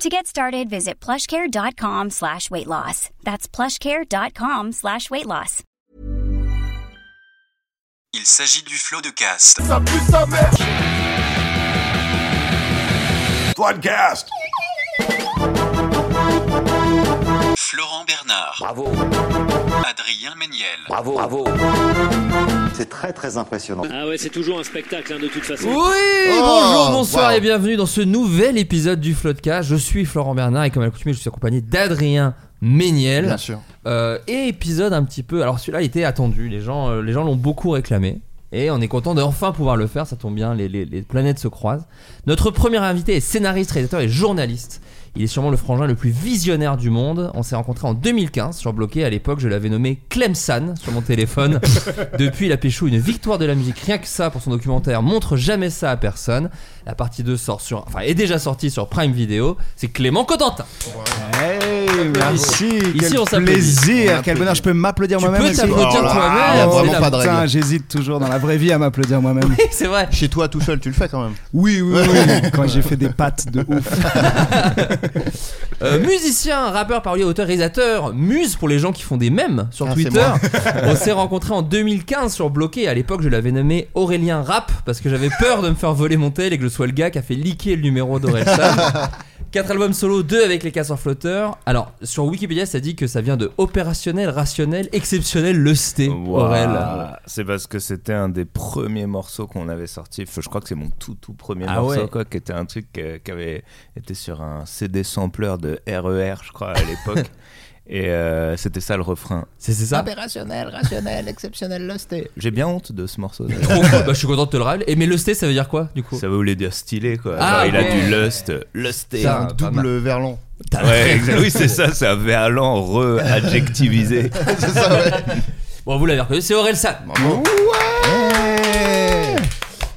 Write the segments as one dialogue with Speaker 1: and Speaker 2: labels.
Speaker 1: To get started, visit plushcare.com slash weight loss. That's plushcare.com slash weight loss.
Speaker 2: Il s'agit du flot de cast.
Speaker 3: Floodcast.
Speaker 2: Florent Bernard,
Speaker 4: Bravo,
Speaker 2: Adrien Méniel,
Speaker 4: bravo, bravo.
Speaker 5: C'est très très impressionnant.
Speaker 6: Ah ouais, c'est toujours un spectacle hein, de toute façon.
Speaker 7: Oui, bonjour, bonsoir et bienvenue dans ce nouvel épisode du Floodcast. Je suis Florent Bernard et comme à l'accoutumée, je suis accompagné d'Adrien Méniel.
Speaker 3: Bien sûr.
Speaker 7: Euh, et épisode un petit peu. Alors celui-là était attendu. Les gens, euh, les gens l'ont beaucoup réclamé. Et on est content d'enfin pouvoir le faire. Ça tombe bien, les, les- les planètes se croisent. Notre premier invité est scénariste, réalisateur et journaliste. Il est sûrement le frangin le plus visionnaire du monde. On s'est rencontrés en 2015 sur Bloqué. À l'époque, je l'avais nommé Clemsan sur mon téléphone. Depuis, il a pécho une victoire de la musique. Rien que ça pour son documentaire Montre jamais ça à personne. La partie 2 sort sur, enfin, est déjà sortie sur Prime Video. C'est Clément Cotentin.
Speaker 8: Hey, merci,
Speaker 7: Ici,
Speaker 8: quel
Speaker 7: on s'applaudit.
Speaker 8: plaisir, quel bonheur, je peux m'applaudir
Speaker 7: Tu
Speaker 8: moi-même
Speaker 7: peux
Speaker 8: aussi
Speaker 7: t'applaudir
Speaker 8: Oh là
Speaker 7: toi-même,
Speaker 8: là, vraiment pas de Putain, j'hésite toujours dans la vraie vie à m'applaudir moi-même.
Speaker 7: C'est vrai.
Speaker 3: Chez toi tout seul, tu le fais quand même.
Speaker 8: Oui, oui, oui, quand j'ai fait des pattes de ouf.
Speaker 7: Euh, musicien, rappeur, parolier, auteur, réalisateur, muse pour les gens qui font des mèmes sur
Speaker 3: Ah, c'est
Speaker 7: Twitter.
Speaker 3: moi.
Speaker 7: On s'est rencontrés en 2015 sur Bloqué. À l'époque, je l'avais nommé Aurélien Rap parce que j'avais peur de me faire voler mon tel et que je sois le gars qui a fait leaker le numéro d'Orelsan. 4 albums solo, 2 avec les casseurs flotteurs. Alors, sur Wikipédia, ça dit que ça vient de opérationnel, rationnel, exceptionnel. Aurel.
Speaker 9: Voilà. C'est parce que c'était un des premiers morceaux qu'on avait sorti. Enfin, Je crois que c'est mon tout tout premier
Speaker 7: Ah
Speaker 9: morceau,
Speaker 7: ouais.
Speaker 9: quoi, qui était un truc euh, qui avait été sur un CD sampler de RER, je crois, à l'époque. Et euh, c'était ça le refrain.
Speaker 7: C'est ça?
Speaker 9: Opérationnel, rationnel, exceptionnel, lusté. J'ai bien honte de ce morceau.
Speaker 7: Trop cool. Bah, je suis content de te le rappeler. Et mais lusté, ça veut dire quoi du coup?
Speaker 9: Ça voulait dire stylé, quoi.
Speaker 7: Ah,
Speaker 9: Genre, il a
Speaker 7: ouais.
Speaker 9: du lust, lusté.
Speaker 3: C'est un
Speaker 7: mal.
Speaker 3: double verlan.
Speaker 9: Ouais, oui, c'est ça, c'est un verlan re-adjectivisé.
Speaker 3: C'est ça, ouais.
Speaker 7: Bon, vous l'avez reconnu, c'est Aurel San.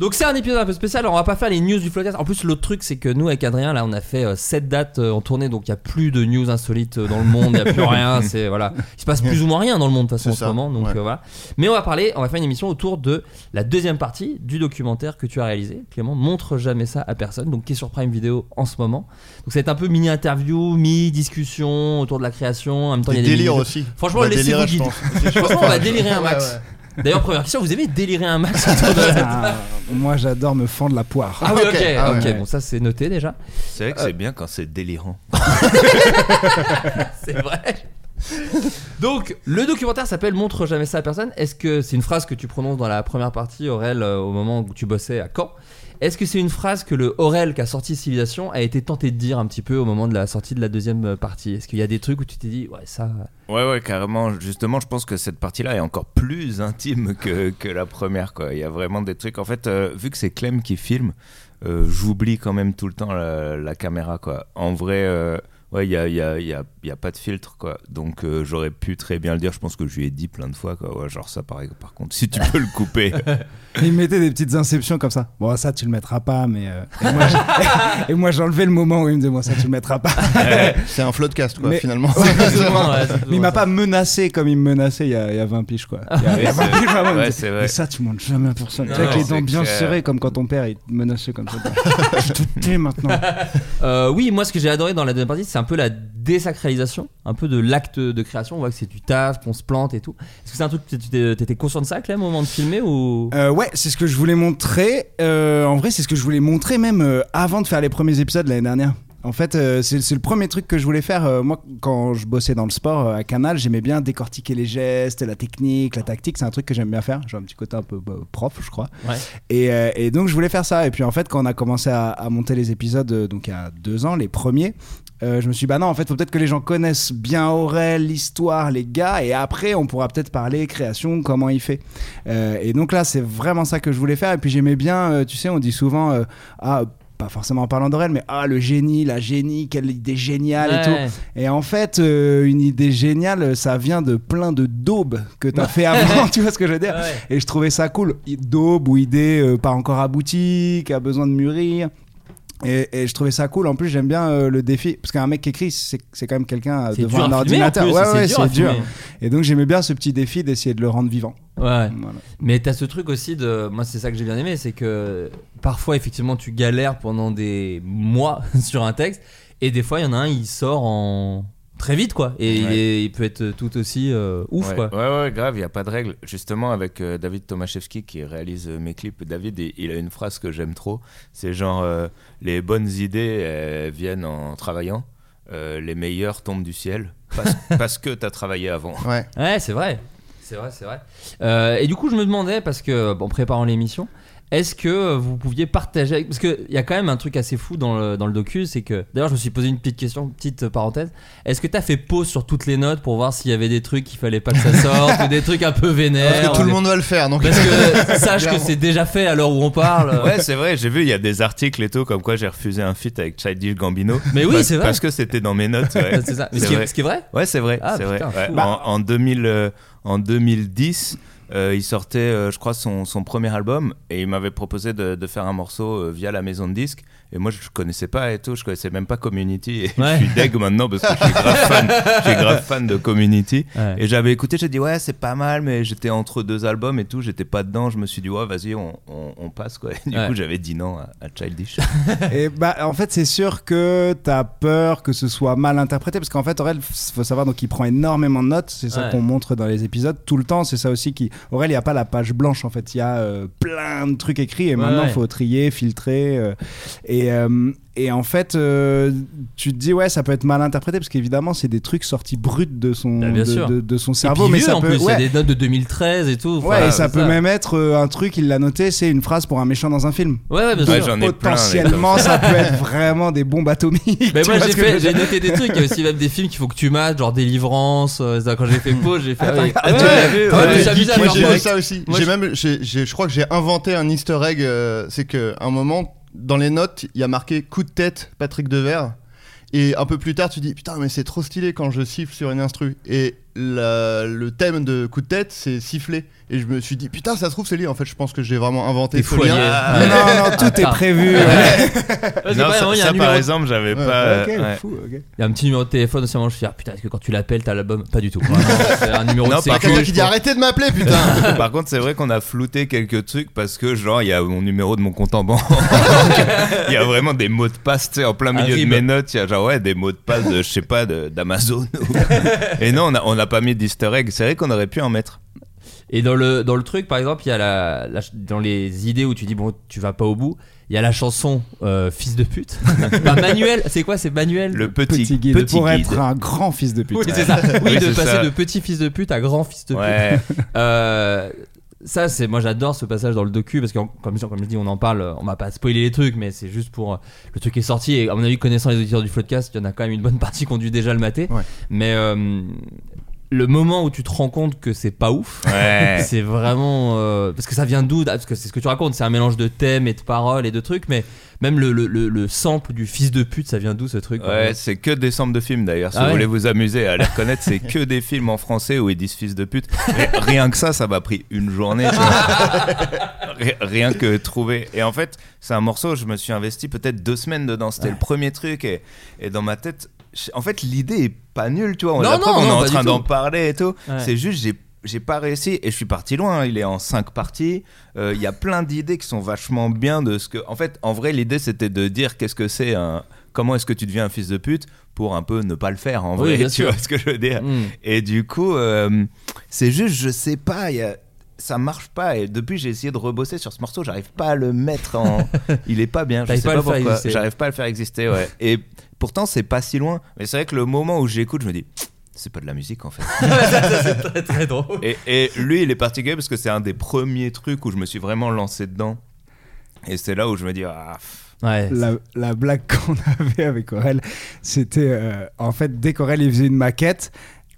Speaker 7: Donc c'est un épisode un peu spécial, alors on va pas faire les news du Floodcast. En plus l'autre truc c'est que nous avec Adrien là on a fait 7 dates euh, en tournée donc il y a plus de news insolites euh, dans le monde, il y a plus rien, c'est voilà. Il se passe plus ou moins rien dans le monde de toute façon en ce moment donc
Speaker 3: ouais.
Speaker 7: euh, voilà. Mais on va parler, on va faire une émission autour de la deuxième partie du documentaire que tu as réalisé. Clément montre jamais ça à personne donc qui est sur Prime Video en ce moment. Donc ça va être un peu mini interview, mi discussion autour de la création, en même temps il y a des
Speaker 3: délires aussi.
Speaker 7: Franchement, laissez-vous guider. Franchement, on va délirer un max.
Speaker 3: Ouais, ouais.
Speaker 7: D'ailleurs, première question, vous aimez délirer un max autour de la
Speaker 8: Ah, moi j'adore me fendre la poire.
Speaker 7: Ah oui, ok,
Speaker 3: Ok, ah
Speaker 7: ok,
Speaker 3: ouais.
Speaker 7: bon, ça c'est noté déjà.
Speaker 9: C'est vrai que c'est bien quand c'est délirant.
Speaker 7: C'est vrai. Donc, le documentaire s'appelle Montre jamais ça à personne. Est-ce que c'est une phrase que tu prononces dans la première partie, Aurel, euh, au moment où tu bossais à Caen? Est-ce que c'est une phrase que le Aurel qui a sorti Civilisation a été tenté de dire un petit peu au moment de la sortie de la deuxième euh, partie? Est-ce qu'il y a des trucs où tu t'es dit, ouais, ça.
Speaker 9: Ouais, ouais, carrément. Justement, je pense que cette partie-là est encore plus intime que, la première, quoi. Il y a vraiment des trucs. En fait, euh, vu que c'est Clem qui filme, euh, j'oublie quand même tout le temps la, caméra, quoi. En vrai, euh, ouais, il y a, y, a, y, a, y a pas de filtre, quoi. Donc, euh, j'aurais pu très bien le dire. Je pense que je lui ai dit plein de fois, quoi. Ouais, genre ça, par, par contre, si tu peux le couper.
Speaker 8: Il mettait des petites inceptions comme ça. Bon, ça tu le mettras pas, mais. euh, Et moi, j'enlevais le moment où il me disait, moi ça tu le mettras pas.
Speaker 3: C'est un floodcast, quoi,
Speaker 8: Mais-
Speaker 3: finalement.
Speaker 7: Ouais,
Speaker 8: Mais il m'a pas menacé comme il me menaçait il y a, il y a 20 piges, quoi. Il y a, il y a
Speaker 9: Ouais,
Speaker 8: 20
Speaker 9: c'est-
Speaker 8: piges, vraiment,
Speaker 9: ouais,
Speaker 8: disait,
Speaker 9: c'est vrai.
Speaker 8: Mais ça, tu montres jamais à personne.
Speaker 7: Non,
Speaker 8: tu sais, avec les
Speaker 9: c'est
Speaker 8: dents bien serrées, comme quand ton père il te menaçait comme ça. Je te tue maintenant.
Speaker 7: Euh, oui, moi ce que j'ai adoré dans la deuxième partie, c'est un peu la désacralisation, un peu de l'acte de création. On voit que c'est du taf, qu'on se plante et tout. Est-ce que c'est un truc que tu t'étais conscient de ça, Clem, au moment de filmer ou?
Speaker 8: Euh, ouais, c'est ce que je voulais montrer. Euh, en vrai, c'est ce que je voulais montrer même euh, avant de faire les premiers épisodes l'année dernière. En fait, euh, c'est c'est le premier truc que je voulais faire. Euh, moi, quand je bossais dans le sport euh, à Canal, j'aimais bien décortiquer les gestes, la technique, la tactique. C'est un truc que j'aime bien faire. J'ai un petit côté un peu bah, prof, je crois.
Speaker 7: Ouais.
Speaker 8: Et, euh, et donc, je voulais faire ça. Et puis, en fait, quand on a commencé à, à monter les épisodes, euh, donc il y a deux ans, les premiers, euh, je me suis dit, bah non, en fait, faut peut-être que les gens connaissent bien Aurel, l'histoire, les gars, et après, on pourra peut-être parler création, comment il fait. Euh, et donc là, c'est vraiment ça que je voulais faire. Et puis, j'aimais bien, euh, tu sais, on dit souvent, euh, ah, pas forcément en parlant d'Aurel, mais ah, le génie, la génie, quelle idée géniale et
Speaker 7: Ouais.
Speaker 8: tout. Et en fait, euh, une idée géniale, ça vient de plein de daubes que t'as fait avant, tu vois ce que je veux dire
Speaker 7: Ouais.
Speaker 8: Et je trouvais ça cool. Daube ou idée euh, pas encore aboutie, qui a besoin de mûrir. Et, et je trouvais ça cool. En plus, j'aime bien euh, le défi. Parce qu'un mec qui écrit, c'est quand même quelqu'un devant
Speaker 7: dur
Speaker 8: un
Speaker 7: filmer,
Speaker 8: ordinateur.
Speaker 7: plus,
Speaker 8: ouais,
Speaker 7: c'est
Speaker 8: ouais,
Speaker 7: dur
Speaker 8: c'est dur.
Speaker 7: filmer.
Speaker 8: Et donc, j'aimais bien ce petit défi d'essayer de le rendre vivant.
Speaker 7: Ouais.
Speaker 8: Voilà.
Speaker 7: Mais t'as ce truc aussi de. Moi, c'est ça que j'ai bien aimé, c'est que parfois, effectivement, tu galères pendant des mois sur un texte, et des fois, il y en a un, il sort en. Très vite, quoi. Et il,
Speaker 9: Ouais.
Speaker 7: est- il peut être tout aussi euh, ouf,
Speaker 9: ouais,
Speaker 7: quoi.
Speaker 9: Ouais, ouais, grave, il n'y a pas de règle. Justement, avec euh, David Tomaszewski qui réalise euh, mes clips, David, il, il a une phrase que j'aime trop. C'est genre euh, Les bonnes idées viennent en travaillant, euh, les meilleures tombent du ciel parce, parce que tu as travaillé avant.
Speaker 3: Ouais.
Speaker 7: Ouais, c'est vrai. C'est vrai, c'est vrai. Euh, et du coup, je me demandais, parce que, en préparant l'émission, est-ce que vous pouviez partager avec... Parce qu'il y a quand même un truc assez fou dans le, dans le docu, c'est que... D'ailleurs, je me suis posé une petite question, petite parenthèse. Est-ce que t'as fait pause sur toutes les notes pour voir s'il y avait des trucs qu'il fallait pas que ça sorte, ou des trucs un peu vénères
Speaker 3: Parce que tout
Speaker 7: ou
Speaker 3: le monde va le faire, donc.
Speaker 7: Parce que sache que c'est déjà fait à l'heure où on parle.
Speaker 9: Ouais, c'est vrai, j'ai vu, il y a des articles et tout, comme quoi j'ai refusé un feat avec Childish Gambino.
Speaker 7: Mais oui,
Speaker 9: Parce-
Speaker 7: c'est vrai.
Speaker 9: Parce que c'était dans mes notes. ouais.
Speaker 7: C'est ça. Mais
Speaker 9: C'est
Speaker 7: ce, qui est,
Speaker 9: vrai.
Speaker 7: ce qui est vrai?
Speaker 9: Ouais, c'est vrai.
Speaker 7: Ah,
Speaker 9: c'est vrai.
Speaker 7: putain,
Speaker 9: Ouais.
Speaker 7: fou.
Speaker 9: En, en 2000, euh, en 2010, euh, il sortait, euh, je crois, son, son premier album et il m'avait proposé de, de faire un morceau euh, via la maison de disques. Et moi, je connaissais pas et tout, je connaissais même pas Community. Et
Speaker 7: Ouais.
Speaker 9: je suis deg maintenant parce que je suis grave fan, je suis grave fan de Community.
Speaker 7: Ouais.
Speaker 9: Et j'avais écouté, j'ai dit, ouais, c'est pas mal, mais j'étais entre deux albums et tout, j'étais pas dedans. Je me suis dit, ouais, vas-y, on, on, on passe quoi. Et du
Speaker 7: Ouais.
Speaker 9: coup, j'avais dit non à, à Childish.
Speaker 8: Et bah, en fait, c'est sûr que t'as peur que ce soit mal interprété, parce qu'en fait, Aurel, faut savoir, donc il prend énormément de notes. C'est ça
Speaker 7: Ouais.
Speaker 8: qu'on montre dans les épisodes tout le temps. C'est ça aussi qui. Aurel, il n'y a pas la page blanche, en fait. Il y a euh, plein de trucs écrits, et maintenant, il
Speaker 7: ouais.
Speaker 8: faut trier, filtrer. euh, et. Et en fait, euh, tu te dis, ouais, ça peut être mal interprété, parce qu'évidemment, c'est des trucs sortis bruts de son,
Speaker 7: Bah, bien
Speaker 8: de,
Speaker 7: sûr.
Speaker 8: de- de son
Speaker 7: Et
Speaker 8: cerveau.
Speaker 7: puis
Speaker 8: mais
Speaker 7: vieux,
Speaker 8: ça
Speaker 7: en
Speaker 8: peut.
Speaker 7: plus,
Speaker 8: ouais.
Speaker 7: des notes de 2013 et tout.
Speaker 8: Ouais, et ça peut même être euh, un truc, il l'a noté, c'est une phrase pour un méchant dans un film.
Speaker 7: Ouais, ouais, bien sûr.
Speaker 9: ai plein.
Speaker 8: Potentiellement, ça peut être vraiment des bombes atomiques.
Speaker 7: Mais moi j'ai noté des trucs. Il y a aussi même des films qu'il faut que tu mates, genre Délivrance. euh, quand j'ai fait pause, j'ai fait.
Speaker 3: j'ai ça aussi.
Speaker 7: Moi,
Speaker 3: J'ai
Speaker 7: je-
Speaker 3: même, j'ai- j'ai- je crois que j'ai inventé un Easter egg. euh, c'est que un moment dans les notes, il y a marqué coup de tête Patrick Devers. Et un peu plus tard, tu dis putain, mais c'est trop stylé quand je siffle sur une instru. Et la- le thème de coup de tête, c'est siffler. Et je me suis dit putain, ça se trouve, c'est lui. En fait, je pense que j'ai vraiment inventé ce lien.
Speaker 9: Ah,
Speaker 8: Non, non, tout est prévu.
Speaker 7: Ouais,
Speaker 9: Non,
Speaker 7: c'est
Speaker 9: ça,
Speaker 7: pas vraiment, il y a
Speaker 9: ça,
Speaker 7: un
Speaker 9: par exemple, j'avais
Speaker 3: Ouais.
Speaker 9: pas.
Speaker 8: fou.
Speaker 7: Il y a un petit numéro de téléphone aussi. Moi, je suis ah, putain, est-ce que quand tu l'appelles, t'as l'album Pas du tout. C'est un numéro
Speaker 9: Non,
Speaker 7: de
Speaker 9: par
Speaker 7: je
Speaker 3: qui dit arrêtez de m'appeler, putain.
Speaker 9: Par contre, c'est vrai qu'on a flouté quelques trucs parce que, genre, il y a mon numéro de mon compte en banque. Il y a vraiment des mots de passe, tu sais, en plein milieu de mes notes. Il y a genre, ouais, des mots de passe de, je sais pas, de- d'Amazon. Et non, on a, on a pas mis d'easter egg. C'est vrai qu'on aurait pu en mettre.
Speaker 7: Et dans le, dans le truc, par exemple, il y a la, la- dans les idées où tu dis, bon, tu vas pas au bout, il y a la chanson euh, Fils de pute. Manuel, c'est quoi C'est Manuel?
Speaker 9: Le petit,
Speaker 8: Petit guide
Speaker 9: petit
Speaker 8: pour
Speaker 9: guide.
Speaker 8: être un grand fils de pute.
Speaker 7: Oui, c'est ça. Oui,
Speaker 9: Oui,
Speaker 7: de passer
Speaker 9: ça.
Speaker 7: de petit fils de pute à grand fils de pute.
Speaker 9: Ouais.
Speaker 7: Euh, ça, c'est moi j'adore ce passage dans le docu parce que comme, comme je dis, on en parle, on va pas spoiler les trucs, mais c'est juste pour euh, le truc est sorti et à mon avis, connaissant les auditeurs du podcast, il y en a quand même une bonne partie qui ont dû déjà le mater.
Speaker 3: Ouais.
Speaker 7: Mais euh, le moment où tu te rends compte que c'est pas ouf.
Speaker 9: Ouais.
Speaker 7: C'est vraiment euh, parce que ça vient d'où Parce que c'est ce que tu racontes, c'est un mélange de thèmes et de paroles et de trucs, mais même le, le, le, le sample du fils de pute, ça vient d'où ce truc
Speaker 9: Ouais, c'est que des samples de films d'ailleurs. Si
Speaker 7: Ah
Speaker 9: vous
Speaker 7: ouais
Speaker 9: voulez vous amuser à les reconnaître, c'est que des films en français où ils disent fils de pute. Rien que ça, ça m'a pris une journée. rien que trouver. Et en fait, c'est un morceau, je me suis investi peut-être deux semaines dedans. C'était le premier truc. Et, et dans ma tête, en fait, l'idée est pas nulle, tu vois. On,
Speaker 7: Non,
Speaker 9: preuve,
Speaker 7: non,
Speaker 9: on
Speaker 7: non,
Speaker 9: est en train d'en parler et tout.
Speaker 7: Ouais.
Speaker 9: C'est juste, j'ai. J'ai pas réussi et je suis parti loin. Il est en cinq parties. Euh, Il y a plein d'idées qui sont vachement bien de ce que. En fait, en vrai, l'idée c'était de dire qu'est-ce que c'est un. Comment est-ce que tu deviens un fils de pute pour un peu ne pas le faire en
Speaker 7: Oui,
Speaker 9: vrai. tu
Speaker 7: sûr.
Speaker 9: vois ce que je veux dire
Speaker 7: Mm.
Speaker 9: Et du coup, euh, c'est juste, je sais pas. Y a... ça marche pas. Et depuis, j'ai essayé de rebosser sur ce morceau, j'arrive pas à le mettre en. Il est pas bien, je sais
Speaker 7: pas
Speaker 9: pas pourquoi. J'arrive pas à le faire exister, ouais. Et pourtant, c'est pas si loin. Mais c'est vrai que le moment où j'écoute, je me dis. C'est pas de la musique en fait.
Speaker 7: c'est très très drôle.
Speaker 9: Et, et lui, il est particulier parce que c'est un des premiers trucs où je me suis vraiment lancé dedans. Et c'est là où je me dis, ah,
Speaker 7: Ouais.
Speaker 8: La, la blague qu'on avait avec Aurel, c'était euh, en fait dès qu'Aurel il faisait une maquette,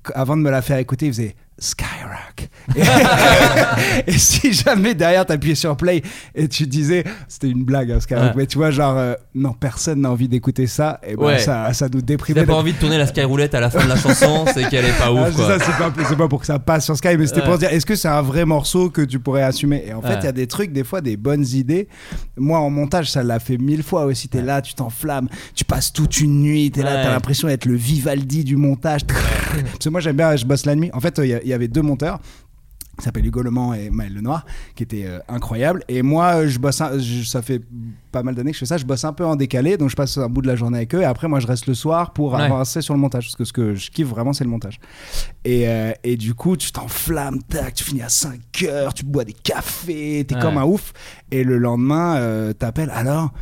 Speaker 8: qu- avant de me la faire écouter, il faisait Skyrock. Et, et si jamais derrière t'appuyais sur play et tu disais, c'était une blague hein, Skyrock,
Speaker 7: Ouais.
Speaker 8: mais tu vois genre euh, non personne n'a envie d'écouter ça, et ben
Speaker 7: Ouais.
Speaker 8: ça, ça nous
Speaker 7: Si
Speaker 8: déprimait.
Speaker 7: t'as pas envie de tourner la skyroulette à la fin de la chanson, c'est qu'elle est pas
Speaker 8: Ah,
Speaker 7: ouf
Speaker 8: c'est
Speaker 7: quoi.
Speaker 8: ça, c'est pas, c'est pas pour que ça passe sur Sky, mais c'était
Speaker 7: Ouais.
Speaker 8: pour se dire est-ce que c'est un vrai morceau que tu pourrais assumer? Et en fait, il y a des trucs, des fois, des bonnes idées. Moi, en montage, ça l'a fait mille fois aussi. T'es là, tu t'enflammes, tu passes toute une nuit, t'es là,
Speaker 7: Ouais.
Speaker 8: t'as l'impression d'être le Vivaldi du montage. Parce que moi, j'aime bien, je bosse la nuit. En fait, il y a- il y avait deux monteurs qui s'appellent Hugo Le Mans et Maël Lenoir, qui étaient euh, incroyables. Et moi, je bosse, un- je- ça fait pas mal d'années que je fais ça, je bosse un peu en décalé, donc je passe un bout de la journée avec eux, et après, moi, je reste le soir pour
Speaker 7: Ouais.
Speaker 8: avancer sur le montage, parce que ce que je kiffe vraiment, c'est le montage. Et, euh, et du coup, tu t'enflammes, tac, tu finis à 5 heures, tu bois des cafés, t'es
Speaker 7: Ouais.
Speaker 8: comme un ouf, et le lendemain, euh, t'appelles, alors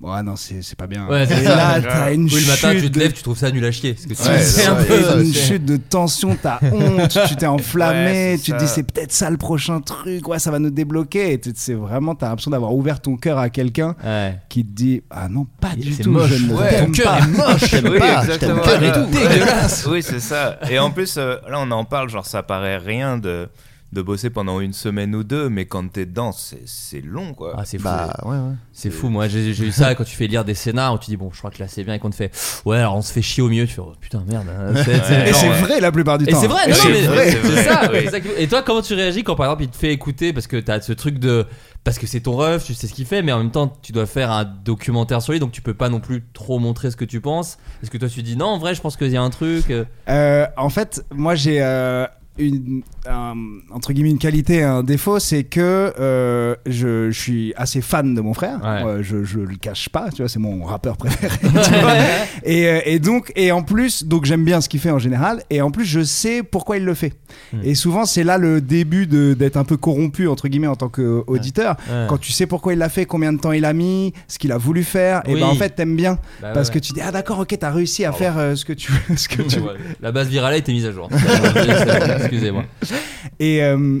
Speaker 8: Ouais, non, c'est c'est pas bien.
Speaker 7: Ouais, c'est
Speaker 8: et
Speaker 7: ça.
Speaker 8: là, t'as une
Speaker 7: Oui, le matin,
Speaker 8: chute
Speaker 7: tu te
Speaker 8: de
Speaker 7: lèves, tu trouves ça nul à chier. Parce que tu
Speaker 9: Ouais,
Speaker 7: c'est
Speaker 9: ouais,
Speaker 7: un peu.
Speaker 8: une chute de tension, t'as honte, tu t'es enflammé,
Speaker 9: Ouais,
Speaker 8: tu te dis c'est peut-être ça le prochain truc, ouais, ça va nous débloquer. Et tu- c'est vraiment, t'as l'impression d'avoir ouvert ton cœur à quelqu'un
Speaker 7: Ouais.
Speaker 8: qui te dit ah non, pas du tout,
Speaker 7: moche.
Speaker 8: je ne
Speaker 9: Ouais.
Speaker 8: t'aime
Speaker 7: Ton cœur est moche.
Speaker 9: Oui,
Speaker 3: pas, pas
Speaker 9: Ouais.
Speaker 3: du tout.
Speaker 7: Dégueulasse.
Speaker 9: Oui, c'est ça. Et en plus, euh, là, on en parle, genre, ça paraît rien de, de bosser pendant une semaine ou deux, mais quand t'es dedans, c'est c'est long, quoi.
Speaker 7: Ah, c'est fou.
Speaker 3: Bah ouais, ouais.
Speaker 7: C'est fou, moi j'ai j'ai eu ça quand tu fais lire des scénars où tu dis bon, je crois que là c'est bien et qu'on te fait ouais, alors on se fait chier au milieu, tu fais oh, putain merde. hein, c'est- c'est-
Speaker 8: Et c'est vrai la plupart du
Speaker 7: Et
Speaker 8: temps.
Speaker 7: c'est vrai,
Speaker 8: Et
Speaker 7: non,
Speaker 8: c'est
Speaker 7: mais
Speaker 8: vrai.
Speaker 9: c'est
Speaker 7: ça,
Speaker 9: oui.
Speaker 7: ça Et toi, comment tu réagis quand par exemple il te fait écouter parce que t'as ce truc de. Parce que c'est ton ref, tu sais ce qu'il fait, mais en même temps tu dois faire un documentaire sur lui donc tu peux pas non plus trop montrer ce que tu penses. Est-ce que toi tu dis non, en vrai, je pense qu'il y a un truc. euh,
Speaker 8: Euh, en fait, moi j'ai euh, une un- entre guillemets une qualité, et un défaut, c'est que euh, je, je suis assez fan de mon frère.
Speaker 7: Ouais.
Speaker 8: Euh, je, je le cache pas, tu vois, c'est mon rappeur préféré. et, euh, et donc et en plus, donc j'aime bien ce qu'il fait en général, et en plus je sais pourquoi il le fait.
Speaker 7: Hmm.
Speaker 8: Et souvent c'est là le début d'être un peu corrompu entre guillemets en tant qu'auditeur.
Speaker 7: Ouais.
Speaker 8: Quand tu sais pourquoi il l'a fait, combien de temps il a mis, ce qu'il a voulu faire, et ben en fait t'aimes bien
Speaker 7: Bah
Speaker 8: parce
Speaker 7: ouais.
Speaker 8: que tu dis ah d'accord ok t'as réussi à faire euh, ce que tu veux, ce que tu
Speaker 7: La base virale a été mise à jour. Excusez-moi.
Speaker 8: Et euh,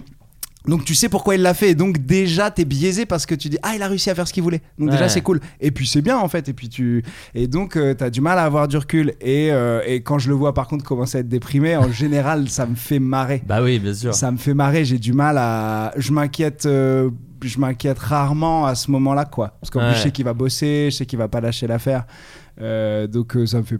Speaker 8: donc tu sais pourquoi il l'a fait. Et donc déjà t'es biaisé parce que tu dis ah il a réussi à faire ce qu'il voulait. Donc déjà c'est cool. Et puis c'est bien en fait. Et puis tu et donc euh, t'as du mal à avoir du recul. Et, euh, et quand je le vois par contre commencer à être déprimé, en général ça me fait marrer.
Speaker 7: Bah oui, bien sûr.
Speaker 8: Ça me fait marrer. J'ai du mal à. Je m'inquiète. euh, je m'inquiète rarement à ce moment-là quoi. Parce qu'en
Speaker 7: Ouais.
Speaker 8: plus je sais qu'il va bosser, je sais qu'il va pas lâcher l'affaire. Donc ça me fait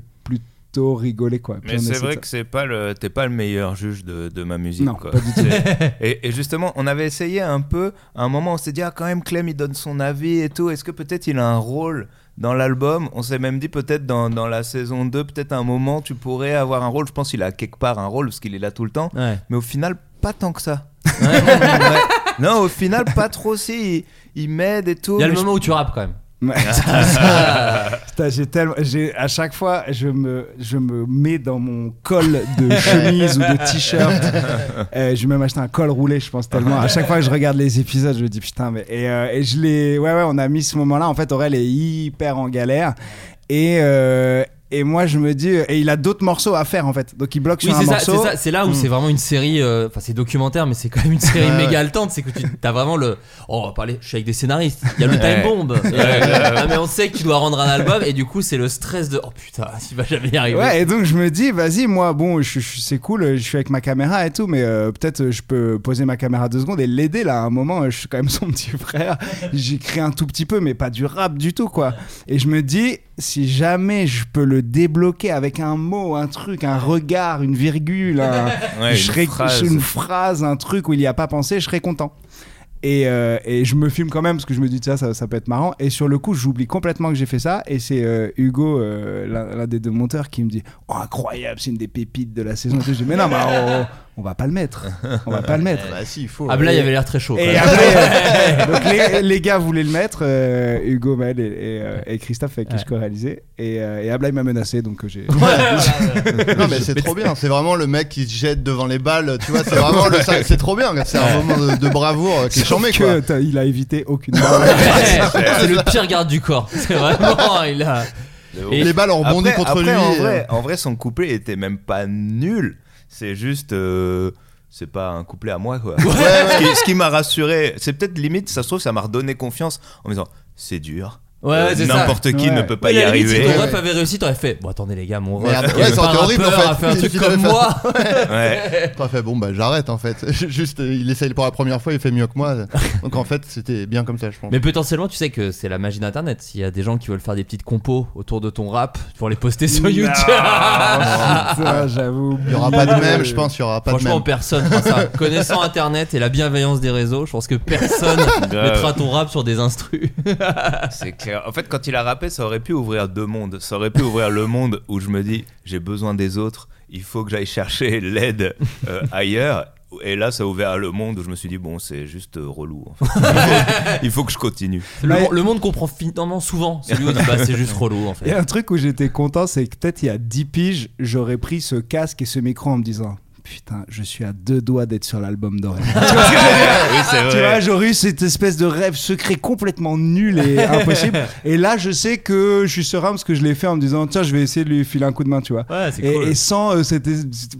Speaker 8: plutôt rigoler quoi. Puis
Speaker 9: Mais c'est vrai que c'est pas le, t'es pas le meilleur juge de, de ma musique.
Speaker 8: Non,
Speaker 9: quoi.
Speaker 8: pas du tout.
Speaker 9: C'est- Et, et justement, on avait essayé un peu. À un moment, on s'est dit ah quand même Clem il donne son avis et tout. Est-ce que peut-être il a un rôle dans l'album? On s'est même dit peut-être dans, dans la saison 2, peut-être un moment tu pourrais avoir un rôle. Je pense qu'il a quelque part un rôle parce qu'il est là tout le temps.
Speaker 7: Ouais.
Speaker 9: Mais au final, pas tant que ça.
Speaker 7: Ouais.
Speaker 9: Ouais. Non, au final, pas trop si. Il, il m'aide et tout.
Speaker 7: Il y a le
Speaker 9: je-
Speaker 7: moment où tu rappes quand même.
Speaker 8: J'ai tellement, j'ai à chaque fois, je me, je me mets dans mon col de chemise ou de t-shirt. Euh, je vais même acheter un col roulé, je pense tellement. À chaque fois que je regarde les épisodes, je me dis putain, mais et, euh, et je l'ai, ouais ouais, on a mis ce moment-là. En fait, Aurel est hyper en galère et euh, et moi je me dis, et il a d'autres morceaux à faire en fait, donc il bloque
Speaker 7: Oui,
Speaker 8: sur un
Speaker 7: ça,
Speaker 8: morceau.
Speaker 7: c'est ça, c'est là où
Speaker 8: Mm.
Speaker 7: c'est vraiment une série, euh, enfin c'est documentaire, mais c'est quand même une série méga haletante. C'est que tu as vraiment le. Oh, on va parler, je suis avec des scénaristes. Il y a le time bomb. Ah, mais on sait que tu dois rendre un album, et du coup, c'est le stress de. Oh putain, il va jamais y arriver.
Speaker 8: Ouais, et donc je me dis, vas-y, moi, bon, je, je- c'est cool, je suis avec ma caméra et tout, mais euh, peut-être je peux poser ma caméra deux secondes et l'aider là. À un moment, je suis quand même son petit frère. J'écris un tout petit peu, mais pas du rap du tout, quoi. Et je me dis, si jamais je peux le débloquer avec un mot, un truc, un regard, une virgule, un-
Speaker 9: Ouais,
Speaker 8: je
Speaker 9: une
Speaker 8: serais-
Speaker 9: phrase.
Speaker 8: une phrase, un truc où il n'y a pas pensé, je serais content. Et, euh, et je me filme quand même parce que je me dis ça, ça, ça peut être marrant. Et sur le coup, j'oublie complètement que j'ai fait ça. Et c'est euh, Hugo, euh, l'un des deux monteurs, qui me dit Oh, incroyable, c'est une des pépites de la saison. Je dis Mais non, mais on, on va pas le mettre. On va pas le mettre.
Speaker 3: Bah si, il faut.
Speaker 7: Ablaï avait l'air très chaud.
Speaker 8: Et euh, donc les, les gars voulaient le mettre, euh, Hugo, Mel et, et, euh, et Christophe avec qui
Speaker 7: Ouais.
Speaker 8: je co-réalisais. Et, euh, et Ablaï m'a menacé, donc j'ai.
Speaker 3: Non mais c'est trop bien, c'est vraiment le mec qui se jette devant les balles, tu vois, c'est vraiment le c'est trop bien, c'est un moment de, de bravoure qui est charmé
Speaker 8: que
Speaker 3: quoi.
Speaker 8: il a évité aucune balle.
Speaker 7: C'est le pire garde du corps. C'est vraiment, il a.
Speaker 3: Et les balles ont rebondi
Speaker 9: Après-
Speaker 3: contre
Speaker 9: après,
Speaker 3: lui.
Speaker 9: En vrai, en vrai, son couplet était même pas nul. C'est juste. euh, c'est pas un couplet à moi, quoi. ce qui, ce qui m'a rassuré, c'est peut-être limite, ça se trouve, ça m'a redonné confiance en me disant c'est dur.
Speaker 7: Ouais,
Speaker 9: Euh,
Speaker 7: c'est ça.
Speaker 9: N'importe qui
Speaker 8: Ouais.
Speaker 9: ne peut pas y arriver.
Speaker 7: Si ton ref avait réussi, t'aurais fait. Bon, attendez, les gars, mon ref, est
Speaker 3: ouais, ça
Speaker 7: pas
Speaker 3: aurait été horrible, en fait.
Speaker 7: a fait un truc comme moi.
Speaker 9: Ouais.
Speaker 3: Après, fait bon bah j'arrête en fait. Juste euh, il essaye pour la première fois, il fait mieux que moi. Donc en fait c'était bien comme ça je pense.
Speaker 7: Mais potentiellement, tu sais que c'est la magie d'internet. S'il y a des gens qui veulent faire des petites compos autour de ton rap pour les poster sur YouTube.
Speaker 8: J'avoue.
Speaker 3: Il y aura pas de même, je pense, il y aura pas de
Speaker 7: Franchement,
Speaker 3: même.
Speaker 7: personne fera ça. Connaissant internet et la bienveillance des réseaux, je pense que personne mettra ton rap sur des instrus.
Speaker 9: C'est clair. En fait, quand il a rappé, ça aurait pu ouvrir deux mondes. Ça aurait pu ouvrir le monde où je me dis, j'ai besoin des autres, il faut que j'aille chercher l'aide euh, ailleurs. Et là, ça a ouvert le monde où je me suis dit, bon, c'est juste euh, relou. en fait. Il, faut, il faut que je continue.
Speaker 7: Le,
Speaker 8: Ouais.
Speaker 7: mo- le monde comprend finalement souvent. Où dit bah c'est juste relou en
Speaker 8: Il y
Speaker 7: fait.
Speaker 8: a un truc où j'étais content, c'est que peut-être il y a 10 piges, j'aurais pris ce casque et ce micro en me disant Putain, je suis à deux doigts d'être sur l'album d'Aurel.
Speaker 9: oui,
Speaker 8: Tu vois, j'aurais eu cette espèce de rêve secret complètement nul et impossible. Et là, je sais que je suis serein parce que je l'ai fait en me disant Tiens, je vais essayer de lui filer un coup de main, tu vois.
Speaker 7: Ouais,
Speaker 8: Et,
Speaker 7: cool.
Speaker 8: et sans euh, cette.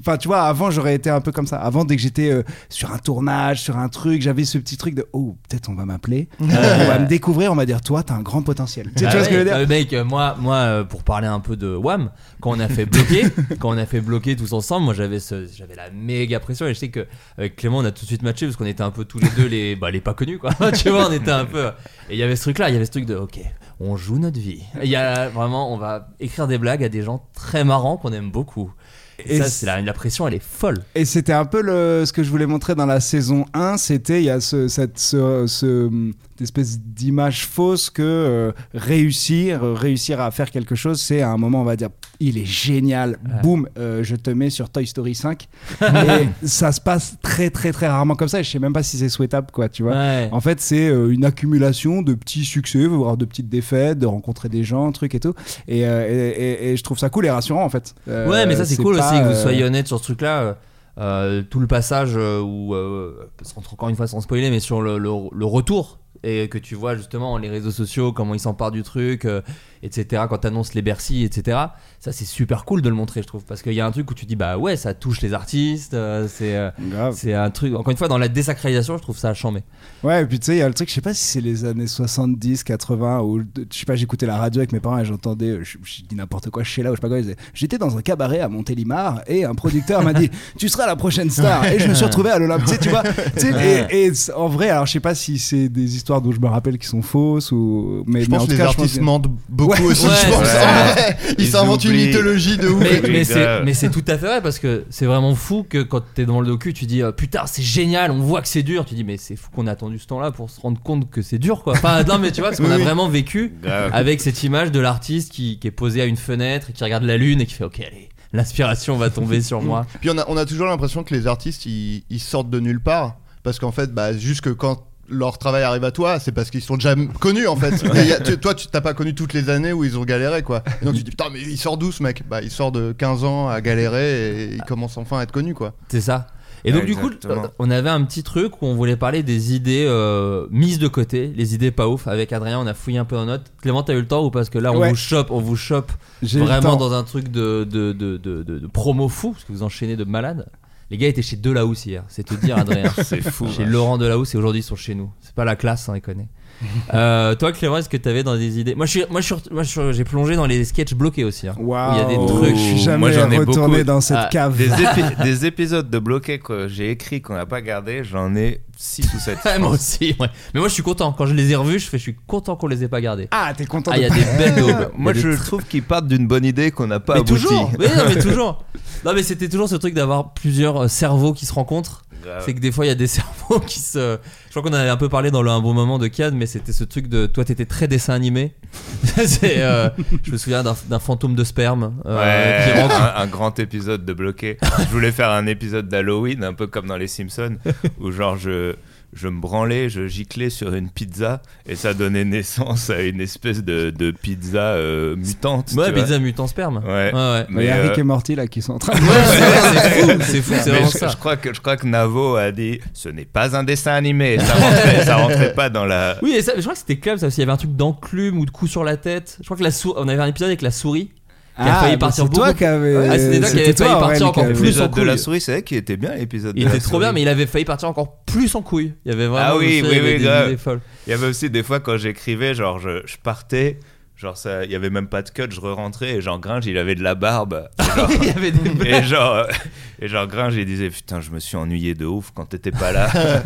Speaker 8: Enfin, tu vois, avant, j'aurais été un peu comme ça. Avant, dès que j'étais euh, sur un tournage, sur un truc, j'avais ce petit truc de Oh, peut-être on va m'appeler, on va me découvrir, on va dire Toi, t'as un grand potentiel. Tu, sais- tu
Speaker 7: Ah
Speaker 8: vois ce que je veux dire
Speaker 7: euh, mec, euh, moi, moi pour parler un peu de Wham, quand on a fait bloquer, quand on a fait bloquer tous ensemble, moi j'avais ce, j'avais la méga pression et je sais que avec Clément on a tout de suite matché parce qu'on était un peu tous les deux les, bah, les pas connus quoi. tu vois, on était un peu. Et il y avait ce truc là, il y avait ce truc de ok, on joue notre vie. Il y a vraiment, on va écrire des blagues à des gens très marrants qu'on aime beaucoup. Et,
Speaker 8: Et
Speaker 7: ça,
Speaker 8: c'est-
Speaker 7: c'est la, la pression, elle est folle.
Speaker 8: Et c'était un peu le, ce que je voulais montrer dans la saison 1, c'était il y a ce, cette ce, ce- cette espèce d'image fausse que euh, réussir, euh, réussir à faire quelque chose, c'est à un moment on va dire il est génial,
Speaker 7: Ouais.
Speaker 8: boum, euh, je te mets sur Toy Story 5. et ça se passe très très très rarement comme ça et je sais même pas si c'est souhaitable quoi, tu vois.
Speaker 7: Ouais.
Speaker 8: En fait, c'est une accumulation de petits succès, voire de petites défaites, de rencontrer des gens, trucs et tout. Et, et, et- et je trouve ça cool et rassurant en fait.
Speaker 7: Ouais, mais ça c'est cool
Speaker 8: pas,
Speaker 7: aussi que vous soyez honnête sur ce truc-là. euh, tout le passage où, euh, encore une fois sans spoiler, mais sur le, le- le retour et que tu vois justement les réseaux sociaux, comment ils s'emparent du truc, euh, etc. Quand t'annonces les Bercy, etc. Ça c'est super cool de le montrer, je trouve, parce qu'il y a un truc où tu dis bah ouais, ça touche les artistes, euh, c'est euh,
Speaker 8: Grave.
Speaker 7: c'est un truc. Encore une fois, dans la désacralisation, je trouve ça chambé.
Speaker 8: Ouais, et puis tu sais, il y a le truc, je sais pas si c'est les années 70, 80, où je sais pas, j'écoutais la radio avec mes parents et j'entendais, euh, je, je dis n'importe quoi, chez là ou je sais pas quoi, ils disaient, j'étais dans un cabaret à Montélimar et un producteur m'a dit, tu seras la prochaine star. Et je me suis retrouvé à l'Olympe, tu sais, tu vois. tu sais, et, et c- en vrai, alors je sais pas si c'est des histoires dont je me rappelle qui sont fausses ou. Mais,
Speaker 3: Je
Speaker 8: mais en
Speaker 3: pense
Speaker 8: tout
Speaker 3: que les
Speaker 8: cas, je pense
Speaker 3: artistes
Speaker 8: que-
Speaker 3: mentent beaucoup
Speaker 8: Ouais.
Speaker 3: aussi. Je pense. Ils s'inventent une mythologie de ouf.
Speaker 7: Mais, c'est, tout à fait vrai parce que c'est vraiment fou que quand t'es dans le docu, tu dis euh, putain, c'est génial, on voit que c'est dur. Tu dis, mais c'est fou qu'on a attendu ce temps-là pour se rendre compte que c'est dur quoi. Enfin, non, mais tu vois, parce qu'on a vraiment vécu avec cette image de l'artiste qui, qui est posé à une fenêtre et qui regarde la lune et qui fait, ok, allez, l'inspiration va tomber sur moi.
Speaker 3: Puis on a, on a toujours l'impression que les artistes ils, ils sortent de nulle part parce qu'en fait bah juste que quand leur travail arrive à toi, c'est parce qu'ils sont déjà connus en fait. Mais y a- tu- toi, tu t'as pas connu toutes les années où ils ont galéré quoi. Et donc tu te dis putain mais il sort d'où ce mec? Bah il sort de 15 ans à galérer et il commence enfin à être connu quoi.
Speaker 7: C'est ça. Et donc, du coup, euh, on avait un petit truc où on voulait parler des idées euh, mises de côté, les idées pas ouf. Avec Adrien, on a fouillé un peu en notes. Clément, t'as eu le temps ou parce que là, on
Speaker 8: Ouais.
Speaker 7: vous chope, on vous chope vraiment dans un truc de, de, de, de, de- de promo fou, parce que vous enchaînez de malades. Les gars étaient chez Delahousse hier, c'est te dire, Adrien.
Speaker 9: C'est fou.
Speaker 7: chez Laurent Delahousse et aujourd'hui ils sont chez nous. C'est pas la classe, hein, déconner. euh, toi, Clément, est-ce que t'avais dans des idées? Moi, je suis, moi, je suis, moi, je suis- j'ai plongé dans les sketchs bloqués aussi. hein.
Speaker 8: Waouh,
Speaker 7: Il y a des trucs.
Speaker 8: Je suis
Speaker 9: Moi,
Speaker 8: jamais
Speaker 9: j'en ai
Speaker 8: retourné
Speaker 9: beaucoup.
Speaker 8: dans cette
Speaker 7: Ah,
Speaker 8: cave.
Speaker 9: Des, épi- des épisodes de bloqués que j'ai écrits qu'on n'a pas gardé, j'en ai 6 ou 7.
Speaker 7: Ouais, moi aussi, ouais. Mais moi, je suis content. Quand je les ai revus, je fais, je suis content qu'on les ait pas gardés.
Speaker 8: Ah, t'es content
Speaker 7: Ah,
Speaker 8: de
Speaker 7: il y a des belles daubes.
Speaker 9: Moi, je
Speaker 7: des
Speaker 9: trouve qu'ils partent d'une bonne idée qu'on n'a pas
Speaker 7: Mais
Speaker 9: abouti.
Speaker 7: toujours, mais non, mais toujours. Non, mais c'était toujours ce truc d'avoir plusieurs euh, cerveaux qui se rencontrent. C'est que des fois, il y a des cerveaux qui se. Je crois qu'on en avait un peu parlé dans le un bon moment de Cad, mais c'était ce truc de. Toi, t'étais très dessin animé. C'est, euh, Je me souviens d'un d'un fantôme de sperme. euh,
Speaker 9: Ouais,
Speaker 7: qui rentre-
Speaker 9: un, un grand épisode de bloqué. Je voulais faire un épisode d'Halloween, un peu comme dans les Simpsons, où genre je, je me branlais, je giclais sur une pizza et ça donnait naissance à une espèce de, de pizza euh, mutante.
Speaker 7: Ouais, pizza mutant sperme.
Speaker 9: Ouais.
Speaker 7: ouais. ouais.
Speaker 8: Il y a
Speaker 9: euh,
Speaker 8: Rick et Morty là qui sont en train de.
Speaker 7: Ouais, c'est fou, c'est fou, c'est
Speaker 9: mais
Speaker 7: vraiment
Speaker 9: je,
Speaker 7: ça.
Speaker 9: je crois que je crois que Navo a dit ce n'est pas un dessin animé ça rentrait, ça rentrait pas dans la
Speaker 7: Oui, et ça, je crois que c'était club ça aussi. Il y avait un truc d'enclume ou de coup sur la tête. Je crois que la. On avait un épisode avec la souris qui a failli
Speaker 8: mais
Speaker 7: partir
Speaker 8: c'est toi
Speaker 7: beaucoup.
Speaker 8: qui avais.
Speaker 7: Ah, c'était toi qui
Speaker 8: c'était
Speaker 7: failli
Speaker 8: toi,
Speaker 7: partir encore
Speaker 8: avait-
Speaker 7: plus en
Speaker 9: l'épisode de la
Speaker 7: couille.
Speaker 9: souris c'est vrai qu'il était bien l'épisode
Speaker 7: Il
Speaker 9: de la
Speaker 7: était trop bien, mais il avait failli partir encore plus en couille. Il y avait vraiment.
Speaker 9: Ah oui, oui,
Speaker 7: avait
Speaker 9: oui. Il y avait aussi des fois quand j'écrivais, genre je, je partais, genre ça, il y avait même pas de cut, je re-rentrais et genre Gringe il avait de la barbe. Et genre,
Speaker 7: il y avait des
Speaker 9: et genre, euh, et genre Gringe il disait putain je me suis ennuyé de ouf quand t'étais pas là.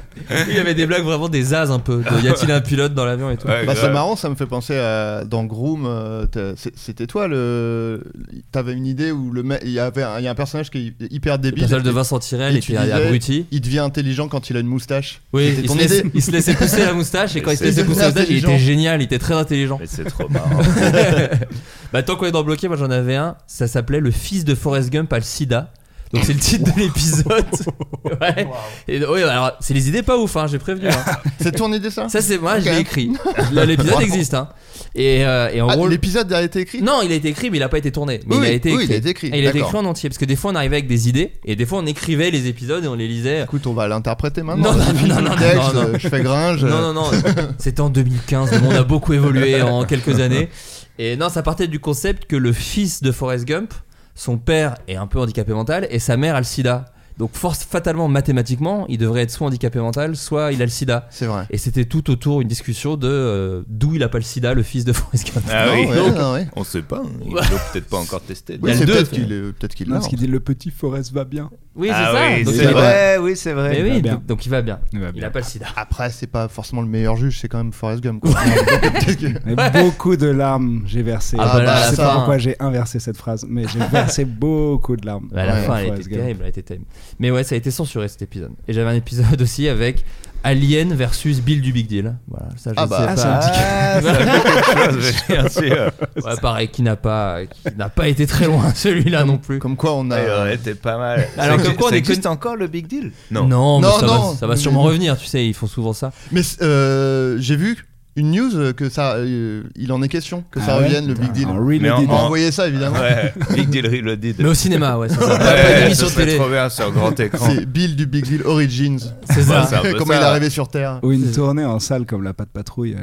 Speaker 7: Il y avait des blagues vraiment des as un peu. de, y a-t-il un pilote dans l'avion et tout.
Speaker 9: Ouais,
Speaker 3: Bah, c'est marrant, ça me fait penser à dans Groom. euh, C'était toi le. T'avais une idée où le mec, il y avait un, il y a un personnage qui est hyper
Speaker 7: Le
Speaker 3: débile.
Speaker 7: personnage de Vincent Tirel
Speaker 3: tu disais,
Speaker 7: abruti.
Speaker 3: Il devient intelligent quand il a une moustache.
Speaker 7: Oui, il se, il se laissait pousser la moustache et quand il se laissait pousser la moustache, il était génial, il était très intelligent.
Speaker 9: Mais c'est trop marrant.
Speaker 7: bah, tant qu'on est dans bloqué, moi j'en avais un. Ça s'appelait Le fils de Forrest Gump a le sida. Donc c'est le titre de l'épisode. ouais. Et, oui, alors c'est les idées pas ouf, hein, j'ai prévenu. hein.
Speaker 3: C'est ton idée ça?
Speaker 7: Ça c'est moi, je l'ai écrit. Là, L'épisode existe. Hein. Et, euh, et en
Speaker 3: Ah,
Speaker 7: gros,
Speaker 3: L'épisode a été écrit?
Speaker 7: Non, il a été écrit, mais il a pas été tourné. Mais
Speaker 3: Oui,
Speaker 7: il a été
Speaker 3: oui,
Speaker 7: écrit.
Speaker 3: il a été écrit,
Speaker 7: Et il a été
Speaker 3: d'accord.
Speaker 7: écrit en entier parce que des fois on arrivait avec des idées et des fois on écrivait les épisodes et on les lisait.
Speaker 3: Écoute, on va l'interpréter maintenant.
Speaker 7: Non, non, non, non,
Speaker 3: texte,
Speaker 7: non, non.
Speaker 3: euh, Je fais gringe.
Speaker 7: Non, non, non. C'était en 2015. Le monde a beaucoup évolué en quelques années. Et non, ça partait du concept que le fils de Forrest Gump, son père est un peu handicapé mental et sa mère a le sida. Donc, force, fatalement, mathématiquement, il devrait être soit handicapé mental, soit il a le sida.
Speaker 3: C'est vrai.
Speaker 7: Et c'était tout autour une discussion de euh, d'où il a pas le sida, le fils de Forrest Gump.
Speaker 9: Ah
Speaker 3: Non,
Speaker 9: oui.
Speaker 3: ouais,
Speaker 7: Donc-
Speaker 3: non, ouais.
Speaker 9: On sait pas, ils l'ont peut-être pas encore testé.
Speaker 7: Il y a
Speaker 3: Oui,
Speaker 7: le
Speaker 3: c'est
Speaker 7: deux,
Speaker 3: peut-être qu'il est, peut-être qu'il
Speaker 8: Non,
Speaker 3: l'a.
Speaker 8: parce qu'il dit le petit Forrest va bien.
Speaker 7: Oui, c'est
Speaker 9: ah
Speaker 7: ça.
Speaker 9: oui,
Speaker 7: Donc,
Speaker 9: c'est
Speaker 7: il va-
Speaker 9: vrai, oui, c'est vrai.
Speaker 7: Mais
Speaker 8: Il va
Speaker 7: oui,
Speaker 8: bien.
Speaker 7: donc, donc il va bien.
Speaker 8: Il va
Speaker 7: Il
Speaker 8: bien.
Speaker 7: a pas le sida.
Speaker 3: Après, c'est pas forcément le meilleur juge, c'est quand même Forrest Gump. quoi. Peut-être que-
Speaker 8: Mais beaucoup de larmes j'ai versé.
Speaker 7: Ah bah là,
Speaker 8: je
Speaker 7: à
Speaker 8: sais
Speaker 7: la
Speaker 8: pas
Speaker 7: fin.
Speaker 8: pourquoi j'ai inversé cette phrase, mais j'ai versé beaucoup de larmes.
Speaker 7: Bah, à la
Speaker 3: Ouais,
Speaker 7: fin, elle
Speaker 8: Forrest
Speaker 7: était
Speaker 8: Gump.
Speaker 7: terrible, elle était terrible. Mais ouais, ça a été censuré cet épisode. Et j'avais un épisode aussi avec Alien versus Bill du Big Deal. Voilà, ça je
Speaker 3: Ah bah,
Speaker 7: sais
Speaker 3: ah,
Speaker 7: pas.
Speaker 3: c'est un petit-
Speaker 9: Ah, sûr.
Speaker 7: Ouais, pareil, qui n'a pas, qui n'a pas été très loin celui-là non plus.
Speaker 3: Comme quoi, on a.
Speaker 9: aurait été pas mal.
Speaker 7: Alors que quoi, on
Speaker 9: existe
Speaker 7: connu-
Speaker 9: encore le Big Deal?
Speaker 7: Non,
Speaker 9: Non.
Speaker 7: mais
Speaker 3: Non,
Speaker 7: ça,
Speaker 3: non.
Speaker 7: Va, ça va sûrement revenir. Tu sais, ils font souvent ça.
Speaker 3: Mais euh, j'ai vu une news que ça, euh, il en est question, que ça
Speaker 8: Ah ouais
Speaker 3: revienne le Big Deal.
Speaker 8: Un
Speaker 9: Mais.
Speaker 3: On va
Speaker 9: en-
Speaker 3: envoyer ça évidemment.
Speaker 9: Ouais, Big Deal Reloaded.
Speaker 7: Mais au cinéma, ouais, c'est ça. Pas
Speaker 9: Ouais, ça serait
Speaker 7: télé.
Speaker 9: trop bien sur grand écran.
Speaker 3: C'est Bill du Big Deal Origins.
Speaker 7: C'est
Speaker 9: Ouais,
Speaker 7: ça.
Speaker 9: peu
Speaker 3: Comment
Speaker 9: ça.
Speaker 3: il est arrivé sur Terre.
Speaker 8: Ou une tournée en salle comme la patte patrouille.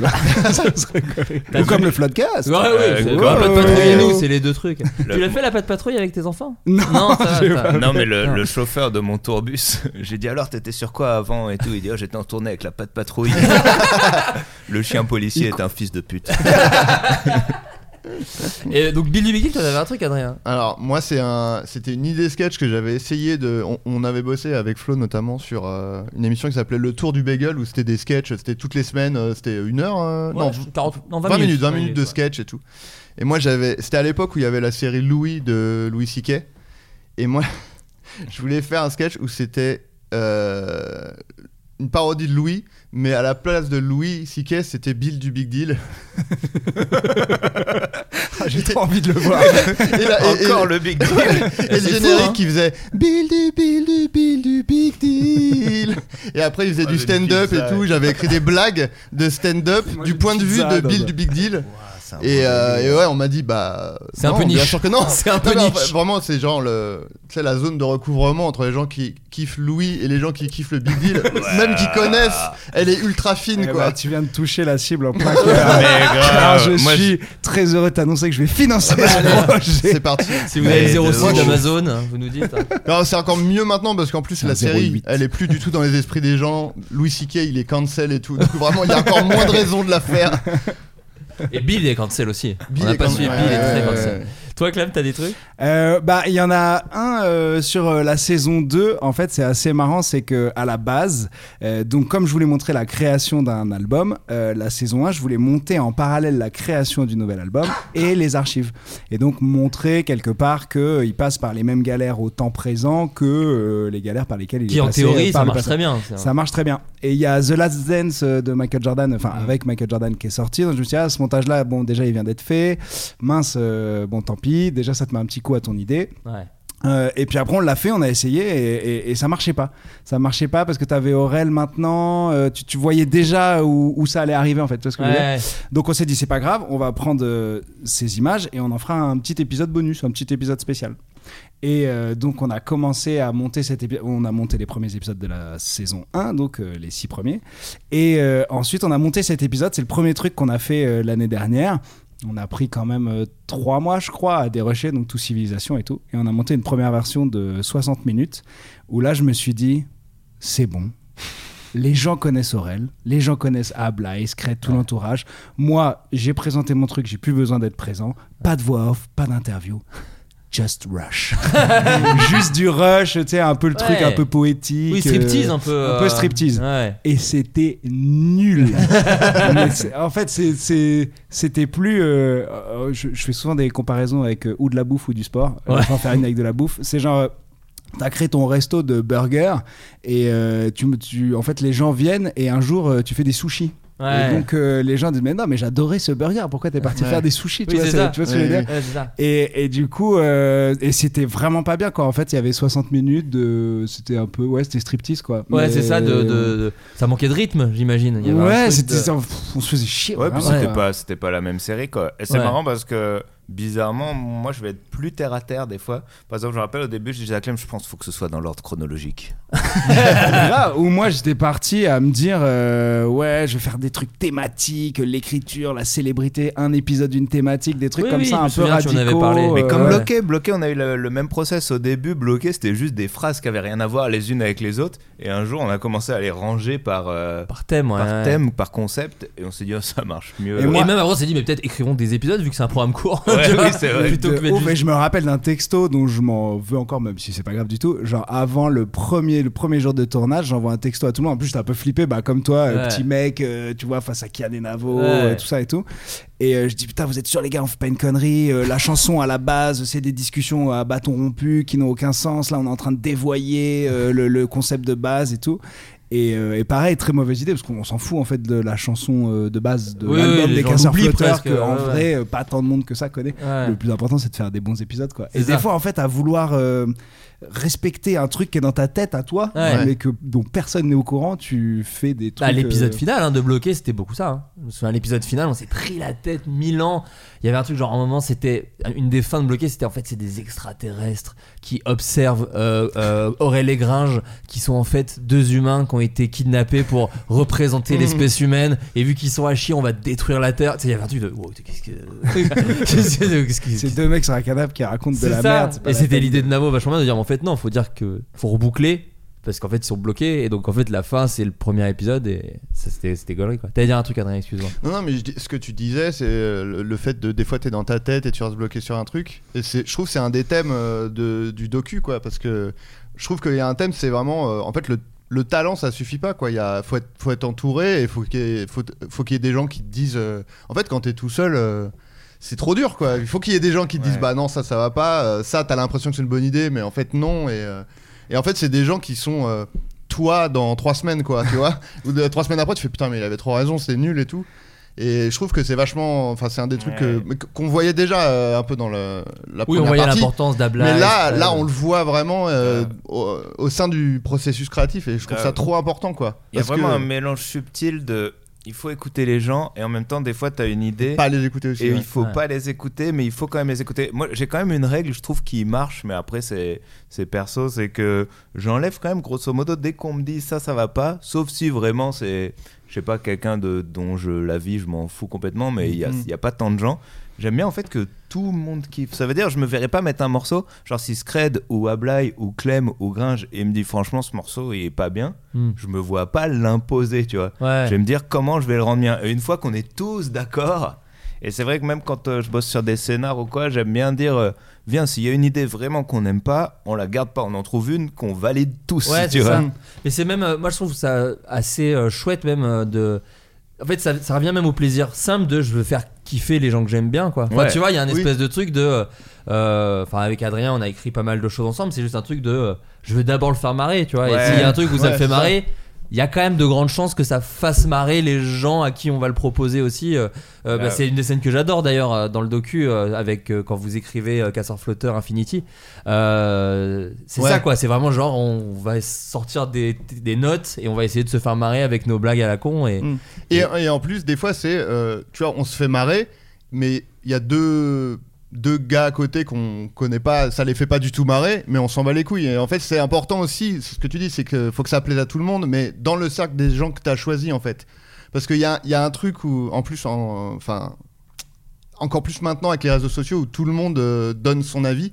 Speaker 8: Ou comme le Floodcast.
Speaker 7: Ouais, ouais,
Speaker 9: Euh,
Speaker 7: c'est la patte
Speaker 8: Ouais,
Speaker 7: patrouille et nous, c'est les deux trucs.
Speaker 9: Le-
Speaker 7: Tu l'as fait la patte patrouille avec tes enfants?
Speaker 8: Non,
Speaker 7: Non, ça,
Speaker 8: j'ai
Speaker 7: ça-
Speaker 8: pas-
Speaker 9: Non mais le,
Speaker 7: Non.
Speaker 9: le chauffeur de mon tourbus, j'ai dit alors t'étais sur quoi avant et tout, il dit oh, j'étais en tournée avec la patte patrouille. le chien policier est un fils de pute.
Speaker 7: Et donc, Bill du Big toi, t'avais un truc, Adrien
Speaker 3: Alors moi c'est un, c'était une idée sketch que j'avais essayé de, on, on avait bossé avec Flo notamment sur euh, une émission qui s'appelait Le Tour du Bagel où c'était des sketchs, c'était toutes les semaines, euh, c'était une heure, euh, non,
Speaker 7: Ouais, 40, non,
Speaker 3: 20, minutes, 20
Speaker 7: ouais.
Speaker 3: minutes de sketch et tout. Et moi j'avais, c'était à l'époque où il y avait la série Louis de Louis C.K. Et moi je voulais faire un sketch où c'était euh, une parodie de Louis, mais à la place de Louis C.K. c'était Bill du Big Deal.
Speaker 8: Ah, J'ai trop envie de le voir.
Speaker 3: Et, et-
Speaker 9: Encore le Big Deal.
Speaker 3: Et le générique
Speaker 7: fou, hein.
Speaker 3: qui faisait Bill du Bill du Bill du Big Deal. Et après il faisait du stand-up et tout. J'avais écrit des blagues de stand-up du point de vue de Bill du Big Deal.
Speaker 9: Un
Speaker 3: Et,
Speaker 9: bon
Speaker 3: euh, et ouais, on m'a dit bah.
Speaker 7: C'est un peu
Speaker 3: Bien
Speaker 7: niche.
Speaker 3: sûr que non.
Speaker 7: C'est un peu
Speaker 3: Non,
Speaker 7: niche.
Speaker 3: vraiment, c'est genre le, c'est la zone de recouvrement entre les gens qui kiffent Louis et les gens qui kiffent le Big Deal, même qui connaissent. Elle est ultra fine
Speaker 8: Eh
Speaker 3: quoi.
Speaker 8: bah, tu viens de toucher la cible en plein cœur.
Speaker 9: Mais grave.
Speaker 8: Alors, je
Speaker 9: Moi,
Speaker 8: suis très heureux de t'annoncer que je vais financer ce projet.
Speaker 3: C'est parti.
Speaker 7: Si vous avez
Speaker 9: Mais
Speaker 7: le
Speaker 9: de
Speaker 7: 06
Speaker 9: ouf.
Speaker 7: d'Amazon, vous nous dites. hein.
Speaker 3: Non, c'est encore mieux maintenant parce qu'en plus la série,
Speaker 8: 08.
Speaker 3: elle est plus du tout dans les esprits des gens. Louis C.K. il est cancel et tout. Du coup, vraiment, il y a encore moins de raisons de la faire.
Speaker 7: Et Bill est cancel aussi.
Speaker 3: Bill
Speaker 7: On n'a
Speaker 3: est
Speaker 7: pas
Speaker 3: cancel.
Speaker 7: suivi Bill est très
Speaker 3: Ouais,
Speaker 7: cancel.
Speaker 3: ouais.
Speaker 7: Toi, Clem, t'as des trucs?
Speaker 8: Euh, bah, il y en a un euh, sur euh, la saison 2. En fait, c'est assez marrant, c'est que à la base, donc comme je voulais montrer la création d'un album, la saison 1, je voulais monter en parallèle la création du nouvel album et les archives. Et donc montrer quelque part que il passe par les mêmes galères au temps présent que les galères par lesquelles il
Speaker 7: Qui
Speaker 8: est
Speaker 7: en
Speaker 8: passé
Speaker 7: théorie,
Speaker 8: par
Speaker 7: ça
Speaker 8: le
Speaker 7: marche très bien.
Speaker 8: Ça marche très bien. Et il y a The Last Dance de Michael Jordan, enfin avec Michael Jordan qui est sorti. Donc je me suis dit, ah, ce montage-là, bon, déjà il vient d'être fait. Mince, bon, tant pis. Déjà, ça te met un petit à ton idée.
Speaker 7: Ouais.
Speaker 8: Euh, et puis après, on l'a fait, on a essayé et, et- et ça marchait pas. Ça marchait pas parce que tu avais Aurel maintenant, euh, tu, tu voyais déjà où, où ça allait arriver en fait. Tu vois ce que je veux dire
Speaker 7: Ouais.
Speaker 8: Donc on s'est dit, c'est pas grave, on va prendre euh, ces images et on en fera un petit épisode bonus, un petit épisode spécial. Et donc on a commencé à monter cet épisode, on a monté les premiers épisodes de la saison 1, donc les six premiers. Et ensuite on a monté cet épisode, c'est le premier truc qu'on a fait l'année dernière. On a pris quand même euh, trois mois, je crois, à dérocher, donc tout civilisation et tout. Et on a monté une première version de 60 minutes, où là je me suis dit, c'est bon. Les gens connaissent Aurel, les gens connaissent Abla, Scred, tout l'entourage. Moi, j'ai présenté mon truc, j'ai plus besoin d'être présent. Pas de voix off, pas d'interview. Just rush. Juste du rush, tu sais, un peu le truc un peu poétique.
Speaker 7: Oui, striptease
Speaker 8: euh,
Speaker 7: un peu.
Speaker 8: Un peu
Speaker 7: euh,
Speaker 8: striptease.
Speaker 7: Ouais.
Speaker 8: Et c'était nul. En fait, c'était plus. euh, je, je fais souvent des comparaisons avec ou de la bouffe ou du sport.
Speaker 7: Ouais.
Speaker 8: Je vais en faire une avec de la bouffe. C'est genre. T'as créé ton resto de burgers et tu, me- tu, en fait les gens viennent et un jour tu fais des sushis.
Speaker 7: Ouais.
Speaker 8: Et donc euh, les gens disent mais non mais j'adorais ce burger pourquoi t'es parti
Speaker 3: Ouais.
Speaker 8: faire des sushis tu,
Speaker 7: Oui,
Speaker 8: vois,
Speaker 7: c'est
Speaker 8: c'est-
Speaker 7: ça.
Speaker 8: tu vois ce que je veux dire et, et du coup, euh, et c'était vraiment pas bien quoi. En fait, il y avait 60 minutes de. C'était un peu. Ouais, c'était striptease quoi.
Speaker 7: Ouais,
Speaker 8: Mais-
Speaker 7: c'est ça. De, de- de- Ça manquait de rythme, j'imagine. Il y avait un
Speaker 8: Ouais, c'était.
Speaker 7: de-
Speaker 8: On se faisait chier.
Speaker 9: Ouais, c'était pas, c'était pas la même série, quoi. Et c'est
Speaker 7: Ouais.
Speaker 9: marrant parce que, bizarrement, moi, je vais être plus terre à terre des fois. Par exemple, je me rappelle au début, je disais à Clem, je pense qu'il faut que ce soit dans l'ordre chronologique.
Speaker 8: Là où moi j'étais parti à me dire euh, ouais je vais faire des trucs thématiques l'écriture la célébrité un épisode d'une thématique des trucs
Speaker 7: Oui,
Speaker 8: comme
Speaker 7: oui,
Speaker 8: ça un peu
Speaker 7: souviens, tu en
Speaker 8: radicaux
Speaker 7: avais parlé.
Speaker 9: Mais
Speaker 8: euh,
Speaker 9: comme
Speaker 8: ouais.
Speaker 9: bloqué, bloqué, on a eu le, le même process au début. Bloqué, c'était juste des phrases qui avaient rien à voir les unes avec les autres. Et un jour, on a commencé à les ranger par, euh,
Speaker 7: Par thème, ouais.
Speaker 9: par
Speaker 7: ouais.
Speaker 9: thème, par concept. Et on s'est dit, oh, ça marche mieux.
Speaker 8: Et
Speaker 7: Et même avant, on s'est dit, mais peut-être écrivons des épisodes vu que c'est un programme court.
Speaker 9: Ouais,
Speaker 7: tu vois,
Speaker 9: oui, c'est vrai.
Speaker 7: Plutôt que
Speaker 8: et je me rappelle d'un texto dont je m'en veux encore, même si c'est pas grave du tout. Genre avant le premier, le premier jour de tournage, j'envoie un texto à tout le monde. En plus, j'étais un peu flippé, bah, comme toi, euh,
Speaker 7: Ouais.
Speaker 8: petit mec, euh, tu vois, face à Kian et Navo,
Speaker 7: Ouais.
Speaker 8: euh, tout ça et tout. Et euh, je dis, putain, vous êtes sûrs, les gars, on fait pas une connerie. euh, la chanson à la base, c'est des discussions à bâton rompu qui n'ont aucun sens. Là, on est en train de dévoyer euh, le, le concept de base et tout. Et, euh, et pareil, très mauvaise idée parce qu'on s'en fout en fait de la chanson euh, de base de
Speaker 7: Oui,
Speaker 8: l'album
Speaker 7: oui,
Speaker 8: des casseurs flotteurs que, en
Speaker 7: ouais,
Speaker 8: vrai, euh, pas tant de monde que ça connaît.
Speaker 7: Ouais.
Speaker 8: Le plus important, c'est de faire des bons épisodes, quoi. Et des fois, en fait, à vouloir respecter un truc qui est dans ta tête à toi,
Speaker 7: Ouais.
Speaker 8: mais que dont personne n'est au courant, tu fais des trucs.
Speaker 7: Bah, l'épisode
Speaker 8: euh,
Speaker 7: final hein, de bloqué c'était beaucoup ça hein. je me souviens l'épisode final on s'est pris la tête mille ans il y avait un truc genre à un moment c'était une des fins de bloqué c'était en fait c'est des extraterrestres qui observent euh, euh, Aurel et Gringe qui sont en fait deux humains qui ont été kidnappés pour représenter l'espèce humaine et vu qu'ils sont à chier on va détruire la terre tu sais il y avait un truc de wow, qu'est-ce que qu'est-ce que-
Speaker 8: C'est deux mecs sur un canapé qui racontent de
Speaker 7: c'est
Speaker 8: la
Speaker 7: ça.
Speaker 8: merde. c'est pas
Speaker 7: Et
Speaker 8: la
Speaker 7: c'était
Speaker 8: peine
Speaker 7: l'idée
Speaker 8: de-
Speaker 7: de Navo vachement bien de dire en fait non, faut dire que faut reboucler parce qu'en fait ils sont bloqués et donc en fait la fin c'est le premier épisode et ça c'était c'était gaulerie quoi. T'allais un truc Adrien, excuse-moi.
Speaker 3: Non, non, mais ce que tu disais, c'est euh, le, fait de des fois t'es dans ta tête et tu restes bloqué sur un truc. Et je trouve que c'est un des thèmes euh, de, du docu, quoi, parce que je trouve qu'il y a un thème, c'est vraiment, euh, en fait, le, le talent, ça suffit pas, quoi. Il faut être, faut être entouré et faut qu'il y faut, faut qu'il y ait des gens qui te disent, en fait, quand t'es tout seul. C'est trop dur quoi. Il faut qu'il y ait des gens qui te disent bah non ça ça va pas, euh, ça t'as l'impression que c'est une bonne idée mais en fait non. Et, euh, et en fait c'est des gens qui sont euh, toi dans trois semaines quoi tu vois. Ou de, trois semaines après tu fais putain mais il avait trop raison c'est nul et tout. Et je trouve que c'est vachement enfin c'est un des trucs que- mais qu'on voyait déjà euh, un peu dans le, la
Speaker 7: Oui, on
Speaker 3: première
Speaker 7: voyait
Speaker 3: partie.
Speaker 7: l'importance d'Abla.
Speaker 3: mais là là on le voit vraiment euh, au, au sein du processus créatif et je trouve ça trop important quoi.
Speaker 9: Il y a
Speaker 3: Parce
Speaker 9: vraiment
Speaker 3: que-
Speaker 9: un mélange subtil de. Il faut écouter les gens et en même temps, des fois, tu as une idée.
Speaker 3: pas les écouter aussi
Speaker 9: Et
Speaker 3: ouais.
Speaker 9: il faut
Speaker 7: Ouais.
Speaker 9: pas les écouter, mais il faut quand même les écouter. Moi, j'ai quand même une règle, je trouve, qui marche, mais après, c'est c'est perso, c'est que j'enlève quand même, grosso modo, dès qu'on me dit ça, ça va pas, sauf si vraiment c'est, je sais pas, quelqu'un de dont je la vie, je m'en fous complètement, mais il y, a-
Speaker 3: Mhm.
Speaker 9: il y a pas tant de gens. J'aime bien en fait que tout le monde kiffe. Ça veut dire, je me verrais pas mettre un morceau, genre si Scred ou Ablai ou Clem ou Gringe et me dit franchement ce morceau il est pas bien,
Speaker 7: Hmm.
Speaker 9: je me vois pas l'imposer, tu vois.
Speaker 7: Ouais.
Speaker 9: Je vais me dire comment je vais le rendre bien? Et une fois qu'on est tous d'accord, et c'est vrai que même quand euh, je bosse sur des scénars ou quoi, j'aime bien dire euh, viens, s'il y a une idée vraiment qu'on n'aime pas, on la garde pas, on en trouve une qu'on valide tous.
Speaker 7: Ouais,
Speaker 9: tu
Speaker 7: c'est
Speaker 9: vois.
Speaker 7: ça. Mais c'est même, euh, moi je trouve ça assez chouette même de. En fait, ça, ça revient même au plaisir simple de je veux faire kiffer les gens que j'aime bien, quoi. Enfin,
Speaker 9: Ouais.
Speaker 7: tu vois, il y a un
Speaker 3: Oui.
Speaker 7: espèce de truc de. euh, Enfin, avec Adrien, on a écrit pas mal de choses ensemble. C'est juste un truc de. euh, je veux d'abord le faire marrer, tu vois. Et s'il y a un truc où ça le fait
Speaker 3: ça.
Speaker 7: Il y a quand même de grandes chances que ça fasse marrer les gens à qui on va le proposer aussi. Euh, euh, bah,
Speaker 9: Ouais.
Speaker 7: c'est une des scènes que j'adore d'ailleurs euh, dans le docu euh, avec euh, quand vous écrivez euh, Casseur Flotteur Infinity. Euh, c'est
Speaker 3: Ouais.
Speaker 7: ça quoi, c'est vraiment genre on va sortir des, des notes et on va essayer de se faire marrer avec nos blagues à la con et
Speaker 3: Mm. Et, et en plus, des fois, c'est. euh, tu vois, on se fait marrer, mais il y a deux, deux gars à côté qu'on connaît pas, ça les fait pas du tout marrer, mais on s'en bat les couilles. Et en fait, c'est important aussi, ce que tu dis, c'est qu'il faut que ça plaise à tout le monde, mais dans le cercle des gens que tu as choisis, en fait. Parce qu'il y a, y a un truc où, en plus, en- enfin. encore plus maintenant avec les réseaux sociaux où tout le monde euh, donne son avis.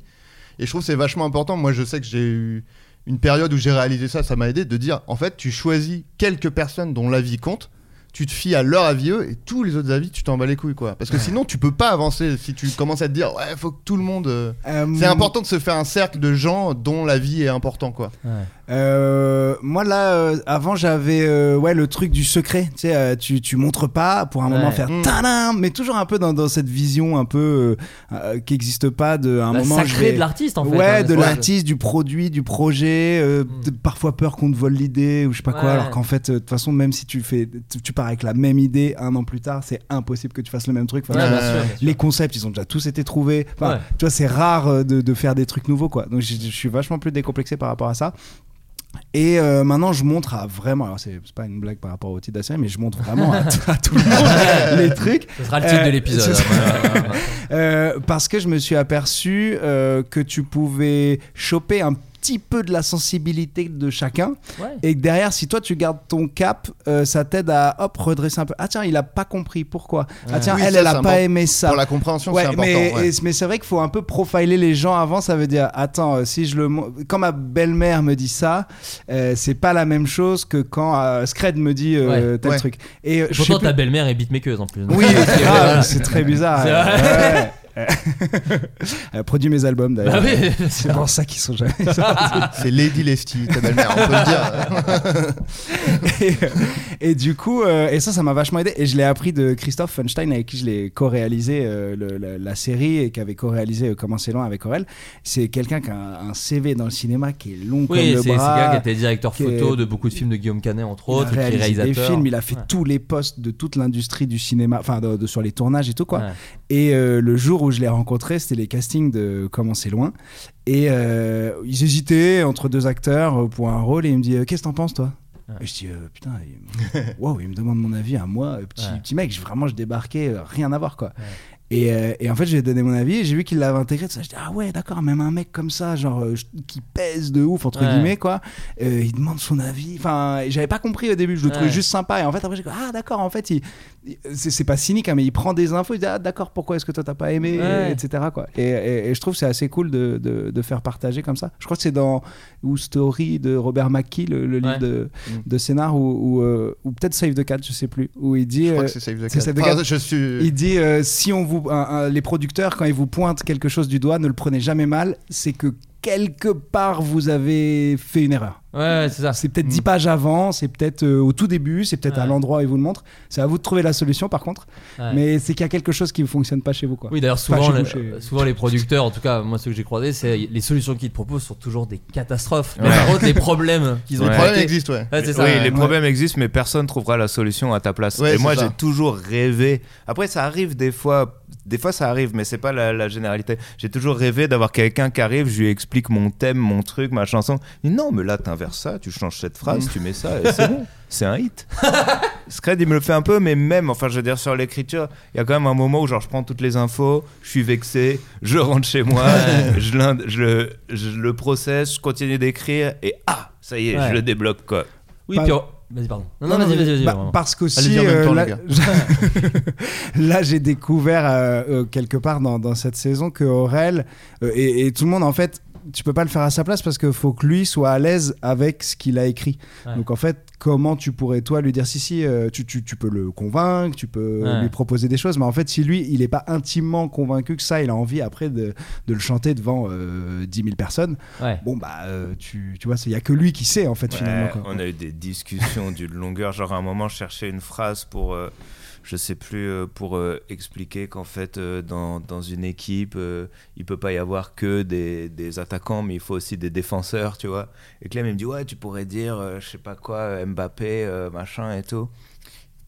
Speaker 3: Et je trouve que c'est vachement important. Moi, je sais que j'ai eu une période où j'ai réalisé ça, ça m'a aidé de dire en fait, tu choisis quelques personnes dont l'avis compte, tu te fies à leur avis eux, et tous les autres avis, tu t'en bats les couilles quoi. Parce que sinon, tu peux pas avancer si tu commences à te dire ouais, faut que tout le monde. euh,
Speaker 8: Euh,
Speaker 3: C'est important de se faire un cercle de gens dont l'avis est important quoi.
Speaker 8: Euh, moi là, euh, avant j'avais euh, ouais le truc du secret. Tu sais, tu, tu montres pas pour un moment faire
Speaker 3: Mm.
Speaker 8: tadam, mais toujours un peu dans, dans cette vision un peu qui existe pas de un moment. je vais-
Speaker 7: de l'artiste en fait.
Speaker 8: ouais,
Speaker 7: hein,
Speaker 8: de l'artiste, du produit, du projet,
Speaker 7: Mm.
Speaker 8: de- parfois peur qu'on te vole l'idée ou je sais pas quoi, alors qu'en fait, de toute façon, même si tu fais, tu, tu pars avec la même idée un an plus tard, c'est impossible que tu fasses le même truc. Enfin,
Speaker 7: Ouais,
Speaker 8: tu
Speaker 7: bien
Speaker 8: vois,
Speaker 7: sûr, bien sûr.
Speaker 8: les concepts, ils ont déjà tous été trouvés. Enfin, tu vois, c'est rare de, de faire des trucs nouveaux, quoi. Donc, je suis vachement plus décomplexé par rapport à ça. Et euh, maintenant, je montre à vraiment. Alors, c'est pas une blague par rapport au titre de la série, mais je montre vraiment à, tout- à tout le monde les trucs.
Speaker 7: Ce sera le titre
Speaker 8: Euh,
Speaker 7: de l'épisode. hein, voilà.
Speaker 8: Euh, parce que je me suis aperçu euh, que tu pouvais choper un petit peu de la sensibilité de chacun
Speaker 7: Ouais.
Speaker 8: et que derrière si toi tu gardes ton cap euh, ça t'aide à hop redresser un peu ah tiens il a pas compris pourquoi ah tiens
Speaker 3: Oui,
Speaker 8: elle
Speaker 3: ça,
Speaker 8: elle
Speaker 3: c'est
Speaker 8: a pas aimé ça
Speaker 3: Pour la compréhension,
Speaker 8: Ouais,
Speaker 3: c'est important.
Speaker 8: mais,
Speaker 3: ouais.
Speaker 8: mais c'est vrai qu'il faut un peu profiler les gens avant. Ça veut dire, attends, euh, si je le, quand ma belle-mère me dit ça, euh, c'est pas la même chose que quand euh, Scred me dit euh,
Speaker 7: Ouais.
Speaker 8: tel
Speaker 3: Ouais.
Speaker 8: truc. Et je sais
Speaker 7: Pourtant
Speaker 8: plus-
Speaker 7: ta belle-mère est beatmakeuse en plus.
Speaker 8: oui, c'est très bizarre.
Speaker 7: C'est.
Speaker 8: Ouais. Elle produit mes albums d'ailleurs.
Speaker 7: Bah oui,
Speaker 8: c'est pour ça qu'ils sont jamais.
Speaker 3: C'est Lady Lesty, ta belle-mère, on peut le dire.
Speaker 8: et, et du coup, euh, et ça, ça m'a vachement aidé. Et je l'ai appris de Christophe Funstein, avec qui je l'ai co-réalisé euh, le- la, la série et qui avait co-réalisé euh, Comment c'est loin avec Aurel. C'est quelqu'un qui a un, un CV dans le cinéma qui est long
Speaker 7: Oui,
Speaker 8: comme
Speaker 7: c'est
Speaker 8: le
Speaker 7: c'est
Speaker 8: bras.
Speaker 7: quelqu'un qui était directeur
Speaker 8: qui est-
Speaker 7: photo de beaucoup de films de Guillaume Canet entre
Speaker 8: Il a
Speaker 7: autres, qui est
Speaker 8: réalisé des films, il a fait
Speaker 7: Ouais.
Speaker 8: tous les postes de toute l'industrie du cinéma, enfin de- de- sur les tournages et tout quoi.
Speaker 7: Ouais.
Speaker 8: Et euh, le jour où je l'ai rencontré, c'était les castings de Comment c'est loin. Et euh, ils hésitaient entre deux acteurs euh, pour un rôle et il me dit euh, Qu'est-ce que t'en penses toi
Speaker 7: Ouais.
Speaker 8: Et je dis euh, Putain, il... wow, il me demande mon avis à moi, petit,
Speaker 7: Ouais.
Speaker 8: petit mec, je- vraiment je débarquais, rien à voir quoi. Et, euh, et en fait, j'ai donné mon avis et j'ai vu qu'il l'avait intégré. Tout ça. Je dis, ah ouais, d'accord, même un mec comme ça, genre, euh, qui pèse de ouf, entre
Speaker 7: Ouais.
Speaker 8: guillemets, quoi, euh, il demande son avis. Enfin, j'avais pas compris au début, je le trouvais juste sympa. Et en fait, après, j'ai dit, ah d'accord, en fait, il- c'est c'est pas cynique, hein, mais il prend des infos, il dit, ah d'accord, pourquoi est-ce que toi t'as pas aimé,
Speaker 7: Ouais.
Speaker 8: etc. Quoi. Et, et- et je trouve que c'est assez cool de, de, de faire partager comme ça. Je crois que c'est dans ou Story de Robert McKee, le, le livre de,
Speaker 3: Mm.
Speaker 8: de scénar, ou, ou, euh, ou peut-être Save the Cat, je sais plus, où il dit.
Speaker 3: Je crois
Speaker 8: euh,
Speaker 3: que c'est Save the
Speaker 8: c'est
Speaker 3: Cat.
Speaker 8: Save the
Speaker 3: Enfin,
Speaker 8: Cat.
Speaker 3: je suis.
Speaker 8: il dit euh, si on vous un- un- les producteurs quand ils vous pointent quelque chose du doigt ne le prenez jamais mal c'est que quelque part vous avez fait une erreur
Speaker 7: Ouais, ouais, c'est ça.
Speaker 8: c'est peut-être 10 pages avant c'est peut-être euh, au tout début c'est peut-être à l'endroit où ils vous le montrent c'est à vous de trouver la solution par contre
Speaker 7: Ouais.
Speaker 8: mais c'est qu'il y a quelque chose qui ne fonctionne pas chez vous quoi
Speaker 7: Oui, d'ailleurs, souvent,
Speaker 8: chez
Speaker 7: le-
Speaker 8: vous, chez-
Speaker 7: souvent les producteurs, en tout cas, moi, ceux que j'ai croisés, c'est les solutions qu'ils te proposent sont toujours des catastrophes. Mais par contre, les problèmes qu'ils ont
Speaker 9: Ouais.
Speaker 3: Le problème
Speaker 7: traités-
Speaker 3: existe, ouais.
Speaker 7: Ouais, c'est ça.
Speaker 9: oui,
Speaker 7: ouais.
Speaker 9: les problèmes existent, mais personne trouvera la solution à ta place.
Speaker 3: Ouais,
Speaker 9: et moi, j'ai toujours rêvé. Après, ça arrive des fois. Des fois, ça arrive, mais c'est pas la, la généralité. J'ai toujours rêvé d'avoir quelqu'un qui arrive, je lui explique mon thème, mon truc, ma chanson. Il dit non, mais là, t'inverses ça, tu changes cette phrase, tu mets ça, et c'est bon. C'est un hit. Scred, il me le fait un peu, mais même, enfin, je veux dire, sur l'écriture, il y a quand même un moment où, genre, je prends toutes les infos, je suis vexé, je rentre chez moi, je, le- je le processe, je continue d'écrire, et ah, ça y est,
Speaker 7: Ouais.
Speaker 9: je le débloque, quoi.
Speaker 7: Oui,
Speaker 8: Bah-
Speaker 7: puis. on- Vas-y, pardon. Non, non, vas-y, vas-y, vas-y.
Speaker 8: Bah, parce qu'aussi euh, là, j'ai découvert euh, euh, quelque part dans, dans cette saison que Aurel euh, et, et tout le monde en fait tu peux pas le faire à sa place parce qu'il faut que lui soit à l'aise avec ce qu'il a écrit
Speaker 7: Ouais.
Speaker 8: donc en fait comment tu pourrais toi lui dire si si euh, tu, tu, tu peux le convaincre tu peux
Speaker 7: Ouais.
Speaker 8: lui proposer des choses mais en fait si lui il est pas intimement convaincu que ça il a envie après de, de le chanter devant euh, 10 000 personnes
Speaker 7: Ouais.
Speaker 8: bon bah euh, tu, tu vois il y a que lui qui sait en fait finalement quoi.
Speaker 9: on a eu des discussions d'une longueur. Genre, à un moment, je cherchais une phrase pour, euh, je sais plus, euh, pour euh, expliquer qu'en fait, euh, dans, dans une équipe, il peut pas y avoir que des, des attaquants, mais il faut aussi des défenseurs, tu vois. Et Clem, il me dit, ouais, tu pourrais dire, je sais pas quoi, Mbappé, machin et tout.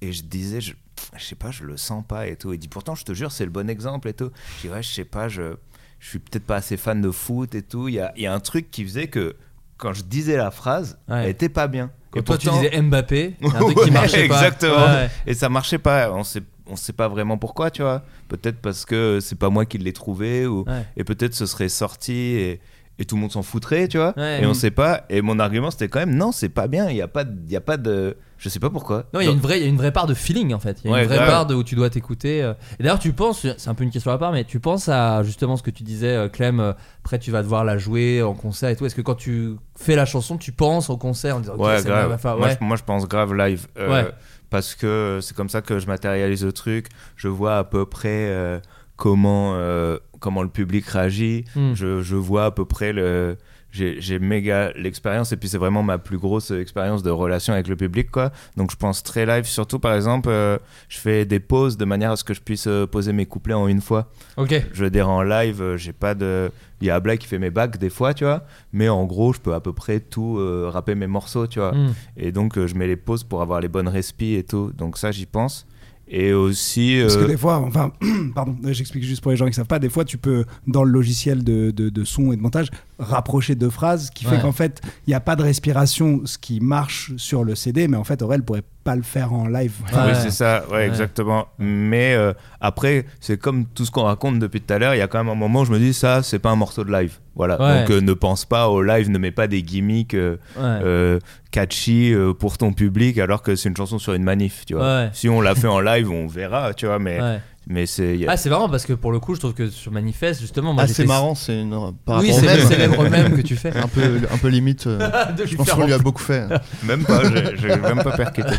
Speaker 9: Et je disais, je, je sais pas, je le sens pas et tout. Il dit, pourtant, je te jure, c'est le bon exemple et tout. Je dis, ouais, je sais pas, je, je suis peut-être pas assez fan de foot et tout. Il y a, y a un truc qui faisait que quand je disais la phrase,
Speaker 7: Ouais.
Speaker 9: elle était pas bien. Et
Speaker 7: toi tu disais Mbappé, un truc qui marchait pas.
Speaker 9: Exactement.
Speaker 7: Ouais.
Speaker 9: Et ça marchait pas. On sait, on sait pas vraiment pourquoi, tu vois. Peut-être parce que c'est pas moi qui l'ai trouvé, ou
Speaker 7: Ouais.
Speaker 9: et peut-être ce serait sorti et, et tout le monde s'en foutrait, tu vois.
Speaker 7: Ouais.
Speaker 9: Et on sait pas. Et mon argument c'était quand même non, c'est pas bien. Il y a pas, de- il y a pas de, je sais pas pourquoi.
Speaker 7: Non, il y a une vraie, il y a une vraie part de feeling en fait. Il y a
Speaker 9: Ouais,
Speaker 7: une vraie part de où tu dois t'écouter. euh. Et d'ailleurs, tu penses, c'est un peu une question à part, mais tu penses à justement ce que tu disais, euh, Clem. euh, Après, tu vas devoir la jouer en concert et tout. Est-ce que quand tu fais la chanson, tu penses au concert en disant, ok,
Speaker 9: ouais,
Speaker 7: c'est
Speaker 9: grave. Moi, je, moi, je pense grave live. euh. Parce que c'est comme ça que je matérialise le truc. Je vois à peu près euh, comment, euh, comment le public réagit.
Speaker 7: Hmm.
Speaker 9: Je, je vois à peu près le. J'ai méga l'expérience et puis c'est vraiment ma plus grosse expérience de relation avec le public quoi. Donc je pense très live surtout par exemple euh, je fais des pauses de manière à ce que je puisse euh, poser mes couplets en une fois.
Speaker 7: Ok.
Speaker 9: Je veux dire en live, euh, j'ai pas de. Il y a Abla qui fait mes bacs des fois, tu vois. Mais en gros, je peux à peu près tout euh, rapper mes morceaux, tu vois.
Speaker 7: Mm.
Speaker 9: Et donc, euh, je mets les pauses pour avoir les bonnes respi et tout. Donc, ça, j'y pense. Et aussi.
Speaker 8: Parce que
Speaker 9: euh,
Speaker 8: des fois, enfin, pardon, j'explique juste pour les gens qui savent pas, des fois tu peux, dans le logiciel de, de, de son et de montage, rapprocher deux phrases, qui fait qu'en fait, il n'y a pas de respiration, ce qui marche sur le CD, mais en fait, Aurel pourrait pas le faire en live.
Speaker 9: Oui, c'est ça, ouais,
Speaker 7: Ouais.
Speaker 9: exactement. Mais euh, après, c'est comme tout ce qu'on raconte depuis tout à l'heure, il y a quand même un moment où je me dis, ça, c'est pas un morceau de live. Voilà.
Speaker 7: Ouais.
Speaker 9: Donc, euh, ne pense pas au live, ne mets pas des gimmicks euh,
Speaker 7: Ouais.
Speaker 9: euh, catchy euh, pour ton public alors que c'est une chanson sur une manif, tu vois.
Speaker 7: Ouais.
Speaker 9: Si on l'a fait en live, on verra, tu vois, mais,
Speaker 7: Ouais.
Speaker 9: Mais c'est.
Speaker 7: Ah, c'est marrant parce que pour le coup, je trouve que sur Manifeste, justement, moi
Speaker 3: Ah, c'est marrant, c'est une. Par
Speaker 7: Oui, c'est
Speaker 3: même.
Speaker 7: même que tu fais.
Speaker 3: un peu, un peu limite. euh, je pense qu'on lui a beaucoup fait.
Speaker 9: Même pas, j'ai même pas percuté.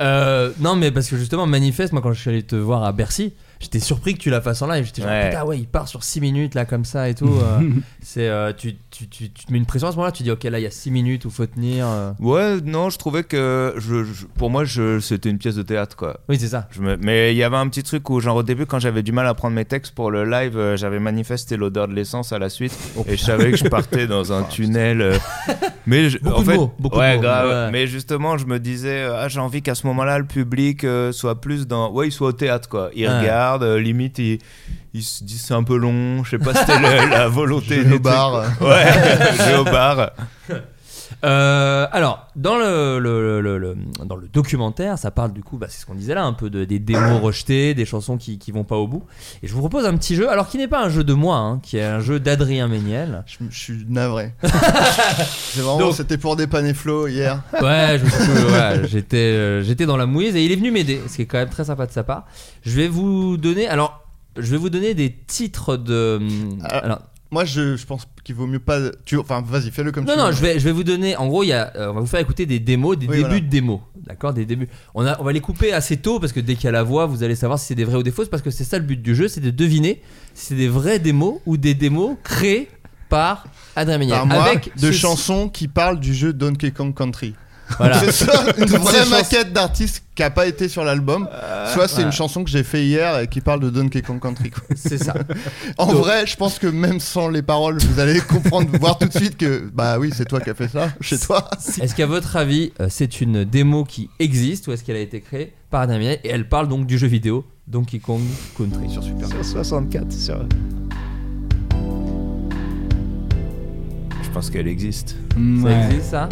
Speaker 7: Euh, non, mais parce que justement, Manifeste, moi quand je suis allé te voir à Bercy, j'étais surpris que tu la fasses en live. J'étais genre,
Speaker 9: Ouais.
Speaker 7: putain, ouais, il part sur 6 minutes là, comme ça et tout. euh, c'est, euh, tu, tu, tu, tu te mets une pression à ce moment-là, tu dis, ok, là, il y a 6 minutes où faut tenir. euh.
Speaker 9: Ouais, non, je trouvais que je, je- pour moi, je- c'était une pièce de théâtre, quoi.
Speaker 7: Oui, c'est ça.
Speaker 9: Je me- Mais il y avait un petit truc où, genre, au début, quand j'avais du mal à prendre mes textes pour le live, euh, j'avais manifesté l'odeur de l'essence à la suite. et je savais que je partais dans un tunnel. euh, mais je-
Speaker 7: Beaucoup
Speaker 9: en
Speaker 7: de
Speaker 9: fait,
Speaker 7: mots, beaucoup de
Speaker 9: ouais,
Speaker 7: mots,
Speaker 9: grave.
Speaker 7: ouais.
Speaker 9: Mais justement, je me disais, euh, ah, j'ai envie qu'à ce moment-là, le public euh, soit plus dans. Ouais, il soit au théâtre, quoi. Il
Speaker 7: Ouais.
Speaker 9: regarde, euh, limite, il, il se dit c'est un peu long. Je sais pas si c'était la volonté.
Speaker 3: Jeu
Speaker 9: des
Speaker 3: au bar.
Speaker 9: trucs. Ouais, jeu au bar.
Speaker 7: Euh, alors, dans le, le- le- le- dans le documentaire, ça parle du coup, bah, c'est ce qu'on disait là, un peu de, des démos rejetées, des chansons qui, qui vont pas au bout. Et je vous propose un petit jeu, alors qui n'est pas un jeu de moi, hein, qui est un jeu d'Adrien Méniel.
Speaker 3: Je, je suis navré. c'est vraiment,
Speaker 7: Donc-
Speaker 3: c'était pour dépanner Flo hier.
Speaker 7: Ouais, je me suis- voilà, j'étais, euh, j'étais dans la mouise et il est venu m'aider, ce qui est quand même très sympa de sa part. Je vais vous donner, alors, je vais vous donner des titres de.
Speaker 3: Ah.
Speaker 7: Alors,
Speaker 3: Moi, je, je pense qu'il vaut mieux pas. Tu, enfin, vas-y, fais-le comme
Speaker 7: non,
Speaker 3: tu
Speaker 7: non,
Speaker 3: veux.
Speaker 7: je vais, je vais vous donner. En gros, il y a, euh, on va vous faire écouter des démos, des
Speaker 3: Oui,
Speaker 7: débuts
Speaker 3: voilà.
Speaker 7: de démos. D'accord, des débuts. On, a, on va les couper assez tôt parce que dès qu'il y a la voix, vous allez savoir si c'est des vrais ou des fausses. Parce que c'est ça le but du jeu, c'est de deviner si c'est des vrais démos ou des démos créées par Adrien Méniel.
Speaker 3: Par moi,
Speaker 7: Avec
Speaker 3: de
Speaker 7: ce-
Speaker 3: chansons qui parlent du jeu Donkey Kong Country.
Speaker 7: Voilà.
Speaker 3: C'est ça, une vraie maquette d'artiste qui a pas été sur l'album. Soit c'est
Speaker 7: voilà.
Speaker 3: une chanson que j'ai fait hier et qui parle de Donkey Kong Country.
Speaker 7: C'est ça.
Speaker 3: En
Speaker 7: Donc-
Speaker 3: vrai, je pense que même sans les paroles, vous allez comprendre, voir tout de suite que bah oui, c'est toi qui as fait ça chez toi.
Speaker 7: Est-ce qu'à votre avis, euh, c'est une démo qui existe ou est-ce qu'elle a été créée par Méniel et elle parle donc du jeu vidéo Donkey Kong Country sur Super
Speaker 9: Sur 64, sur. Je pense qu'elle existe.
Speaker 7: Ça
Speaker 8: ouais.
Speaker 7: existe ça?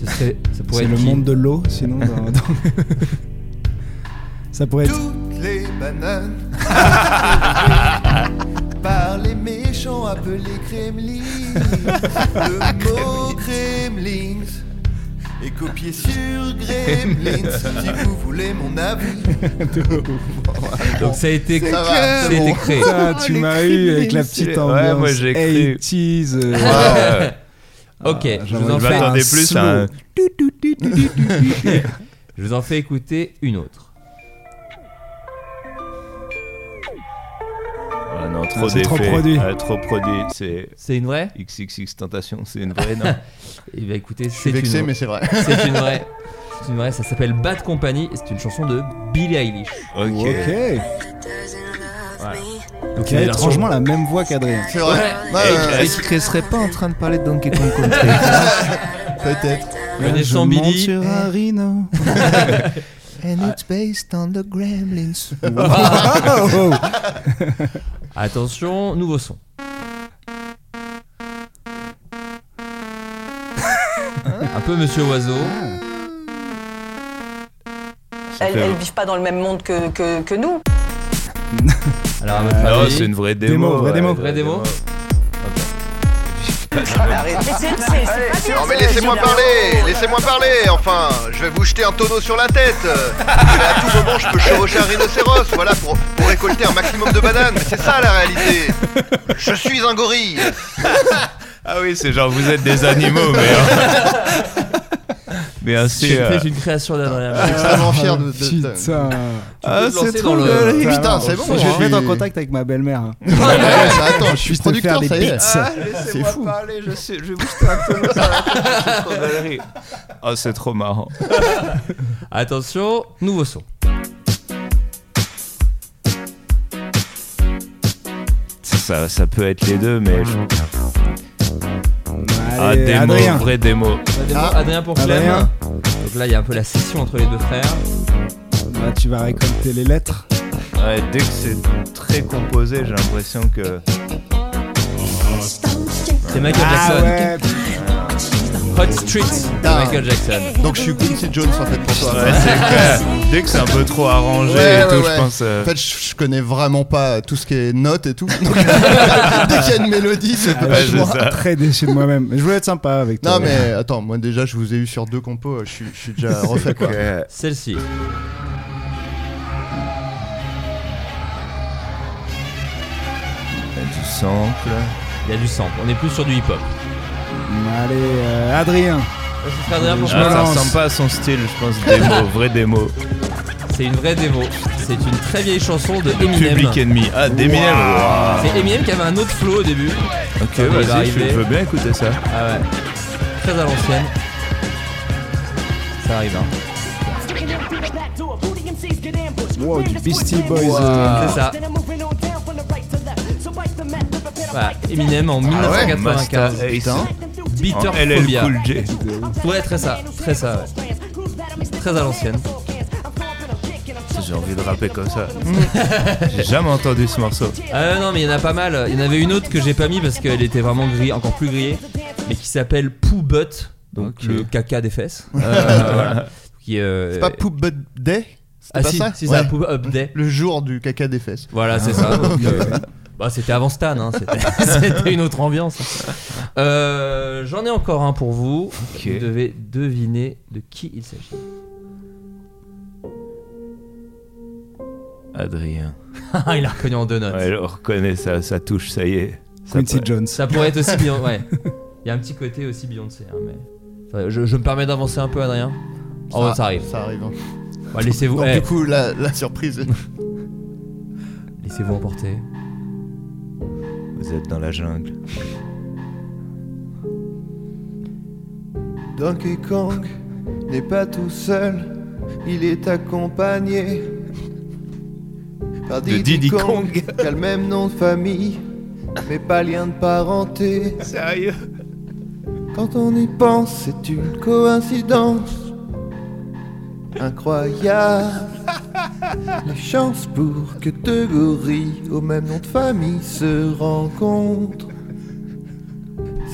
Speaker 7: Ce serait, ça pourrait
Speaker 8: C'est
Speaker 7: être
Speaker 8: le
Speaker 7: qui
Speaker 8: monde de l'eau, sinon. dans- dans- Ça pourrait être.
Speaker 4: Toutes les bananes par les méchants appelés Kremlin. Le mot Kremlin est copié sur Gremlins. Si vous voulez mon avis.
Speaker 7: Donc ça a été,
Speaker 3: Ça va, bon.
Speaker 7: créé.
Speaker 8: Putain, tu m'as eu avec la petite
Speaker 9: Ouais,
Speaker 8: ambiance
Speaker 9: moi, j'ai cru.
Speaker 8: 80s. euh,
Speaker 9: Ouais, ouais.
Speaker 7: Ok,
Speaker 8: Ah,
Speaker 7: je vous en fais
Speaker 8: un
Speaker 9: plus à un.
Speaker 7: Je vous en fais écouter une autre.
Speaker 9: Ah non, trop
Speaker 8: c'est trop produit.
Speaker 9: Ah, trop produit. C'est
Speaker 7: C'est une vraie?
Speaker 9: XXX Tentation, c'est une vraie, non
Speaker 7: écoutez,
Speaker 3: Je suis
Speaker 7: c'est
Speaker 3: vexé,
Speaker 7: une,
Speaker 3: mais c'est vrai.
Speaker 7: c'est une vraie. C'est une vraie, ça s'appelle Bad Company et c'est une chanson de Billie Eilish.
Speaker 9: Ok.
Speaker 8: Ok.
Speaker 7: Donc
Speaker 8: Qui a
Speaker 7: c'est la
Speaker 8: étrangement la même voix qu'Adrien.
Speaker 3: C'est vrai.
Speaker 9: Est-ce qu'il serait pas en train de parler de Donkey Kong Country
Speaker 3: Peut-être.
Speaker 7: Venez sans Billy.
Speaker 8: sur un rhino.
Speaker 9: And it's based on the Gremlins.
Speaker 8: Wow.
Speaker 7: Attention, nouveau son. Un peu Monsieur Oiseau.
Speaker 10: Elles, elles vivent pas dans le même monde que, que, que nous.
Speaker 7: Alors à votre
Speaker 9: Non,
Speaker 7: avis,
Speaker 9: c'est une vraie démo.
Speaker 8: Vraie démo.
Speaker 7: Vraie démo
Speaker 11: Non mais laissez-moi parler, laissez-moi parler, enfin, je vais vous jeter un tonneau sur la tête. Mais à tout moment, je peux chevaucher un rhinocéros, voilà, pour, pour récolter un maximum de bananes, mais c'est ça la réalité. Je suis un gorille.
Speaker 9: Ah oui, c'est genre vous êtes des animaux, mais. mais assez. euh,
Speaker 7: C'est une création d'Adrien.
Speaker 3: Je suis extrêmement fier de. de- de-
Speaker 8: Putain.
Speaker 9: Ah, c'est trop
Speaker 7: le-.
Speaker 3: Putain, c'est bon.
Speaker 8: Je vais te
Speaker 3: hein.
Speaker 8: mettre en contact avec ma belle-mère. hein.
Speaker 3: Ouais, ouais, ça, attends, je suis producteur,
Speaker 8: des
Speaker 3: ça y est.
Speaker 9: Ah,
Speaker 3: C'est
Speaker 9: laissez-moi
Speaker 3: fou.
Speaker 9: parler, je, sais, je vais vous jeter un la tête, c'est trop galerie. Oh, c'est trop marrant.
Speaker 7: Attention, nouveau son.
Speaker 9: Ça, ça peut être les deux, mais. je- Ah,
Speaker 8: Allez,
Speaker 9: démo,
Speaker 8: Adrien.
Speaker 9: vraie démo.
Speaker 7: Adrien,
Speaker 3: Ah.
Speaker 7: Adrien pour Clem.
Speaker 8: Adrien.
Speaker 7: Donc là, il y a un peu la scission entre les deux frères.
Speaker 8: Là, tu vas récolter les lettres.
Speaker 9: Ouais, dès que c'est très composé, j'ai l'impression que.
Speaker 7: C'est Michael
Speaker 8: Ah
Speaker 7: Jackson.
Speaker 8: ouais.
Speaker 7: Hot Street de
Speaker 3: Ah.
Speaker 7: Michael Jackson.
Speaker 3: Donc je suis Quincy Jones en fait pour toi.
Speaker 9: Ouais, c'est clair. Dès que c'est un peu trop arrangé
Speaker 3: Ouais,
Speaker 9: et
Speaker 3: ouais,
Speaker 9: tout,
Speaker 3: ouais.
Speaker 9: je pense. euh,
Speaker 3: En fait, je, je connais vraiment pas tout ce qui est notes et tout. Donc, dès qu'il y a une mélodie, c'est
Speaker 8: Ah,
Speaker 3: pas
Speaker 8: je
Speaker 9: c'est
Speaker 8: suis
Speaker 9: ça.
Speaker 8: très déçu de moi-même. Je voulais être sympa avec toi.
Speaker 3: Non mais attends, moi déjà je vous ai eu sur deux compos, je suis, je suis déjà refait quoi.
Speaker 7: Celle-ci.
Speaker 9: Il y a du sample.
Speaker 7: Il y a du sample. On est plus sur du hip-hop.
Speaker 8: Allez, euh, Adrien.
Speaker 7: Ce serait Adrien pour
Speaker 8: Je
Speaker 9: Ah, ça ressemble pas à son style, je pense. Démo, vraie démo.
Speaker 7: C'est une vraie démo. C'est une très vieille chanson de Eminem.
Speaker 9: Public Enemy. Ah, d'Eminem. Wow.
Speaker 7: C'est Eminem qui avait un autre flow au début.
Speaker 9: Ok, vas-y, je, veux bien écouter ça.
Speaker 7: Ah ouais. Très à l'ancienne. Ça arrive, hein.
Speaker 8: Wow, du Beastie Boys.
Speaker 7: Wow. C'est ça. Voilà, Eminem en 1995.
Speaker 9: Master Ace.
Speaker 3: Putain.
Speaker 7: Bitter
Speaker 9: En LL
Speaker 7: Phobia.
Speaker 9: Cool J.
Speaker 7: Ouais, très ça, très ça. ouais. Très à l'ancienne.
Speaker 9: J'ai envie de rapper comme ça. J'ai jamais entendu ce morceau.
Speaker 7: Ah non, mais il y en a pas mal. Il y en avait une autre que j'ai pas mis parce qu'elle était vraiment grillée, encore plus grillée, mais qui s'appelle Poo Butt, donc le caca des fesses. Euh, voilà. Euh,
Speaker 3: C'est pas Poop Butt Day
Speaker 7: Ah
Speaker 3: pas
Speaker 7: si,
Speaker 3: ça?
Speaker 7: si,
Speaker 3: Ouais.
Speaker 7: ça, Poo Up Day.
Speaker 3: Le jour du caca des fesses.
Speaker 7: Voilà, c'est ça. donc, euh, bah, c'était avant Stan, hein, c'était une autre ambiance. Euh, J'en ai encore un pour vous. Vous devez deviner de qui il s'agit.
Speaker 9: Adrien.
Speaker 7: Ah, il a reconnu en deux notes.
Speaker 9: Ouais, on reconnaît ça, ça touche, ça y est. Ça
Speaker 8: Quincy
Speaker 9: peut-
Speaker 8: Jones.
Speaker 7: Ça pourrait être aussi Beyoncé. Ouais. Il y a un petit côté aussi Beyoncé. hein, mais... Enfin, je, je me permets d'avancer un peu, Adrien. Oh, ça arrive.
Speaker 3: Ça arrive. hein.
Speaker 7: Bah, Laissez-vous eh,
Speaker 3: du coup, la, la surprise.
Speaker 7: laissez-vous emporter.
Speaker 9: Vous êtes dans la jungle.
Speaker 4: Donkey Kong n'est pas tout seul, il est accompagné par
Speaker 9: De
Speaker 4: Diddy,
Speaker 9: Diddy
Speaker 4: Kong,
Speaker 9: Kong.
Speaker 4: qui a le même nom de famille, mais pas lien de parenté.
Speaker 9: Sérieux?
Speaker 4: Quand on y pense, c'est une coïncidence incroyable. Les chances pour que deux gorilles au même nom de famille se rencontrent,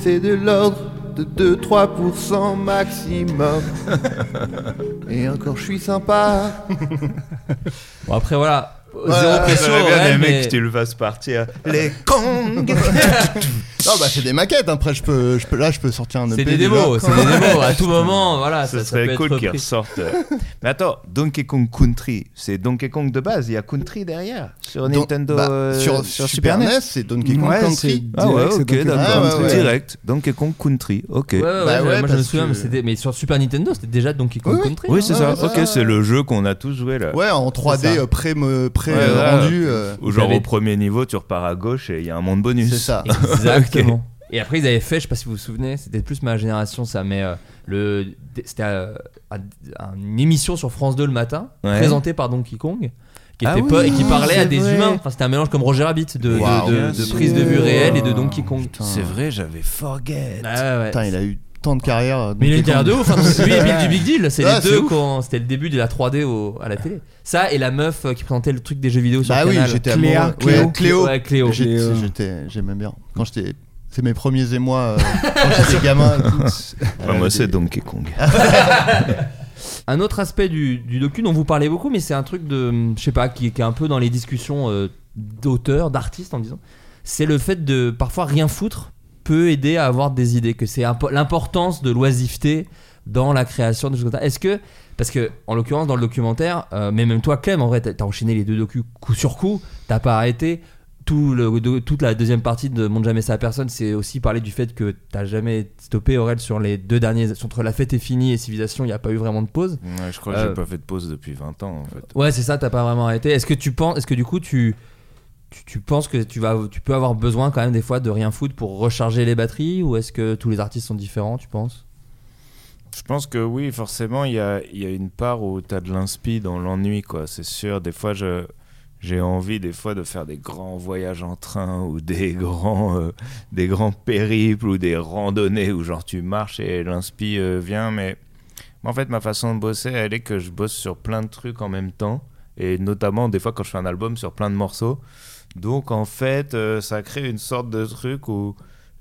Speaker 4: c'est de l'ordre de 2-3% maximum. Et encore, je suis sympa.
Speaker 7: Bon, après, voilà. Zéro pression.
Speaker 9: J'aurais bien
Speaker 7: ouais,
Speaker 9: aimé
Speaker 7: mais-
Speaker 9: que tu le fasses partir. Les Kong
Speaker 3: Non, bah c'est des maquettes. Après, je peux, je peux, là, je peux sortir un EP.
Speaker 7: C'est des
Speaker 3: déjà.
Speaker 7: démos, c'est des démos. À tout moment, voilà,
Speaker 9: Ce
Speaker 7: ça, ça peut
Speaker 9: serait cool qu'ils ressortent. Mais attends, Donkey Kong Country, c'est Donkey Kong de base, il y a Country derrière. Sur Nintendo.
Speaker 3: bah,
Speaker 9: euh,
Speaker 3: sur, Super NES, c'est Donkey Kong
Speaker 8: Ouais,
Speaker 3: Country.
Speaker 9: Ah ouais, ok,
Speaker 8: Donkey Kong
Speaker 9: d'accord. Direct, Donkey Kong Country, ok.
Speaker 7: Ouais, ouais,
Speaker 3: Bah
Speaker 7: ouais, moi je me souviens,
Speaker 3: que-
Speaker 7: mais, c'était- mais sur Super Nintendo, c'était déjà Donkey Kong
Speaker 3: Oui.
Speaker 7: Country.
Speaker 9: Oui,
Speaker 7: hein.
Speaker 9: c'est ça. ok, c'est le jeu qu'on a tous joué là.
Speaker 3: Ouais, en 3D
Speaker 7: ça.
Speaker 3: euh, pré,
Speaker 9: Ouais,
Speaker 3: euh, rendu. euh,
Speaker 9: Ou genre au premier niveau, tu repars à gauche et il y a un monde bonus.
Speaker 3: C'est ça.
Speaker 7: Exactement. Et après, ils avaient fait, je sais pas si vous vous souvenez, c'était plus ma génération, ça, mais euh, le, c'était euh, un- une émission sur France 2 le matin,
Speaker 9: Ouais.
Speaker 7: présentée par Donkey Kong, qui
Speaker 9: Ah
Speaker 7: était
Speaker 9: oui,
Speaker 7: pas- et qui parlait à des
Speaker 9: vrai.
Speaker 7: humains. Enfin, c'était un mélange comme Roger Rabbit de, prise de vue réelle et de Donkey Kong.
Speaker 9: C'est vrai, j'avais forget.
Speaker 7: Ouais.
Speaker 3: Putain, il a eu tant de carrière.
Speaker 7: Mais il a une carrière de ouf. Enfin, lui et Bill du Big Deal, c'est
Speaker 3: Ah,
Speaker 7: les
Speaker 3: c'est
Speaker 7: deux
Speaker 3: ouf.
Speaker 7: quand c'était le début de la 3D au- à la télé. Ça et la meuf euh, qui présentait le truc des jeux vidéo sur
Speaker 3: Bah oui,
Speaker 7: Canal.
Speaker 3: j'étais
Speaker 8: Cléa,
Speaker 3: amoureux.
Speaker 8: Cléo.
Speaker 3: Ouais, Cléo.
Speaker 7: Ouais, Cléo.
Speaker 3: J'étais-
Speaker 8: Cléo.
Speaker 3: J'étais, j'aimais bien. Quand j'étais, c'est mes premiers émois euh, quand j'étais gamin.
Speaker 9: moi, c'est Donkey Kong.
Speaker 7: Un autre aspect du, du docu dont vous parlez beaucoup, mais c'est un truc de, je sais pas, qui, qui est un peu dans les discussions euh, d'auteurs, d'artistes en disant, c'est le fait de parfois rien foutre peut aider à avoir des idées, que c'est impo- l'importance de l'oisiveté dans la création de choses comme ça. Est-ce que, parce que en l'occurrence dans le documentaire, euh, mais même toi Clem, en vrai, t'as t'as enchaîné les deux docus coup sur coup, t'as pas arrêté. Tout le, de- toute la deuxième partie de Montre jamais ça à personne, c'est aussi parler du fait que t'as jamais stoppé Aurel sur les deux derniers, entre La fête est finie et Civilisation, il n'y a pas eu vraiment de pause.
Speaker 9: Ouais, je crois que
Speaker 7: Euh,
Speaker 9: j'ai pas fait de pause depuis 20 ans en fait.
Speaker 7: Ouais, c'est ça, t'as pas vraiment arrêté. Est-ce que tu penses, est-ce que du coup tu, tu, penses que tu vas, tu peux avoir besoin quand même des fois de rien foutre pour recharger les batteries, ou est-ce que tous les artistes sont différents, tu penses?
Speaker 9: Je pense que oui, forcément, il y a, y a une part où tu as de l'inspi dans l'ennui, quoi. C'est sûr, des fois, je, j'ai envie des fois de faire des grands voyages en train ou des grands, euh, des grands périples ou des randonnées où genre tu marches et l'inspi euh, vient. Mais en fait, ma façon de bosser, elle est que je bosse sur plein de trucs en même temps. Et notamment, des fois, quand je fais un album, sur plein de morceaux. Donc, en fait, euh, ça crée une sorte de truc où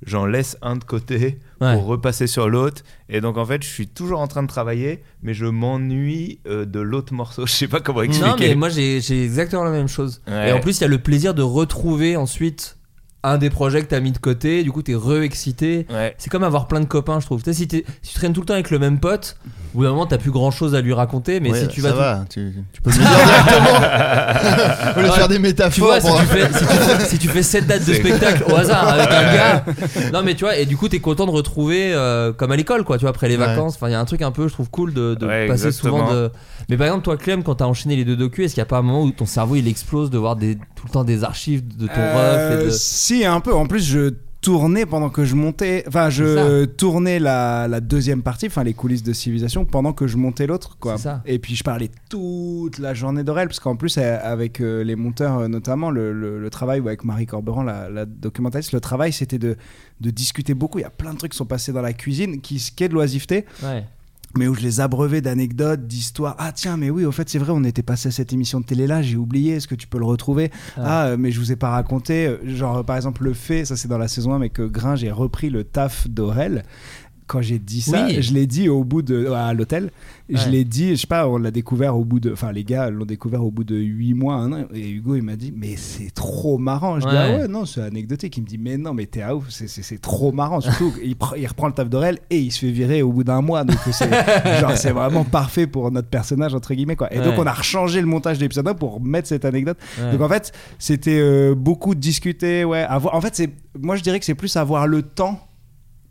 Speaker 9: j'en laisse un de côté
Speaker 7: Ouais.
Speaker 9: pour repasser sur l'autre. Et donc, en fait, je suis toujours en train de travailler, mais je m'ennuie euh, de l'autre morceau. Je sais pas comment expliquer.
Speaker 7: Non, mais moi j'ai exactement la même chose.
Speaker 9: Ouais.
Speaker 7: Et en plus, il y a le plaisir de retrouver ensuite un des projets que t'as mis de côté. Du coup, t'es re-excité.
Speaker 9: Ouais.
Speaker 7: C'est comme avoir plein de copains, je trouve. Tu sais, si, si tu traînes tout le temps avec le même pote, au bout d'un moment, t'as plus grand chose à lui raconter. Mais
Speaker 3: Ouais,
Speaker 7: si tu
Speaker 3: ça
Speaker 7: vas. tout-
Speaker 3: va, tu, tu peux le dire directement. Au lieu de faire des
Speaker 7: Tu
Speaker 3: métaphores.
Speaker 7: vois, si
Speaker 3: pour-
Speaker 7: tu, fais, si, tu fais, si tu fais 7 dates de spectacle au hasard avec un gars, non mais tu vois, et du coup t'es content de retrouver euh, comme à l'école quoi, tu vois, après les
Speaker 3: Ouais.
Speaker 7: vacances, enfin il y a un truc un peu, je trouve cool de, de
Speaker 9: Ouais,
Speaker 7: passer
Speaker 9: exactement.
Speaker 7: souvent de. Mais par exemple, toi Clem, quand t'as enchaîné les deux docus, est-ce qu'il n'y a pas un moment où ton cerveau il explose de voir des, tout le temps des archives de ton
Speaker 8: Euh,
Speaker 7: ref et de...
Speaker 8: Si, un peu. En plus, je tournais pendant que je montais. Enfin, je tournais la, la deuxième partie, enfin les coulisses de civilisation, pendant que je montais l'autre, quoi. Et puis je parlais toute la journée d'Aurel, parce qu'en plus, euh, avec euh, les monteurs, euh, notamment, le, le- le travail, ou avec Marie Corberan, la, la documentaliste, le travail, c'était de, de discuter beaucoup. Il y a plein de trucs qui sont passés dans la cuisine, qui, qui est de l'oisiveté
Speaker 7: Ouais.
Speaker 8: Mais où je les abreuvais d'anecdotes, d'histoires. Ah tiens, mais oui, au fait, c'est vrai, on était passé à cette émission de télé là, j'ai oublié, est-ce que tu peux le retrouver Ah, euh, mais je vous ai pas raconté. euh, Genre, par exemple, le fait, ça c'est dans la saison 1, mais que Gringe ait repris le taf d'Aurel. Quand j'ai dit ça,
Speaker 7: Oui.
Speaker 8: je l'ai dit au bout de. à l'hôtel. Je l'ai dit, je sais pas, on l'a découvert au bout de. Enfin, les gars l'ont découvert au bout de 8 mois, un an. Et Hugo, il m'a dit, mais c'est trop marrant. Je dis, ah ouais, non, c'est anecdotique. Il me dit, mais non, mais t'es à ouf, c'est- trop marrant. Surtout, il, pr- il reprend le taf d'Aurel et il se fait virer au bout d'un mois. Donc, c'est genre, c'est vraiment parfait pour notre personnage, entre guillemets, quoi. Et donc, on a rechangé le montage de l'épisode 1 pour mettre cette anecdote. Donc, en fait, c'était euh, beaucoup de discuter, ouais. Avoir, en fait, c'est, moi, je dirais que c'est plus avoir le temps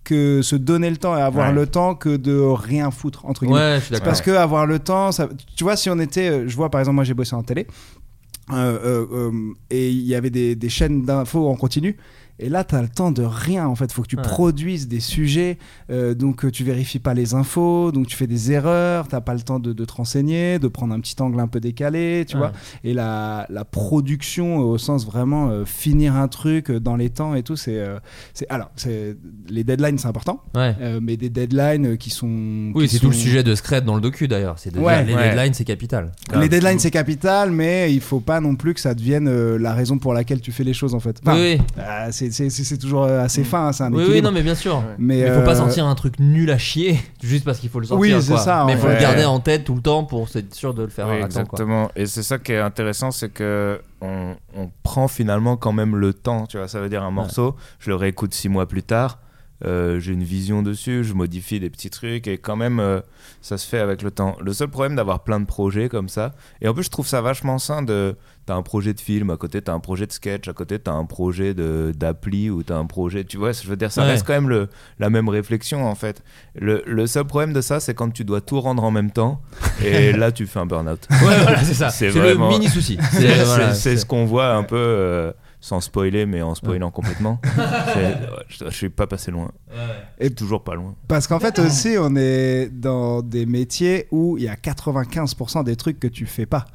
Speaker 8: que se donner le temps et avoir
Speaker 9: Ouais.
Speaker 8: le temps que de rien foutre, entre guillemets.
Speaker 7: Ouais, je suis d'accord.
Speaker 8: Parce que avoir le temps, ça, tu vois, si on était, euh, je vois par exemple, moi j'ai bossé en télé, euh, euh, euh, et il y avait des, des chaînes d'infos en continu. Et là, tu as le temps de rien en fait. faut que tu
Speaker 7: Ouais.
Speaker 8: produises des sujets, euh, donc euh, tu vérifies pas les infos, donc tu fais des erreurs, t'as pas le temps de, de te renseigner, de prendre un petit angle un peu décalé, tu
Speaker 7: Ouais.
Speaker 8: vois. Et la, la production, euh, au sens vraiment euh, finir un truc dans les temps et tout, c'est. euh, c'est alors, c'est les deadlines, c'est important,
Speaker 7: Ouais.
Speaker 8: mais des deadlines qui sont.
Speaker 7: Oui, c'est tout le sujet de Scred dans le docu d'ailleurs. C'est de
Speaker 8: Ouais.
Speaker 7: dire les deadlines, c'est capital.
Speaker 8: Les deadlines, c'est capital, mais il faut pas non plus que ça devienne la raison pour laquelle tu fais les choses en fait. Enfin,
Speaker 7: oui,
Speaker 8: c'est c'est- toujours euh, assez fin, hein, c'est un
Speaker 7: Oui, oui, non, mais bien sûr.
Speaker 8: Mais,
Speaker 7: Mais faut pas
Speaker 8: euh,
Speaker 7: sortir un truc nul à chier juste parce qu'il faut le sortir.
Speaker 8: Oui, c'est ça,
Speaker 7: Mais
Speaker 8: ouais.
Speaker 7: faut le garder en tête tout le temps pour être sûr de le faire
Speaker 9: Oui,
Speaker 7: à temps. quoi.
Speaker 9: exactement. Et c'est ça qui est intéressant, c'est que on, on prend finalement quand même le temps. Tu vois, ça veut dire un morceau, je le réécoute six mois plus tard. Euh, j'ai une vision dessus, je modifie des petits trucs et quand même euh, ça se fait avec le temps. Le seul problème d'avoir plein de projets comme ça, et en plus je trouve ça vachement sain de t'as un projet de film, à côté t'as un projet de sketch, à côté t'as un projet d'appli ou t'as un projet, tu vois, je veux dire ça
Speaker 7: Ouais.
Speaker 9: reste quand même le, la même réflexion en fait. Le, le seul problème de ça c'est quand tu dois tout rendre en même temps et là tu fais un burn-out.
Speaker 7: Ouais, voilà, c'est ça. C'est le mini souci. Voilà,
Speaker 9: c'est- ce qu'on voit un peu euh, sans spoiler, mais en spoilant complètement. Je, je suis pas passé loin.
Speaker 8: Et-
Speaker 9: Et toujours pas loin.
Speaker 8: Parce qu'en fait aussi, on est dans des métiers où il y a 95% des trucs que tu fais pas.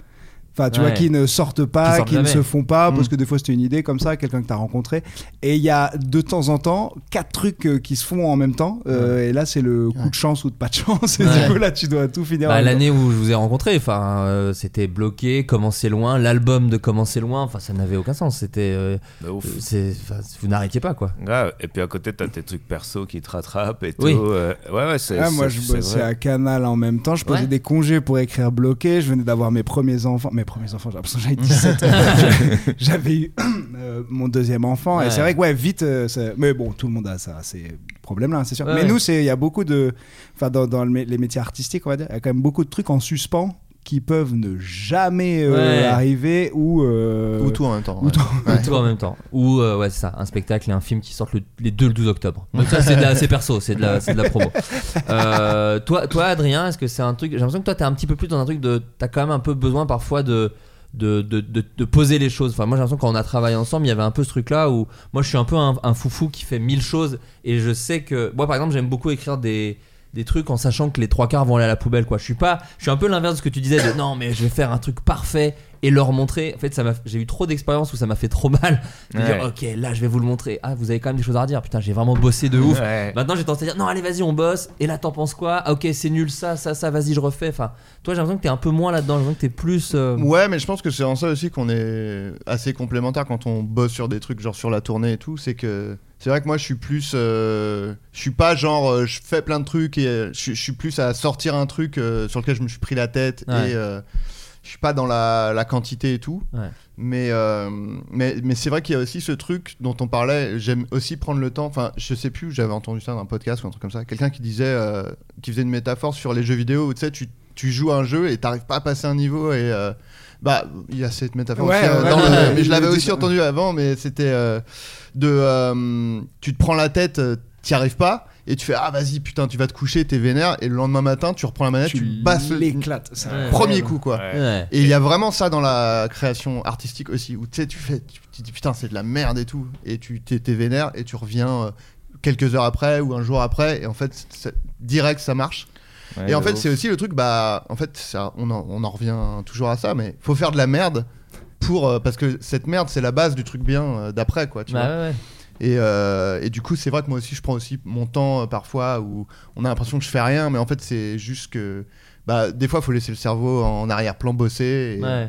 Speaker 8: Enfin, tu
Speaker 7: Ouais.
Speaker 8: vois, qui ne sortent pas,
Speaker 7: Qui sortent
Speaker 8: qui, ne se font pas, parce
Speaker 3: Mm.
Speaker 8: que des fois c'était une idée comme ça, quelqu'un que tu as rencontré. Et il y a de temps en temps quatre trucs euh, qui se font en même temps. euh, Et là, c'est le coup de chance ou de pas de chance. Et
Speaker 7: Ouais.
Speaker 8: du coup, là, tu dois tout finir.
Speaker 7: Bah. L'année où je vous ai rencontré, enfin, euh, c'était bloqué, commencer loin, l'album de commencer loin, enfin, ça n'avait aucun sens. C'était, euh, enfin, vous n'arrêtiez pas quoi.
Speaker 9: Grave. Et puis à côté, t'as tes trucs perso qui te rattrapent et
Speaker 7: Oui.
Speaker 9: tout. euh, ouais, ouais, c'est.
Speaker 8: Ah, moi,
Speaker 9: c'est-
Speaker 8: je bossais à Canal en même temps. Je posais
Speaker 7: Ouais.
Speaker 8: des congés pour écrire bloqué. Je venais d'avoir mes premiers enfants. Mes premiers enfants, j'ai l'impression que j'avais 17 ans. J'avais eu euh, mon deuxième enfant.
Speaker 7: Ouais.
Speaker 8: Et c'est vrai que, ouais, vite. euh, ça- Mais bon, tout le monde a ça, ces problèmes-là, c'est sûr.
Speaker 7: Ouais,
Speaker 8: Mais
Speaker 7: ouais.
Speaker 8: nous, il y a beaucoup de. Enfin, dans, dans le les métiers artistiques, on va dire, il y a quand même beaucoup de trucs en suspens qui peuvent ne jamais euh,
Speaker 7: Ouais.
Speaker 8: arriver ou. euh,
Speaker 3: Ou tout en même temps.
Speaker 8: ou
Speaker 3: ouais.
Speaker 8: tout-
Speaker 3: Ouais.
Speaker 7: Tout en même temps. Ou, euh, ouais, c'est ça, un spectacle et un film qui sortent le- les deux le 12 octobre. Donc ça, c'est, de la- c'est perso, c'est de la, c'est de la promo. Euh, toi, toi, Adrien, est-ce que c'est un truc. J'ai l'impression que toi, t'es un petit peu plus dans un truc de. T'as quand même un peu besoin parfois de. De, de, de, de poser les choses. Enfin, moi j'ai l'impression quand on a travaillé ensemble, il y avait un peu ce truc là où moi je suis un peu un, un foufou qui fait mille choses et je sais que. Moi par exemple, j'aime beaucoup écrire des, des trucs en sachant que les trois quarts vont aller à la poubelle quoi. Je suis pas. Je suis un peu l'inverse de ce que tu disais de non, mais je vais faire un truc parfait et leur montrer. En fait, ça m'a, j'ai eu trop d'expériences où ça m'a fait trop mal de
Speaker 9: Ouais.
Speaker 7: dire ok, là je vais vous le montrer. Ah, vous avez quand même des choses à redire. Putain, j'ai vraiment bossé de ouf.
Speaker 9: Ouais.
Speaker 7: Maintenant, j'ai tendance à dire non, allez, vas-y, on bosse. Et là, t'en penses quoi? Ah, Ok, c'est nul, ça, ça, ça, vas-y, je refais. Enfin, toi, j'ai l'impression que t'es un peu moins là-dedans. J'ai l'impression que t'es plus. euh,
Speaker 3: Ouais, mais je pense que c'est en ça aussi qu'on est assez complémentaires quand on bosse sur des trucs genre sur la tournée et tout. C'est que c'est vrai que moi je suis plus. euh, je suis pas genre euh, je fais plein de trucs et euh, je, suis- je suis plus à sortir un truc euh, sur lequel je me suis pris la tête
Speaker 7: Ouais.
Speaker 3: et euh, je suis pas dans la, la quantité et tout.
Speaker 7: Ouais.
Speaker 3: Mais, euh, mais, mais c'est vrai qu'il y a aussi ce truc dont on parlait. J'aime aussi prendre le temps. Enfin, je sais plus, j'avais entendu ça dans un podcast ou un truc comme ça. Quelqu'un qui disait, euh, qui faisait une métaphore sur les jeux vidéo où tu sais, tu, tu joues à un jeu et t'arrives pas à passer un niveau et. euh, bah, il y a cette métaphore
Speaker 8: Ouais,
Speaker 3: aussi,
Speaker 8: ouais,
Speaker 3: dans
Speaker 8: ouais,
Speaker 3: le-
Speaker 8: ouais,
Speaker 3: mais je l'avais aussi entendu avant, mais c'était euh, de. euh, tu te prends la tête, euh, t'y arrives pas, et tu fais Ah, vas-y, putain, tu vas te coucher, t'es vénère, et le lendemain matin, tu reprends la manette, tu,
Speaker 8: tu
Speaker 3: basses le-.
Speaker 8: C'est
Speaker 7: Ouais.
Speaker 3: Premier coup, quoi.
Speaker 9: Ouais.
Speaker 7: ouais.
Speaker 3: Et il y a vraiment ça dans la création artistique aussi, où tu sais, tu fais, tu te dis putain, c'est de la merde et tout, et tu t'es vénère et tu reviens euh, quelques heures après ou un jour après, et en fait, c'est- direct ça marche.
Speaker 9: Ouais,
Speaker 3: et en fait, c'est aussi le truc, bah, en fait, ça, on, en, on en revient toujours à ça, mais faut faire de la merde pour, euh, parce que cette merde, c'est la base du truc bien euh, d'après, quoi, tu
Speaker 7: Bah,
Speaker 3: vois.
Speaker 7: ouais, ouais.
Speaker 3: Et, euh, et du coup, c'est vrai que moi aussi, je prends aussi mon temps euh, parfois où on a l'impression que je fais rien, mais en fait, c'est juste que bah, des fois, il faut laisser le cerveau en arrière-plan bosser. Et,
Speaker 7: Ouais.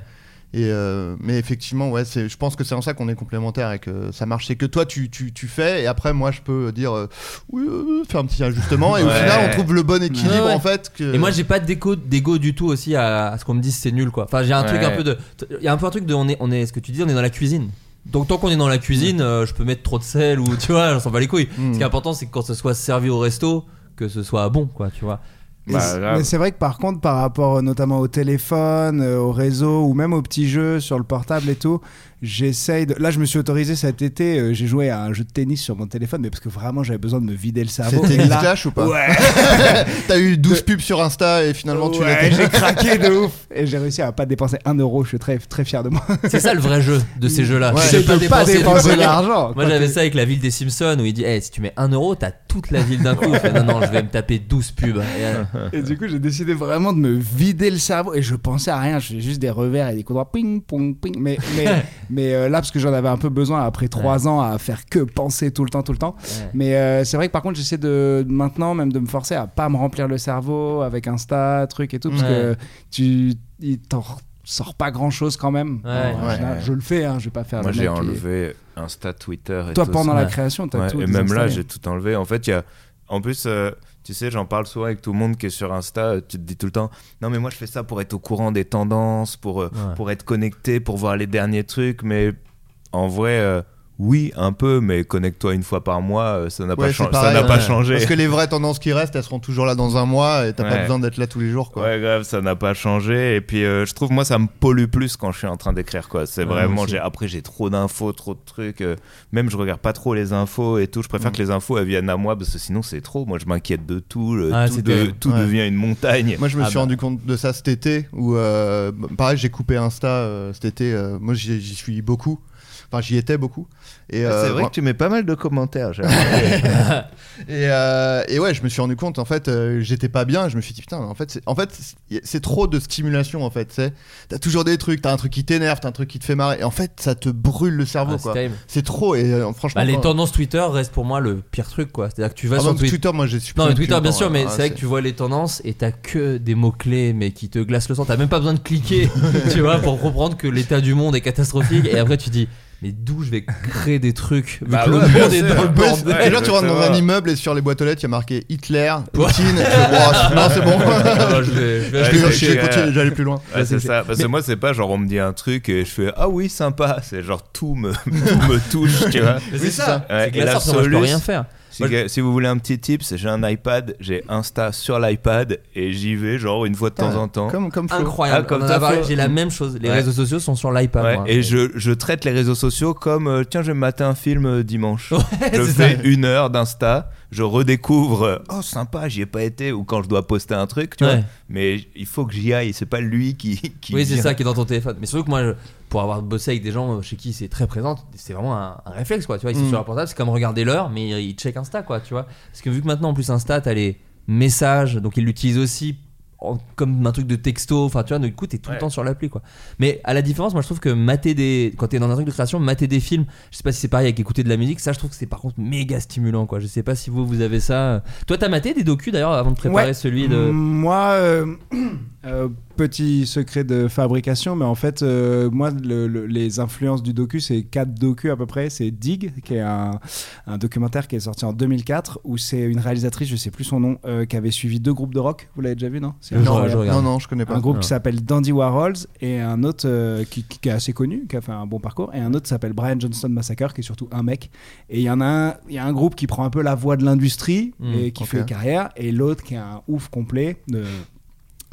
Speaker 3: Et, euh, mais effectivement, ouais, c'est, je pense que c'est en ça qu'on est complémentaires et que ça marche. C'est que toi, tu, tu, tu fais, et après, moi, je peux dire euh, oui, euh, faire un petit ajustement, et au final, on trouve le bon équilibre
Speaker 7: Ouais, ouais.
Speaker 3: en fait. Que...
Speaker 7: Et moi j'ai pas d'égo du tout aussi à, à ce qu'on me dise c'est nul quoi. Enfin j'ai un truc un peu de il y a un peu un truc de on est on est ce que tu dis on est dans la cuisine. Donc tant qu'on est dans la cuisine, euh, je peux mettre trop de sel ou tu vois, on s'en bat les couilles.
Speaker 3: Mm.
Speaker 7: Ce qui est important c'est que quand ce soit servi au resto, que ce soit bon quoi, tu vois.
Speaker 9: Bah,
Speaker 8: mais c'est vrai que par contre, par rapport euh, notamment au téléphone, euh, au réseau ou même aux petits jeux sur le portable et tout, j'essaye de. Là, je me suis autorisé cet été, euh, j'ai joué à un jeu de tennis sur mon téléphone, mais parce que vraiment j'avais besoin de me vider le cerveau.
Speaker 3: C'était
Speaker 8: Et là-
Speaker 3: Clash ou pas
Speaker 8: Ouais,
Speaker 3: T'as eu 12 pubs sur Insta et finalement tu l'as
Speaker 8: Ouais, j'ai craqué de ouf. Et j'ai réussi à pas dépenser un euro, je suis très, très fier de moi.
Speaker 7: C'est ça le vrai jeu de ces jeux-là.
Speaker 3: Ouais.
Speaker 7: C'est
Speaker 8: C'est de pas dépenser l'argent.
Speaker 7: Moi j'avais ça avec la ville des Simpsons où il dit Eh, si tu mets 1 euro, t'as toute la ville d'un coup. Je fais, non, non, je vais me taper 12 pubs. Et, euh,
Speaker 8: Et du coup, j'ai décidé vraiment de me vider le cerveau et je pensais à rien. Je faisais juste des revers et des coups droits, ping, pong, ping. Mais, mais, mais euh, là, parce que j'en avais un peu besoin après trois ans à faire que penser tout le temps, tout le temps.
Speaker 7: ouais.
Speaker 8: Mais euh, c'est vrai que par contre, j'essaie de maintenant même de me forcer à pas me remplir le cerveau avec Insta, truc et tout, parce
Speaker 7: Ouais.
Speaker 8: que tu, t'en- sors pas grand chose quand même. En général, Je le fais, hein, je vais pas faire
Speaker 9: Moi j'ai enlevé Insta, Twitter et
Speaker 8: Toi,
Speaker 9: tout
Speaker 8: pendant
Speaker 9: ça.
Speaker 8: la création, t'as
Speaker 9: Ouais,
Speaker 8: tout
Speaker 9: Et même là, j'ai tout enlevé. En fait, il y a. En plus, euh, tu sais, j'en parle souvent avec tout le monde qui est sur Insta. euh, Tu te dis tout le temps, non, mais moi, je fais ça pour être au courant des tendances, pour, euh,
Speaker 7: Ouais.
Speaker 9: pour être connecté, pour voir les derniers trucs. Mais en vrai, euh, oui, un peu, mais connecte-toi une fois par mois, euh, ça n'a pas, ça pas changé.
Speaker 3: Parce que les vraies tendances qui restent, elles seront toujours là dans un mois et t'as pas
Speaker 9: Ouais.
Speaker 3: besoin d'être là tous les jours. Quoi.
Speaker 9: Ouais, grave, ça n'a pas changé. Et puis, euh, je trouve, moi, ça me pollue plus quand je suis en train d'écrire, quoi. C'est
Speaker 7: Ouais,
Speaker 9: vraiment, j'ai, après, j'ai trop d'infos, trop de trucs. euh, même, je regarde pas trop les infos et tout. Je préfère
Speaker 3: Mm.
Speaker 9: que les infos, elles viennent à moi parce que sinon, c'est trop. Moi, je m'inquiète de tout. le-
Speaker 7: Ah,
Speaker 9: tout
Speaker 7: c'est
Speaker 9: de-
Speaker 7: terrible.
Speaker 9: tout
Speaker 3: Ouais.
Speaker 9: devient une montagne.
Speaker 3: Moi, je me
Speaker 7: Ah
Speaker 3: suis
Speaker 7: bah.
Speaker 3: rendu compte de ça cet été où, euh, pareil, j'ai coupé Insta euh, cet été. euh, moi, j'y j'y suis beaucoup. Enfin, j'y étais beaucoup. Et,
Speaker 9: Ah,
Speaker 3: euh,
Speaker 9: c'est vrai
Speaker 3: moi-
Speaker 9: que tu mets pas mal de commentaires.
Speaker 3: et, euh, et ouais, je me suis rendu compte, en fait, euh, j'étais pas bien. Je me suis dit, putain, en fait, c'est, en fait, c'est- c'est trop de stimulation, en fait. tu sais. T'as toujours des trucs, t'as un truc qui t'énerve, t'as un truc qui te fait marrer. Et en fait, ça te brûle le cerveau,
Speaker 7: Ah, c'est
Speaker 3: quoi.
Speaker 7: terrible.
Speaker 3: C'est trop. Et euh, franchement,
Speaker 7: Bah, les tendances Twitter restent pour moi le pire truc quoi. C'est-à-dire que tu vas
Speaker 3: Ah,
Speaker 7: sur Twitter.
Speaker 3: Twitter, moi, j'ai
Speaker 7: Non
Speaker 3: supprimé
Speaker 7: mais Twitter bien sûr, mais c'est
Speaker 3: Ah,
Speaker 7: vrai que tu vois les tendances et t'as que des mots clés mais qui te glacent le sang. T'as même pas besoin de cliquer, tu vois, pour comprendre que l'état du monde est catastrophique. Et après tu dis, mais d'où je vais créer des trucs vu
Speaker 9: Bah
Speaker 7: que le monde est dans le bordel.
Speaker 3: Et là, tu rentres dans un immeuble et sur les boîtes aux lettres, il y a marqué Hitler, Poutine. non, c'est bon.
Speaker 7: Ah, je vais, je vais
Speaker 3: Je vais- continuer, j'allais plus loin.
Speaker 9: C'est ça. Parce que moi, c'est pas genre on me dit un truc et je fais ah oui, sympa. C'est genre tout me, tout me touche, tu vois.
Speaker 7: C'est ça.
Speaker 9: Et
Speaker 7: glaçant,
Speaker 9: la
Speaker 7: parce que moi, je peux rien faire.
Speaker 9: Si, vous voulez un petit tips, j'ai un iPad, j'ai Insta sur l'iPad et j'y vais genre une fois de temps en temps.
Speaker 3: Comme, comme.
Speaker 7: Incroyable.
Speaker 9: Ah, comme.
Speaker 7: J'ai la même chose. Les
Speaker 9: Ouais.
Speaker 7: réseaux sociaux sont sur l'iPad.
Speaker 9: Ouais, et je, je traite les réseaux sociaux comme euh, tiens, je vais me mater un film euh, dimanche. je fais
Speaker 7: ça.
Speaker 9: une heure d'Insta, je redécouvre euh, oh sympa, j'y ai pas été ou quand je dois poster un truc, tu vois. Mais il faut que j'y aille, c'est pas lui qui. qui
Speaker 7: Oui, c'est ça qui est dans ton téléphone. Mais surtout que moi, je- pour avoir bossé avec des gens chez qui c'est très présent, c'est vraiment un, un réflexe, quoi. Tu vois, ils sont
Speaker 3: Mm.
Speaker 7: sur leur portable, c'est comme regarder l'heure, mais ils, check Insta, quoi, tu vois. Parce que vu que maintenant, en plus, Insta, t'as les messages, donc ils l'utilisent aussi en- comme un truc de texto, enfin, tu vois, du coup, t'es tout le temps sur l'appli, quoi. Mais à la différence, moi, je trouve que mater des. Quand t'es dans un truc de création, mater des films, je sais pas si c'est pareil avec écouter de la musique, ça, je trouve que c'est par contre méga stimulant, quoi. Je sais pas si vous, vous avez ça. Toi, t'as maté des docus d'ailleurs avant de préparer
Speaker 8: Ouais.
Speaker 7: celui de.
Speaker 8: Moi, euh, euh, petit secret de fabrication, mais en fait, euh, moi, le- le- les influences du docu, c'est quatre docus à peu près. C'est Dig, qui est un, un documentaire qui est sorti en 2004, où c'est une réalisatrice, je sais plus son nom, euh, qui avait suivi deux groupes de rock. Vous l'avez déjà vu, non? C'est
Speaker 7: Je-.
Speaker 3: Non, non, je connais pas.
Speaker 8: Un groupe
Speaker 7: Non.
Speaker 8: qui s'appelle Dandy Warhols et un autre euh, qui, qui est assez connu, qui a fait un bon parcours, et un autre qui s'appelle Brian Johnston Massacre, qui est surtout un mec. Et il y en a un, il y a un groupe qui prend un peu la voie de l'industrie
Speaker 7: Mm,
Speaker 8: et qui fait carrière, et l'autre qui est un ouf complet. De,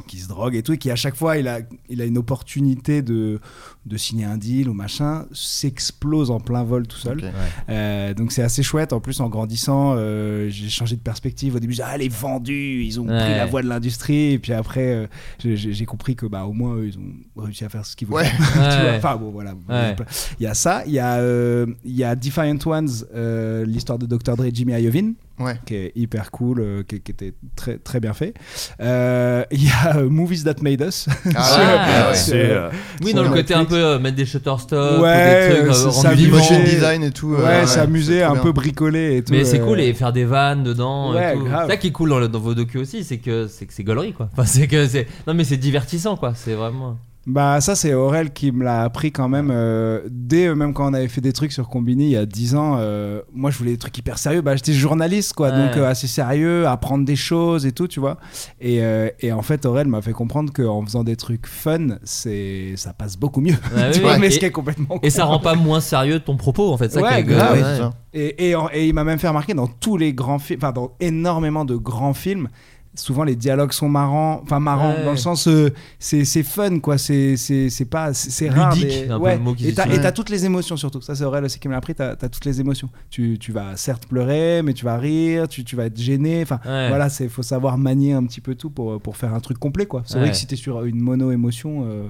Speaker 8: qui se drogue et tout, et qui à chaque fois il a, il a une opportunité de, de signer un deal ou machin, s'explose en plein vol tout seul. Euh, donc c'est assez chouette. En plus, en grandissant, euh, j'ai changé de perspective. Au début, j'ai dit, ah, les vendus, ils ont
Speaker 7: Ouais.
Speaker 8: pris la voie de l'industrie. Et puis après, euh, j'ai- compris que bah au moins eux, ils ont réussi à faire ce qu'ils voulaient.
Speaker 3: Ouais.
Speaker 8: Vois, enfin bon, voilà. Il y a ça. Il y a, il y a Defiant Ones, l'histoire de Dr. Dre, Jimmy Iovine
Speaker 3: Ouais.
Speaker 8: qui est hyper cool, euh, qui, qui était très, très bien fait. Euh, Il y a euh, Movies That Made Us.
Speaker 3: Ah
Speaker 8: Sur-
Speaker 3: ouais,
Speaker 7: ouais.
Speaker 9: C'est, euh,
Speaker 7: Oui, dans le côté un peu euh, mettre des shutterstops,
Speaker 8: Ouais,
Speaker 7: ou des trucs, rendre vivant.
Speaker 3: Motion design et tout.
Speaker 8: Ouais, s'amuser, un
Speaker 3: bien.
Speaker 8: peu bricoler et tout.
Speaker 7: Mais c'est cool et faire des vannes dedans.
Speaker 8: Ouais,
Speaker 7: et tout.
Speaker 8: grave.
Speaker 7: C'est ça qui est cool dans, le- dans vos docus aussi, c'est que c'est que c'est gaulerie quoi. Enfin, c'est que c'est non mais c'est divertissant quoi. C'est vraiment.
Speaker 8: Bah ça c'est Aurel qui me l'a appris quand même euh, dès euh, même quand on avait fait des trucs sur Combini il y a 10 ans euh, moi je voulais des trucs hyper sérieux bah j'étais journaliste quoi
Speaker 7: Ouais.
Speaker 8: donc euh, assez sérieux apprendre des choses et tout tu vois et, euh, et en fait Aurel m'a fait comprendre qu'en faisant des trucs fun c'est ça passe beaucoup mieux
Speaker 7: Ouais,
Speaker 8: tu
Speaker 7: oui,
Speaker 8: vois
Speaker 7: oui.
Speaker 8: mais
Speaker 7: Et-
Speaker 8: ce qui est complètement
Speaker 7: Et ça
Speaker 8: con.
Speaker 7: rend pas moins sérieux ton propos en fait. Ça
Speaker 8: Ouais, grave,
Speaker 7: ouais.
Speaker 3: ouais, c'est ça.
Speaker 8: Et, et, et il m'a même fait remarquer dans tous les grands films, enfin dans énormément de grands films, souvent les dialogues sont marrants, enfin marrants
Speaker 7: Ouais.
Speaker 8: dans le sens euh, c'est c'est fun quoi, c'est c'est c'est pas c'est rare.
Speaker 7: Ludique,
Speaker 8: des-
Speaker 7: un peu
Speaker 8: ouais.
Speaker 7: le mot
Speaker 8: Et t'as toutes les émotions surtout. Ça c'est vrai aussi qui me l'a appris. T'as as toutes les émotions. Tu tu vas certes pleurer, mais tu vas rire, tu tu vas être gêné. Enfin voilà, c'est faut savoir manier un petit peu tout pour pour faire un truc complet quoi. C'est vrai que si t'es sur une mono émotion euh,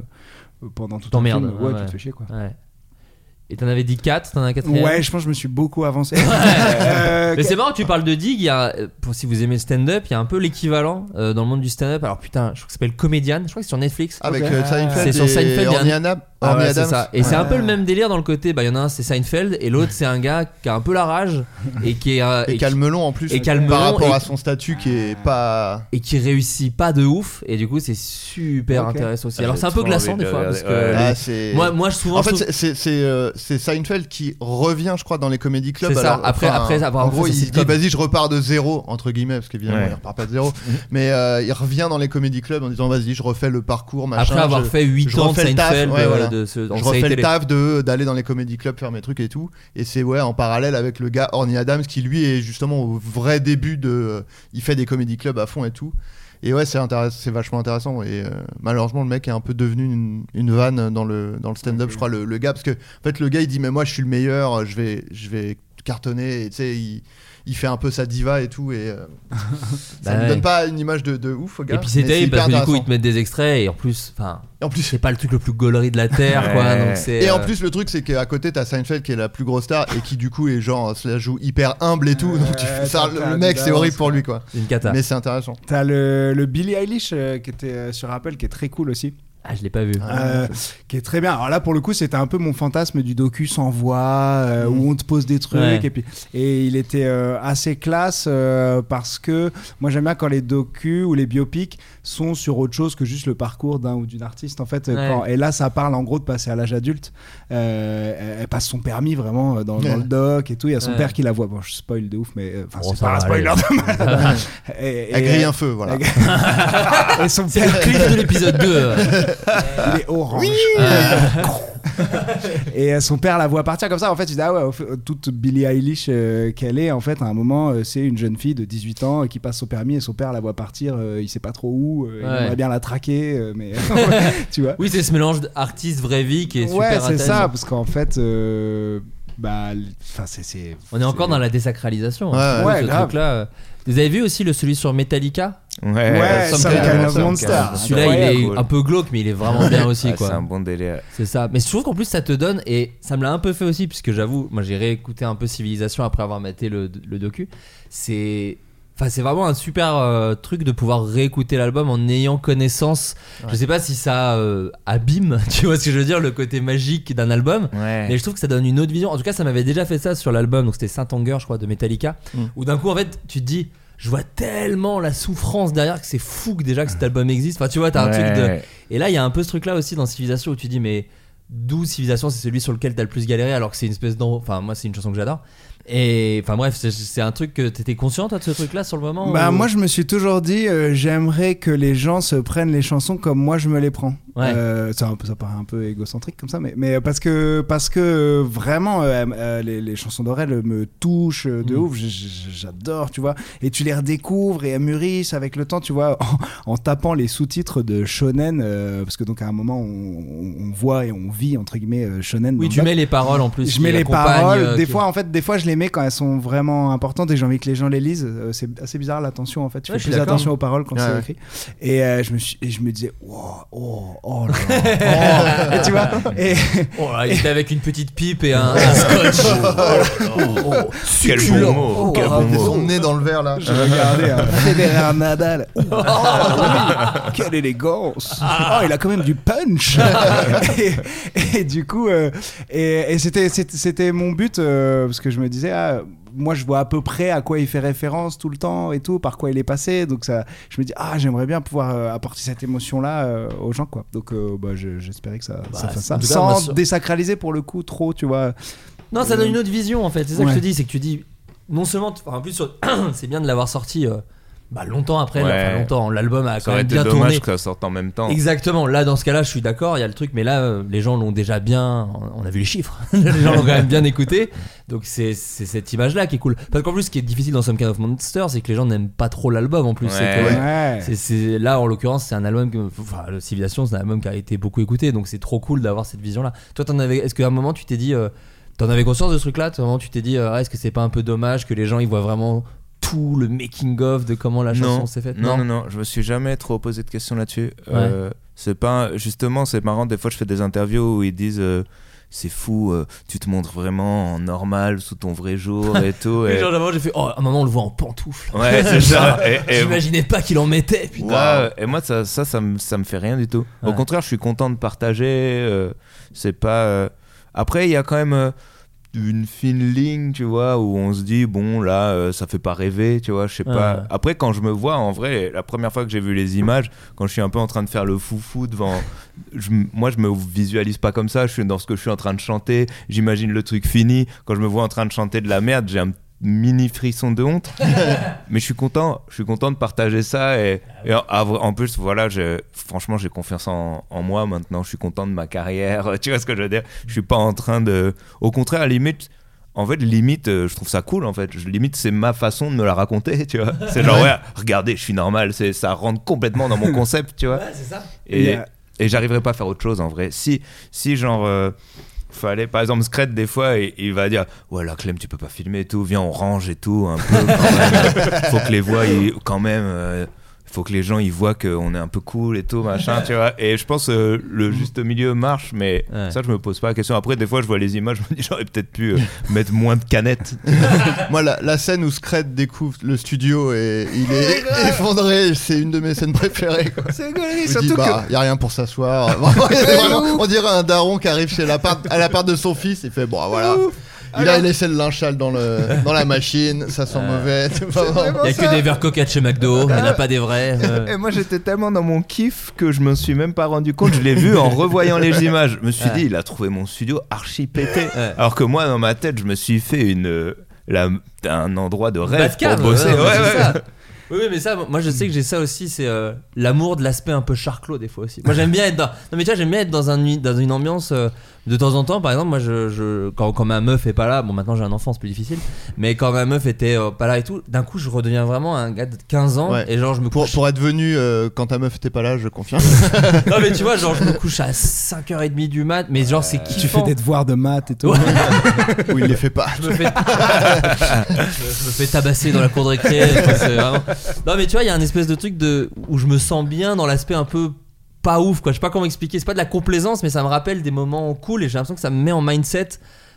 Speaker 8: pendant tout
Speaker 7: T'emmerdes,
Speaker 8: film, ouais. tu te fais chier quoi.
Speaker 7: Et t'en avais dit 4, t'en as un quatrième.
Speaker 8: Ouais, je pense que je me suis beaucoup avancé. Euh,
Speaker 7: Mais c'est marrant, tu parles de Dig. Il y a, pour si vous aimez le stand-up, il y a un peu l'équivalent euh, dans le monde du stand-up. Alors putain, je crois que ça s'appelle Comedian. Je crois que c'est sur Netflix.
Speaker 3: Avec euh, Seinfeld
Speaker 7: C'est sur
Speaker 3: et
Speaker 7: Seinfeld, il y a un-
Speaker 3: Orny Hanna.
Speaker 7: Ah
Speaker 3: Orny
Speaker 7: ouais, c'est
Speaker 3: Adams.
Speaker 7: ça. Et c'est un peu le même délire dans le côté. Bah, il y en a un, c'est Seinfeld, et l'autre, c'est un gars qui a un peu la rage et qui est euh,
Speaker 3: Et
Speaker 7: qui-
Speaker 3: calmelon en plus.
Speaker 7: et calmelon
Speaker 3: par rapport
Speaker 7: et-
Speaker 3: à son statut qui est pas.
Speaker 7: et qui réussit pas de ouf. Et du coup, c'est super intéressant aussi.
Speaker 9: Ah,
Speaker 7: Alors, c'est un peu glaçant des
Speaker 9: de
Speaker 7: fois. Parce que
Speaker 9: regarder. Ouais.
Speaker 7: les-
Speaker 3: Ah,
Speaker 7: moi, moi, souvent,
Speaker 3: En fait,
Speaker 7: je trouve-
Speaker 3: c'est- euh, c'est Seinfeld qui revient, je crois, dans les comédie clubs.
Speaker 7: C'est ça,
Speaker 3: Alors,
Speaker 7: après- après avoir
Speaker 3: en gros, il dit vas-y, je repars de zéro entre guillemets, parce qu'évidemment,
Speaker 9: Ouais.
Speaker 3: il repart pas de zéro. Mais euh, il revient dans les comédie clubs en disant vas-y, je refais le parcours, machin.
Speaker 7: Après avoir
Speaker 3: je-
Speaker 7: fait 8
Speaker 3: je
Speaker 7: ans de Seinfeld,
Speaker 3: ouais, voilà.
Speaker 7: De ce-
Speaker 3: je refais le
Speaker 7: télé.
Speaker 3: taf de d'aller dans les comédie clubs faire mes trucs et tout. Et c'est ouais en parallèle avec le gars Orny Adams qui lui est justement au vrai début de, il fait des comédie clubs à fond et tout. Et ouais, c'est c'est vachement intéressant. Et euh, malheureusement, le mec est un peu devenu une, une vanne dans le, dans le stand-up, je crois, le, le gars. Parce que, en fait, le gars, il dit, mais moi, je suis le meilleur, je vais, je vais cartonner. Et tu sais, il, il fait un peu sa diva et tout. Et euh, ça
Speaker 7: Bah
Speaker 3: ne
Speaker 7: ouais.
Speaker 3: donne pas une image de, de ouf au gars.
Speaker 7: Et puis c'est
Speaker 3: mais
Speaker 7: terrible parce que du coup ils te mettent des extraits et en plus, enfin,
Speaker 3: Et en plus,
Speaker 7: c'est pas le truc le plus gaulerie de la terre quoi.
Speaker 9: Ouais.
Speaker 7: Donc c'est.
Speaker 3: Et en
Speaker 7: euh,
Speaker 3: plus, le truc, c'est qu'à côté, t'as Seinfeld qui est la plus grosse star et qui, du coup, est genre, se la joue hyper humble et tout. Donc, tu
Speaker 8: Ouais,
Speaker 3: fais ça, le, mec, c'est horrible pour lui, quoi.
Speaker 7: c'est une cata.
Speaker 3: Mais c'est intéressant.
Speaker 8: T'as le, le Billie Eilish euh, qui était euh, sur Apple qui est très cool aussi.
Speaker 7: Ah, je l'ai pas vu.
Speaker 8: Euh, qui est très bien. Alors là, pour le coup, c'était un peu mon fantasme du docu sans voix, euh, où on te pose des trucs.
Speaker 7: Ouais.
Speaker 8: Et, puis, et il était euh, assez classe euh, parce que moi, j'aime bien quand les docus ou les biopics sont sur autre chose que juste le parcours d'un ou d'une artiste. En fait,
Speaker 7: Ouais.
Speaker 8: quand- et là, ça parle en gros de passer à l'âge adulte. Euh, elle passe son permis vraiment dans, le doc et tout. Il y a son
Speaker 7: Ouais.
Speaker 8: père qui la voit. Bon, je spoil de ouf, mais euh, enfin,
Speaker 7: Bon,
Speaker 8: c'est
Speaker 7: ça
Speaker 8: pas un spoiler de malade. Et-
Speaker 3: Elle
Speaker 8: et-
Speaker 3: grille un feu, voilà.
Speaker 8: et son
Speaker 7: C'est
Speaker 8: père
Speaker 7: le clip de l'épisode 2.
Speaker 8: Il est orange. et euh, son père la voit partir comme ça. En fait, il dit Ah ouais, toute Billie Eilish euh, qu'elle est, en fait, à un moment, euh, c'est une jeune fille de 18 ans euh, qui passe son permis et son père la voit partir. euh, il sait pas trop où. euh, Il
Speaker 7: Ouais.
Speaker 8: aimerait bien la traquer, euh, mais tu vois.
Speaker 7: Oui, c'est ce mélange d'artiste vraie vie qui est super
Speaker 8: ouais, c'est ça, parce qu'en fait, euh, bah, c'est.
Speaker 7: On est encore dans la désacralisation.
Speaker 3: Ouais,
Speaker 7: hein,
Speaker 8: ouais,
Speaker 7: ce
Speaker 8: grave.
Speaker 7: euh. Vous avez vu aussi le celui sur Metallica
Speaker 9: Ouais,
Speaker 8: Ouais,
Speaker 9: Some
Speaker 8: Some
Speaker 9: Kind
Speaker 8: Kind
Speaker 9: of
Speaker 8: of
Speaker 9: Monster.
Speaker 8: Monster.
Speaker 7: Celui-là, il est
Speaker 9: Cool.
Speaker 7: un peu glauque, mais il est vraiment bien aussi,
Speaker 9: Ah, C'est
Speaker 7: quoi.
Speaker 9: un bon délire.
Speaker 7: C'est ça. Mais je trouve qu'en plus ça te donne, et ça me l'a un peu fait aussi, puisque j'avoue, moi j'ai réécouté un peu Civilisation après avoir maté le, le docu. C'est. Enfin, c'est vraiment un super euh, truc de pouvoir réécouter l'album en ayant connaissance. Je sais pas si ça euh, abîme, tu vois ce que je veux dire, le côté magique d'un album.
Speaker 9: Ouais.
Speaker 7: Mais je trouve que ça donne une autre vision. En tout cas, ça m'avait déjà fait ça sur l'album, donc c'était Saint Anger, je crois, de Metallica,
Speaker 3: Mm.
Speaker 7: où d'un coup, en fait, tu te dis, je vois tellement la souffrance derrière que c'est fou que déjà que cet album existe. Enfin, tu vois, t'as un truc de. Et là, il y a un peu ce truc-là aussi dans Civilisation où tu dis, mais d'où Civilisation, c'est celui sur lequel t'as le plus galéré, alors que c'est une espèce d'en. Enfin, moi, c'est une chanson que j'adore. Et enfin, bref, c'est- un truc que t'étais conscient, toi, de ce truc-là sur le moment
Speaker 8: Bah
Speaker 7: ou-
Speaker 8: moi je me suis toujours dit euh, j'aimerais que les gens se prennent les chansons comme moi je me les prends.
Speaker 7: Ouais.
Speaker 8: Euh, ça, ça paraît un peu égocentrique comme ça mais, mais parce que parce que euh, vraiment euh, euh, les, les chansons d'Aurel me touchent euh, de
Speaker 7: Mm.
Speaker 8: ouf, j'adore tu vois et tu les redécouvres et elles mûrissent avec le temps tu vois en, en tapant les sous-titres de shonen euh, parce que donc à un moment on, on- voit et on vit entre guillemets euh, shonen.
Speaker 7: Oui, tu mets les paroles en plus.
Speaker 8: je mets les paroles.
Speaker 7: euh,
Speaker 8: des fois, en fait, des fois, je les quand elles sont vraiment importantes et j'ai envie que les gens les lisent. Euh, C'est assez bizarre l'attention, en fait. Tu
Speaker 7: Ouais,
Speaker 8: fais plus attention aux paroles quand
Speaker 3: Ouais,
Speaker 8: c'est
Speaker 3: ouais.
Speaker 8: écrit. Et euh, je me suis, et je me disais, oh, oh, oh là là. Oh. Et tu vois. Et
Speaker 7: Oh là, il était avec une petite pipe et un, un scotch. Oh, oh, oh,
Speaker 9: Quel bon mot,
Speaker 7: Oh,
Speaker 9: quel
Speaker 7: oh,
Speaker 9: bon
Speaker 3: Et
Speaker 9: mot.
Speaker 3: son nez dans le verre, là.
Speaker 8: je regardais hein, Federer Nadal. Oh, oui, quelle élégance. Oh, il a quand même du punch. et, et du coup, euh, et, et c'était, mon but euh, parce que je me disais, ah, moi, je vois à peu près à quoi il fait référence tout le temps et tout, par quoi il est passé. Donc ça, je me dis, ah, j'aimerais bien pouvoir euh, apporter cette émotion-là euh, aux gens, quoi. Donc, euh, bah, je- j'espérais que ça, ça
Speaker 7: Bah,
Speaker 8: fasse ça,
Speaker 7: cas,
Speaker 8: sans désacraliser pour le coup trop, tu vois.
Speaker 7: Non, ça donne une autre vision en fait. C'est ça que je te dis, c'est que tu dis non seulement, en plus, c'est bien de l'avoir sorti euh, bah, longtemps après,
Speaker 9: Ouais.
Speaker 7: enfin longtemps. L'album a
Speaker 9: Ça
Speaker 7: quand même
Speaker 9: été
Speaker 7: bien
Speaker 9: dommage
Speaker 7: tourné.
Speaker 9: que ça sorte en même temps.
Speaker 7: Exactement. Là, dans ce cas-là, je suis d'accord. Il y a le truc, mais là, euh, les gens l'ont déjà bien. On a vu les chiffres. les gens l'ont quand même bien écouté. Donc c'est cette image-là qui est cool. Parce qu'en plus, ce qui est difficile dans Some Kind of Monster, c'est que les gens n'aiment pas trop l'album. En plus, c'est
Speaker 9: Ouais.
Speaker 7: que-
Speaker 8: Ouais.
Speaker 7: c'est- c'est- là, en l'occurrence, c'est un album que, enfin, le Civilisation, c'est un album qui a été beaucoup écouté, donc c'est trop cool d'avoir cette vision-là. Toi, t'en avais, est-ce qu'à un moment tu t'es dit, euh, t'en avais conscience de ce truc-là? À un moment, tu t'es dit, euh, Ah, est-ce que c'est pas un peu dommage que les gens ils voient vraiment tout le making of de comment la chanson s'est faite
Speaker 9: non, non, non, je me suis jamais trop posé de questions là-dessus. Euh, c'est pas, justement, c'est marrant. Des fois, je fais des interviews où ils disent, euh, c'est fou, euh, tu te montres vraiment en normal sous ton vrai jour et tout.
Speaker 7: Et genre, d'abord, j'ai fait, oh, à un moment, on le voit en pantoufles.
Speaker 9: Ouais, c'est ça.
Speaker 7: J'imaginais pas qu'il en mettait, putain.
Speaker 9: Ouais, et moi, ça, ça, ça, me, ça me fait rien du tout. Au contraire, je suis content de partager. euh, c'est pas. euh, Après, il y a quand même une fine ligne, tu vois, où on se dit, bon, là, euh, ça fait pas rêver, tu vois, je sais pas. Après, quand je me vois, en vrai, la première fois que j'ai vu les images, quand je suis un peu en train de faire le foufou devant. je moi, je me visualise pas comme ça. Je suis dans ce que je suis en train de chanter. J'imagine le truc fini. Quand je me vois en train de chanter de la merde, j'ai un mini frisson de honte. mais je suis content. Je suis content de partager ça. Et, et en, en plus, voilà, je- franchement, j'ai confiance en, en moi maintenant. Je suis content de ma carrière. Tu vois ce que je veux dire? Je suis pas en train de. Au contraire, à la limite. En fait, limite, euh, je trouve ça cool. En fait, Je- limite, c'est ma façon de me la raconter. Tu vois, c'est genre ouais, regardez, je suis normal. C'est ça rentre complètement dans mon concept. Tu vois?
Speaker 7: c'est ça.
Speaker 9: Et,
Speaker 8: y a-
Speaker 9: et j'arriverai pas à faire autre chose en vrai. Si, si genre, euh, fallait, par exemple, Scred, des fois, il, il va dire Ouais, là, Clem, tu peux pas filmer et tout, viens, on range et tout, un peu. Quand même. faut que les voix, ils- quand même. euh, faut que les gens ils voient qu'on est un peu cool et tout machin tu vois et je pense euh, le juste milieu marche mais
Speaker 7: Ouais.
Speaker 9: ça je me pose pas la question après des fois je vois les images je me dis j'aurais peut-être pu euh, mettre moins de canettes
Speaker 3: Moi, la, la scène où Scred découvre le studio et il est effondré, c'est une de mes scènes préférées.
Speaker 9: c'est
Speaker 3: me
Speaker 9: surtout
Speaker 3: bah, y a rien pour s'asseoir. Vraiment, on dirait un daron qui arrive chez l'appart, à l'appart de son fils et fait bon, voilà. Il a laissé le linchal dans, le, dans la machine, ça sent mauvais. pas bon.
Speaker 7: Il y a que des verres coca de chez McDo, il n'y en a pas des vrais. euh.
Speaker 9: Et moi j'étais tellement dans mon kiff que je me suis même pas rendu compte. Je l'ai vu en revoyant les images. Je me suis
Speaker 7: Ouais.
Speaker 9: dit, il a trouvé mon studio archi pété.
Speaker 7: Ouais.
Speaker 9: Alors que moi, dans ma tête, je me suis fait une, euh, la- un endroit de rêve
Speaker 7: Batcave,
Speaker 9: pour bosser.
Speaker 7: ouais,
Speaker 9: Ouais.
Speaker 7: Oui, oui, mais ça, moi je sais que j'ai ça aussi, c'est euh, l'amour de l'aspect un peu charclos des fois aussi. Moi j'aime bien être dans. Non, mais tu vois, j'aime bien être dans, un, dans une ambiance euh, de temps en temps. Par exemple, moi je, je- quand, quand ma meuf est pas là, bon maintenant j'ai un enfant, c'est plus difficile, mais quand ma meuf était euh, pas là et tout, d'un coup je redeviens vraiment un gars de 15 ans
Speaker 3: Ouais.
Speaker 7: et genre je me
Speaker 3: Pour,
Speaker 7: couche.
Speaker 3: pour être venu euh, quand ta meuf était pas là, je confirme.
Speaker 7: Non, mais tu vois, genre je me couche à 5h30 du mat, mais genre c'est kiffant.
Speaker 8: Tu fais des devoirs de maths et tout.
Speaker 3: Ou il les fait pas.
Speaker 7: je me fais je, je me fais tabasser dans la cour de récré vraiment- non mais tu vois il y a un espèce de truc de où je me sens bien dans l'aspect un peu pas ouf quoi. Je sais pas comment expliquer. C'est pas de la complaisance mais ça me rappelle des moments cool et j'ai l'impression que ça me met en mindset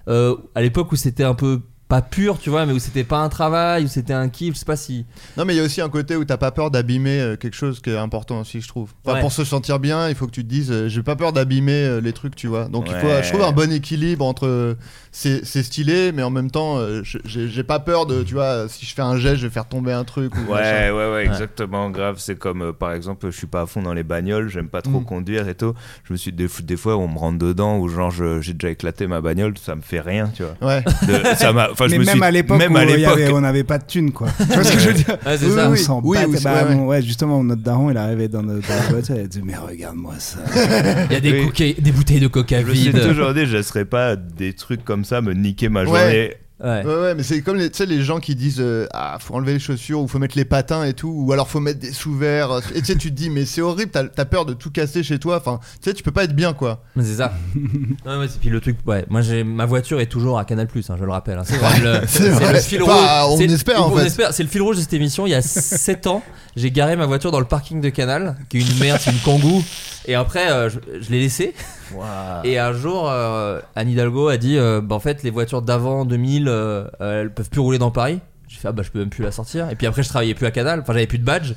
Speaker 7: euh, à l'époque où c'était un peu pas pur tu vois mais où c'était pas un travail où c'était un kiff je sais pas si
Speaker 3: Non, mais il y a aussi un côté où t'as pas peur d'abîmer euh, quelque chose qui est important aussi, je trouve. Enfin,
Speaker 7: Ouais.
Speaker 3: pour se sentir bien, il faut que tu te dises, euh, j'ai pas peur d'abîmer euh, les trucs, tu vois. Donc il faut, je trouve, un bon équilibre entre c'est c'est stylé, mais en même temps, je- j'ai pas peur de, tu vois, si je fais un geste, je vais faire tomber un truc. Ou.
Speaker 9: Ouais, ouais, ouais, exactement, grave. C'est comme, euh, par exemple, je suis pas à fond dans les bagnoles, j'aime pas trop
Speaker 3: Mm.
Speaker 9: conduire et tout. Je me suis, des, des fois, on me rentre dedans ou genre, j'ai déjà éclaté ma bagnole, ça me fait rien, tu vois.
Speaker 3: Ouais.
Speaker 9: De- ça m'a, enfin, je
Speaker 8: mais
Speaker 9: me
Speaker 8: même
Speaker 9: suis-
Speaker 8: à l'époque
Speaker 9: même
Speaker 8: où
Speaker 9: à
Speaker 8: il y
Speaker 9: l'époque.
Speaker 8: avait- on n'avait pas de thunes quoi. tu vois ce que je veux dire
Speaker 7: Ouais, c'est
Speaker 8: Oui,
Speaker 7: ça.
Speaker 8: On
Speaker 3: Oui,
Speaker 8: s'en
Speaker 3: oui,
Speaker 8: battait.
Speaker 3: oui, c'est-
Speaker 8: Bah,
Speaker 3: ouais,
Speaker 8: justement, notre daron, il arrivait dans notre, voiture, il disait Mais regarde-moi ça.
Speaker 7: il y a des, coca- des bouteilles de coca
Speaker 9: Je me suis
Speaker 7: vides
Speaker 9: toujours dit, je laisserais pas des trucs comme ça me niquer ma
Speaker 3: Ouais.
Speaker 9: journée.
Speaker 7: Ouais.
Speaker 3: Ouais, ouais, mais c'est comme les, tu sais, les gens qui disent euh, Ah, faut enlever les chaussures, ou faut mettre les patins et tout, ou alors faut mettre des sous-verts. Et tu sais, tu te dis, mais c'est horrible, t'as as peur de tout casser chez toi. Enfin, tu sais, tu peux pas être bien, quoi.
Speaker 7: Mais c'est ça. non, ouais, c'est- puis le truc, ouais. Moi, j'ai ma voiture est toujours à Canal hein, je le rappelle. hein. C'est le, le fil
Speaker 3: Enfin,
Speaker 7: rouge.
Speaker 3: on espère, en fait.
Speaker 7: espère. C'est le fil rouge de cette émission. Il y a 7 ans, j'ai garé ma voiture dans le parking de Canal, qui est une merde, c'est une Kangoo. Et après, euh, je, je l'ai laissée. Et un jour, euh, Anne Hidalgo a dit euh, bah, en fait, les voitures d'avant 2000, euh, elles peuvent plus rouler dans Paris. J'ai fait ah bah je peux même plus la sortir. Et puis après, je travaillais plus à Canal. Enfin, j'avais plus de badge.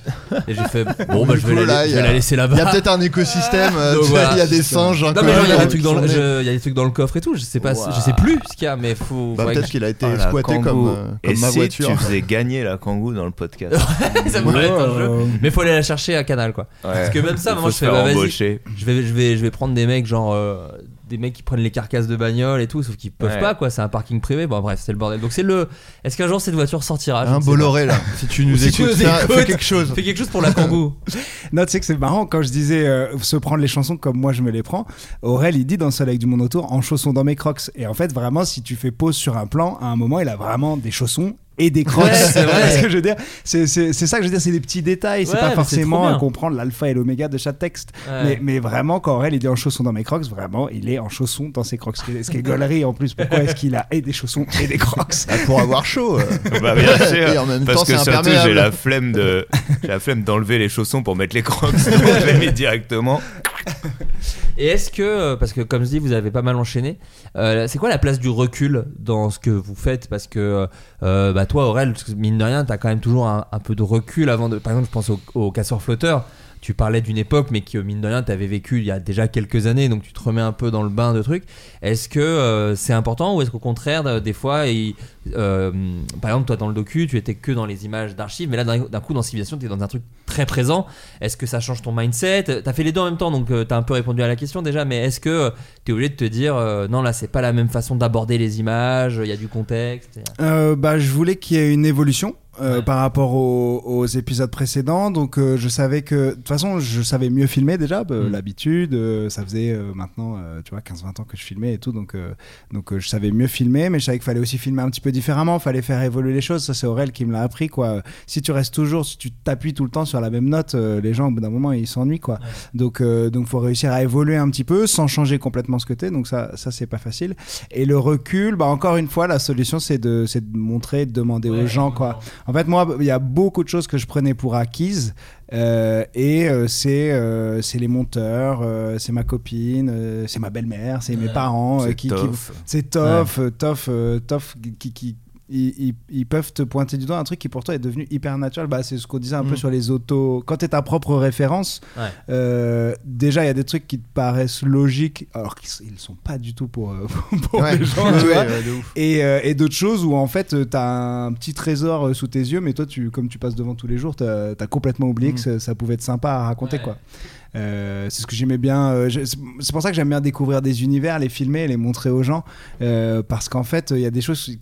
Speaker 7: Et j'ai fait bon bah je vais,
Speaker 3: coup,
Speaker 7: la,
Speaker 3: là,
Speaker 7: je
Speaker 3: il y
Speaker 7: vais
Speaker 3: a-
Speaker 7: la laisser là-bas.
Speaker 3: Il y a peut-être un écosystème, euh,
Speaker 7: Donc
Speaker 3: tu vois,
Speaker 7: voilà.
Speaker 3: il y a des singes
Speaker 7: Non mais genre, il y a des trucs dans le, je- y a des trucs dans le coffre et tout. Je sais pas, je sais plus ce qu'il y a, mais faut.
Speaker 3: Bah, peut-être qu'il a été
Speaker 9: la
Speaker 3: squatté comme, euh,
Speaker 9: Et
Speaker 3: ma
Speaker 9: si
Speaker 3: voiture.
Speaker 9: tu faisais gagner la Kangoo dans le podcast
Speaker 7: ça pourrait être un jeu. Mais faut aller la chercher à Canal quoi.
Speaker 9: Ouais.
Speaker 7: Parce que même ça, moi je fais bah, vas-y.
Speaker 9: embaucher.
Speaker 7: Je vais, je vais, je vais prendre des mecs genre euh, des mecs qui prennent les carcasses de bagnole et tout, sauf qu'ils peuvent
Speaker 9: Ouais.
Speaker 7: pas quoi. C'est un parking privé. Bon bref, c'est le bordel. Donc c'est le. Est-ce qu'un jour cette voiture sortira
Speaker 3: Un Bolloré là, si tu nous
Speaker 7: Si tu
Speaker 3: écoutes,
Speaker 7: nous
Speaker 3: fais-
Speaker 7: écoutes,
Speaker 3: fais quelque chose.
Speaker 7: Fais quelque chose pour la Kangoo.
Speaker 8: Non, tu sais que c'est marrant quand je disais euh, se prendre les chansons comme moi je me les prends. Aurel, il dit dans Soleil du monde autour en chaussons dans mes crocs. Et en fait, vraiment, si tu fais pause sur un plan, à un moment, il a vraiment des chaussons et des crocs.
Speaker 7: Ouais, c'est vrai.
Speaker 8: ce que je veux dire. C'est c'est- c'est ça que je veux dire, c'est des petits détails. C'est
Speaker 7: Ouais,
Speaker 8: pas
Speaker 7: mais c'est
Speaker 8: forcément
Speaker 7: bien.
Speaker 8: à comprendre l'alpha et l'oméga de chaque texte.
Speaker 7: Ouais.
Speaker 8: Mais, mais vraiment, quand Aurel il dit en chaussons dans mes crocs, vraiment, il est en chaussons dans ses crocs. Ce qui est, ce qui est gaulerie en plus. Pourquoi est-ce qu'il a et des chaussons et des crocs?
Speaker 3: Bah, pour avoir chaud. euh.
Speaker 9: Bah, bien sûr.
Speaker 3: Et en même
Speaker 9: Parce
Speaker 3: temps,
Speaker 9: que
Speaker 3: c'est
Speaker 9: surtout,
Speaker 3: imperméable.
Speaker 9: j'ai la flemme de, j'ai la flemme d'enlever les chaussons pour mettre les crocs. Donc, je les mets directement.
Speaker 7: Et est-ce que, euh, parce que comme je dis, vous avez pas mal enchaîné, euh, c'est quoi la place du recul dans ce que vous faites? Parce que euh, bah toi, Aurel, mine de rien, t'as quand même toujours un, un peu de recul avant de. Par exemple, je pense au, au casseur flotteur. Tu parlais d'une époque, mais que mine de rien, t'avais vécu il y a déjà quelques années, donc tu te remets un peu dans le bain de trucs. Est-ce que euh, c'est important ou est-ce qu'au contraire, des fois, euh, par exemple, toi dans le docu, tu étais que dans les images d'archives, mais là d'un coup dans Civilisation, tu es dans un truc très présent. Est-ce que ça change ton mindset? T'as fait les deux en même temps, donc tu t'as un peu répondu à la question déjà, mais est-ce que tu es obligé de te dire euh, non, là c'est pas la même façon d'aborder les images, il y a du contexte
Speaker 8: Euh, bah, je voulais qu'il y ait une évolution. Euh, par rapport aux, aux épisodes précédents. Donc euh, je savais que de toute façon je savais mieux filmer déjà bah,
Speaker 7: Mm.
Speaker 8: l'habitude euh, ça faisait euh, maintenant euh, tu vois 15-20 ans que je filmais et tout. Donc euh, donc euh, je savais mieux filmer mais je savais qu'il fallait aussi filmer un petit peu différemment. Fallait faire évoluer les choses. Ça c'est Aurel qui me l'a appris quoi. Si tu restes toujours si tu t'appuies tout le temps sur la même note euh, les gens au bout d'un moment ils s'ennuient quoi. Donc euh, donc faut réussir à évoluer un petit peu sans changer complètement ce que t'es. Donc ça ça c'est pas facile. Et le recul bah encore une fois la solution c'est de c'est de montrer de demander aux gens quoi en fait moi il y a beaucoup de choses que je prenais pour acquises euh, et euh, c'est euh, c'est les monteurs euh, c'est ma copine c'est ma belle-mère c'est mes parents
Speaker 9: C'est
Speaker 8: qui, c'est Toff Toff Toff qui, qui ils, ils- ils peuvent te pointer du doigt un truc qui pour toi est devenu hyper naturel bah, c'est ce qu'on disait un peu
Speaker 7: Mm.
Speaker 8: sur les autos quand t'es ta propre référence
Speaker 7: Ouais.
Speaker 8: euh, déjà il y a des trucs qui te paraissent logiques alors qu'ils ils sont pas du tout pour, euh, pour
Speaker 3: Ouais.
Speaker 8: les gens tu vois.
Speaker 3: ouais,
Speaker 8: et, euh, et d'autres choses où en fait euh, t'as un petit trésor euh, sous tes yeux mais toi tu comme tu passes devant tous les jours t'as as complètement oublié
Speaker 3: Mm.
Speaker 8: que ça, ça pouvait être sympa à raconter quoi Euh, c'est ce que j'aimais bien euh, c'est pour ça que j'aime bien découvrir des univers les filmer les montrer aux gens euh, parce qu'en fait il y a des choses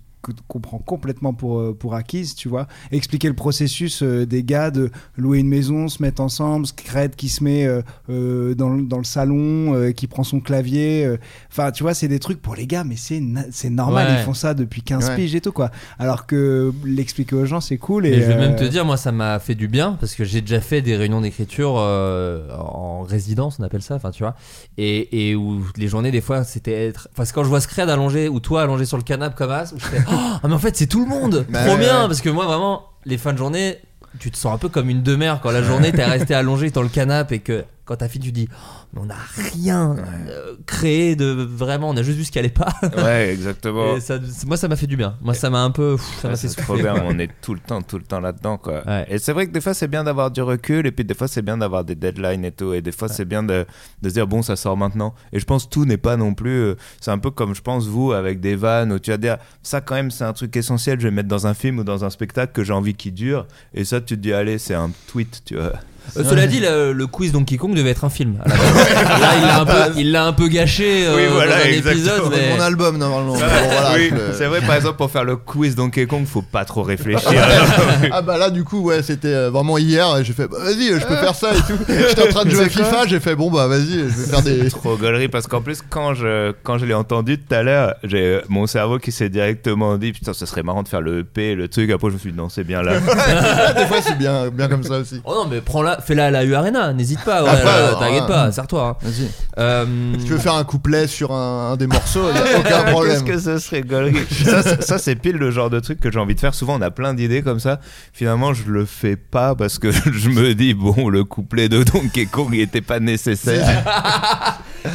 Speaker 8: qu'on prend complètement pour, euh, pour acquises, tu vois. Expliquer le processus euh, des gars de louer une maison, se mettre ensemble, Scred qui se met euh, dans, le- dans le salon, qui prend son clavier. Enfin, tu vois, c'est des trucs pour les gars, mais c'est c'est normal,
Speaker 7: Ouais.
Speaker 8: ils font ça depuis 15
Speaker 7: Ouais.
Speaker 8: piges et tout, quoi. Alors que l'expliquer aux gens, c'est cool. Et,
Speaker 7: je vais même te dire, moi, ça m'a fait du bien parce que j'ai déjà fait des réunions d'écriture euh, en résidence, on appelle ça, enfin, tu vois, et, et où les journées, des fois, c'était être. Enfin, quand je vois Scred allongé ou toi allongé sur le canapé comme as, où je fais, oh, ah, mais en fait, c'est tout le monde,
Speaker 3: Bah
Speaker 7: trop
Speaker 3: ouais,
Speaker 7: bien,
Speaker 3: ouais.
Speaker 7: parce que moi, vraiment, les fins de journée, tu te sens un peu comme une demeure quand la journée, t'es resté allongé dans le canapé et que quand t'as fini, tu dis, oh, mais on n'a rien euh, créé de vraiment, on a juste vu ce qui allait pas.
Speaker 9: Ouais, exactement.
Speaker 7: Et ça- moi, ça m'a fait du bien. Moi, ça m'a un peu. pff, ça
Speaker 9: Ouais,
Speaker 7: m'a
Speaker 9: c'est trop bien, on est tout le temps, tout le temps là-dedans, quoi. Et c'est vrai que des fois c'est bien d'avoir du recul, et puis des fois c'est bien d'avoir des deadlines et tout, et des fois c'est bien de, de se dire bon ça sort maintenant. Et je pense tout n'est pas non plus, euh, c'est un peu comme je pense vous avec des vannes où tu vas dire ça quand même c'est un truc essentiel, je vais mettre dans un film ou dans un spectacle que j'ai envie qu'il dure, et ça tu te dis allez c'est un tweet, tu vois.
Speaker 7: Euh, cela dit, le, le quiz Donkey Kong devait être un film. à la base. Là, il l'a un peu, il l'a un peu gâché euh,
Speaker 9: Oui, voilà,
Speaker 7: dans un
Speaker 9: exactement.
Speaker 7: épisode. Mais...
Speaker 3: Mon album normalement.
Speaker 9: Ouais,
Speaker 3: Bon, voilà,
Speaker 9: oui,
Speaker 3: je-
Speaker 9: c'est vrai par exemple pour faire le quiz Donkey Kong faut pas trop réfléchir.
Speaker 3: ah bah là du coup ouais c'était euh, vraiment hier et j'ai fait bah, vas-y je peux faire ça et tout j'étais en train de jouer à
Speaker 9: C'est quoi
Speaker 3: FIFA j'ai fait bon bah vas-y je vais faire des
Speaker 9: trop gaulerie parce qu'en plus quand je quand je l'ai entendu tout à l'heure j'ai mon cerveau qui s'est directement dit putain ce serait marrant de faire le EP le truc après je me suis dit non c'est bien là
Speaker 3: des fois c'est bien bien comme ça aussi
Speaker 7: Oh non, mais prends-la, fais-la à la U Arena, n'hésite pas. Ouais,
Speaker 3: Après,
Speaker 7: là,
Speaker 3: alors,
Speaker 7: T'inquiète
Speaker 3: hein.
Speaker 7: pas, serre-toi. hein.
Speaker 3: Vas-y.
Speaker 7: Euh,
Speaker 3: si tu veux faire un couplet sur un, un des morceaux y a aucun problème
Speaker 9: Qu'est-ce que ce serait gaulerie ça, c'est- pile le genre de truc que j'ai envie de faire. Souvent, on a plein d'idées comme ça. Finalement, je le fais pas parce que je me dis, bon, le couplet de Donkey Kong, il était pas nécessaire.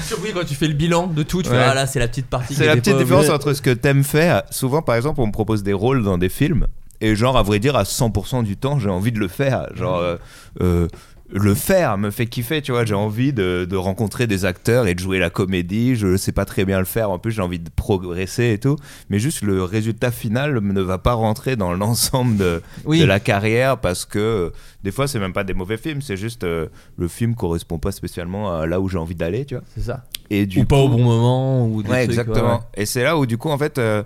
Speaker 7: Surpris quand tu fais le bilan de tout, tu
Speaker 9: Ouais.
Speaker 7: fais ah là c'est la petite partie. qui
Speaker 9: C'est la petite
Speaker 7: pas
Speaker 9: différence entre ce que t'aimes faire. Souvent, par exemple, on me propose des rôles dans des films. Et genre, à vrai dire, à 100% du temps, j'ai envie de le faire. Genre, euh, euh, le faire me fait kiffer, tu vois. J'ai envie de, de rencontrer des acteurs et de jouer la comédie. Je sais pas très bien le faire. En plus, j'ai envie de progresser et tout. Mais juste le résultat final ne va pas rentrer dans l'ensemble de,
Speaker 7: Oui.
Speaker 9: de la carrière parce que euh, des fois, c'est même pas des mauvais films. C'est juste euh, le film correspond pas spécialement à là où j'ai envie d'aller, tu vois.
Speaker 7: C'est ça.
Speaker 9: Et du
Speaker 7: Ou pas
Speaker 9: coup-
Speaker 7: au bon moment. Ou des
Speaker 9: Ouais,
Speaker 7: trucs,
Speaker 9: exactement.
Speaker 7: ouais.
Speaker 9: Et c'est là où, du coup, en fait, euh,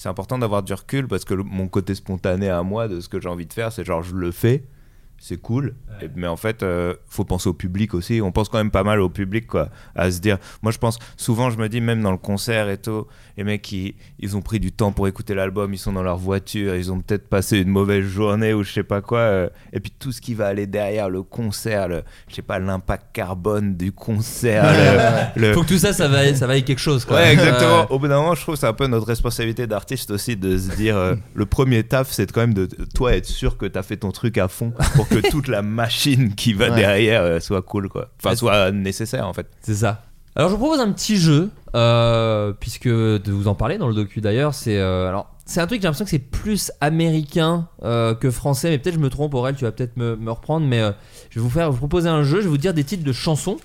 Speaker 9: c'est important d'avoir du recul parce que mon côté spontané à moi de ce que j'ai envie de faire, c'est genre je le fais, c'est cool. Mais en fait, euh, faut penser au public aussi. On pense quand même pas mal au public, quoi. À se dire, moi je pense, souvent je me dis, même dans le concert et tout, les mecs, ils, ils ont pris du temps pour écouter l'album, ils sont dans leur voiture, ils ont peut-être passé une mauvaise journée ou je sais pas quoi. euh, et puis tout ce qui va aller derrière le concert, le, je sais pas, l'impact carbone du concert. le- le-
Speaker 7: Faut que tout ça, ça vaille, ça vaille quelque chose. Quoi.
Speaker 9: Ouais, exactement.
Speaker 7: Ouais.
Speaker 9: Au bout d'un moment, je trouve que c'est un peu notre responsabilité d'artiste aussi de se dire euh, le premier taf, c'est quand même de toi être sûr que t'as fait ton truc à fond pour que toute la machine qui va
Speaker 3: Ouais.
Speaker 9: derrière euh, soit cool, quoi. Enfin, soit nécessaire en fait.
Speaker 7: C'est ça. Alors je vous propose un petit jeu, euh, puisque de vous en parler dans le docu d'ailleurs, c'est euh, alors c'est un truc j'ai l'impression que c'est plus américain euh, que français, mais peut-être je me trompe. Aurel, tu vas peut-être me, me reprendre, mais euh, je vais vous faire vous proposer un jeu. Je vais vous dire des titres de chansons.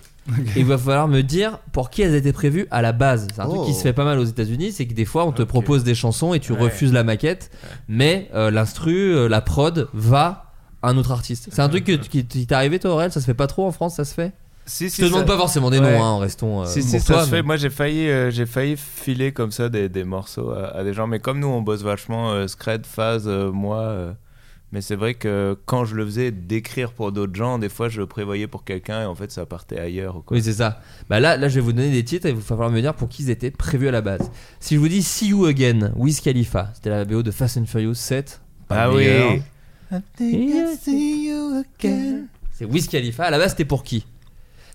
Speaker 7: Et il va falloir me dire pour qui elles étaient prévues à la base. C'est un truc
Speaker 3: Oh.
Speaker 7: qui se fait pas mal aux États-Unis, c'est que des fois on te propose des chansons et tu
Speaker 9: Ouais.
Speaker 7: refuses la maquette, mais euh, l'instru, euh, la prod va un autre artiste. C'est un truc que, qui, qui t'est arrivé toi Aurel? Ça se fait pas trop en France, ça se fait?
Speaker 9: Si,
Speaker 7: Je te demande pas forcément des noms, hein, restons, euh,
Speaker 9: si, si, ça
Speaker 7: toi,
Speaker 9: se fait. Moi, j'ai failli, euh, j'ai failli filer comme ça des, des morceaux à, à des gens. Mais comme nous, on bosse vachement euh, Scred, Phase, euh, moi. mais c'est vrai que quand je le faisais d'écrire pour d'autres gens, des fois, je le prévoyais pour quelqu'un et en fait, ça partait ailleurs. ou quoi.
Speaker 7: Oui, c'est ça. Bah là, là, je vais vous donner des titres et il va falloir me dire pour qui ils étaient prévus à la base. Si je vous dis See You Again, Wiz Khalifa, c'était la BO de Fast and Furious 7. pas
Speaker 9: Ah oui.
Speaker 7: C'est Wiz Khalifa. À la base, c'était pour qui?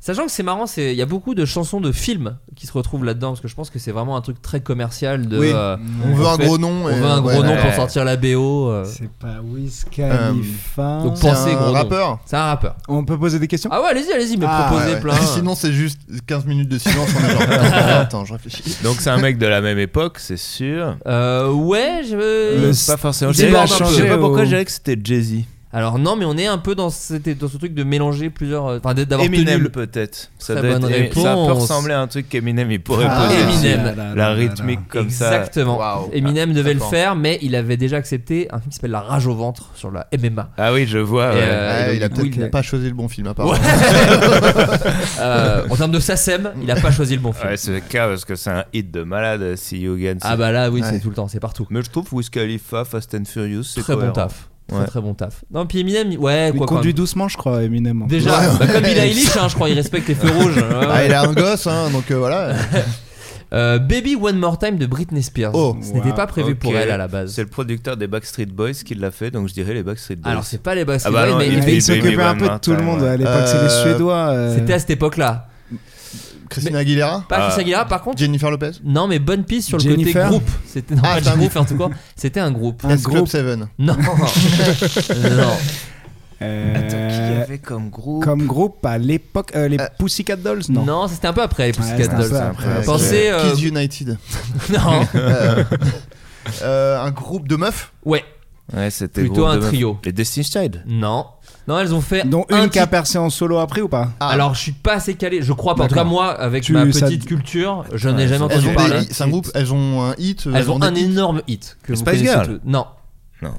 Speaker 7: Sachant que c'est marrant, c'est- il y a beaucoup de chansons de films qui se retrouvent là-dedans parce que je pense que c'est vraiment un truc très commercial. De,
Speaker 3: Oui.
Speaker 7: euh,
Speaker 3: On veut un
Speaker 7: fait-
Speaker 3: gros nom
Speaker 7: On
Speaker 3: et-
Speaker 7: veut un gros
Speaker 3: ouais.
Speaker 7: nom pour sortir la BO. euh.
Speaker 8: C'est pas Wiz Khalifa.
Speaker 7: Donc
Speaker 3: C'est
Speaker 7: pensez
Speaker 3: un
Speaker 7: gros nom.
Speaker 3: rappeur
Speaker 7: C'est un rappeur.
Speaker 8: On peut poser des questions?
Speaker 7: Ah ouais, allez-y, allez-y, mais
Speaker 8: Ah,
Speaker 7: proposez
Speaker 3: Ouais, ouais.
Speaker 7: plein.
Speaker 3: Sinon, c'est juste 15 minutes de silence. On est genre. attends, je réfléchis.
Speaker 9: Donc, c'est un mec de la même époque, c'est sûr.
Speaker 7: Euh, ouais, je
Speaker 9: Euh, pas forcément. Je sais pas,
Speaker 7: déborde un
Speaker 9: je sais
Speaker 7: peu.
Speaker 9: pas pourquoi dirais que c'était Jay-Z.
Speaker 7: Alors non, mais on est un peu dans, cette- dans ce truc de mélanger plusieurs, euh, enfin d'être- d'avoir
Speaker 9: Eminem peut-être. Ça, doit peut ressembler à un truc qu'Eminem il pourrait
Speaker 7: Ah,
Speaker 9: poser.
Speaker 7: Eminem.
Speaker 9: dessus. La rythmique comme ça.
Speaker 7: Exactement. Eminem
Speaker 3: Ah,
Speaker 7: devait le faire, mais il avait déjà accepté un film qui s'appelle La Rage au ventre sur la MMA.
Speaker 9: Ah oui, je vois.
Speaker 7: Et,
Speaker 9: ouais.
Speaker 7: euh,
Speaker 3: Ouais,
Speaker 7: et
Speaker 3: il a peut-être
Speaker 7: il a-
Speaker 3: pas choisi le bon film, apparemment.
Speaker 7: Euh, en termes de SACEM, il a pas choisi le bon film.
Speaker 9: Ouais, c'est le cas parce que c'est un hit de malade. See You Again.
Speaker 7: ah bah là, oui,
Speaker 3: Ouais.
Speaker 7: c'est tout le temps, c'est partout.
Speaker 9: Mais je trouve Wiz Khalifa, Fast and Furious, c'est
Speaker 7: Très bon taf. Très
Speaker 9: Ouais.
Speaker 7: très bon taf. Non, puis Eminem, ouais,
Speaker 8: Il
Speaker 7: quoi
Speaker 8: conduit
Speaker 7: quoi.
Speaker 8: doucement, je crois, Eminem. fait.
Speaker 7: Déjà,
Speaker 3: Ouais,
Speaker 7: bah, comme. Billie Eilish, hein, je crois, il respecte les feux rouges. Ouais,
Speaker 3: Ah, il a un gosse, hein, donc euh, voilà.
Speaker 7: Euh, Baby One More Time de Britney Spears.
Speaker 3: Oh.
Speaker 7: Ce n'était
Speaker 8: Wow.
Speaker 7: pas prévu pour elle à la base.
Speaker 9: C'est le producteur des Backstreet Boys qui l'a fait, donc je dirais les Backstreet Boys.
Speaker 7: Alors c'est pas les Backstreet
Speaker 9: Ah bah
Speaker 7: Boys,
Speaker 9: non,
Speaker 7: mais
Speaker 9: il
Speaker 8: Il, il s'occupait un peu de tout le monde.
Speaker 9: ouais.
Speaker 8: À l'époque, c'est les
Speaker 3: Euh,
Speaker 8: Suédois. euh,
Speaker 7: c'était à cette époque-là.
Speaker 3: Christina Aguilera
Speaker 7: Pas
Speaker 9: Ah.
Speaker 7: Christina Aguilera, par contre.
Speaker 3: Jennifer Lopez
Speaker 7: Non, mais bonne piste sur le
Speaker 8: Jennifer
Speaker 7: côté groupe. C'était non,
Speaker 3: Ah,
Speaker 7: pas
Speaker 3: un
Speaker 7: Jennifer en tout cas. C'était un groupe.
Speaker 8: Un groupe.
Speaker 3: 7.
Speaker 7: Non. non.
Speaker 8: euh,
Speaker 9: Attends, qui y avait comme groupe
Speaker 8: Comme groupe à l'époque, euh, les Pussycat Dolls, non
Speaker 7: Non, c'était un peu après les
Speaker 8: Ouais,
Speaker 7: Pussycat
Speaker 8: c'était un
Speaker 7: Dolls.
Speaker 8: peu après.
Speaker 3: Ouais,
Speaker 7: Pensez,
Speaker 3: c'est
Speaker 7: euh,
Speaker 3: Kids United.
Speaker 7: Non.
Speaker 3: Euh, euh, un groupe de meufs
Speaker 7: Ouais.
Speaker 9: Ouais, c'était
Speaker 7: Plutôt
Speaker 9: groupe
Speaker 7: un
Speaker 9: de meufs.
Speaker 7: trio.
Speaker 9: Les Destiny's Child.
Speaker 7: Non. Non, elles ont fait
Speaker 8: Dont
Speaker 7: un
Speaker 8: une qui a percé en solo après ou pas
Speaker 3: Ah.
Speaker 7: Alors, je suis pas assez calé. Je crois pas. En tout cas,
Speaker 8: D'accord.
Speaker 7: moi, avec
Speaker 8: Tu-
Speaker 7: ma
Speaker 8: ça-
Speaker 7: petite culture, je n'ai jamais
Speaker 9: elles
Speaker 7: entendu
Speaker 3: ont
Speaker 7: parler.
Speaker 3: des- C'est un groupe, elles ont un hit.
Speaker 7: Elles ont un énorme hit que vous
Speaker 9: Spice
Speaker 7: connaissez
Speaker 9: Girl.
Speaker 7: tous. Non.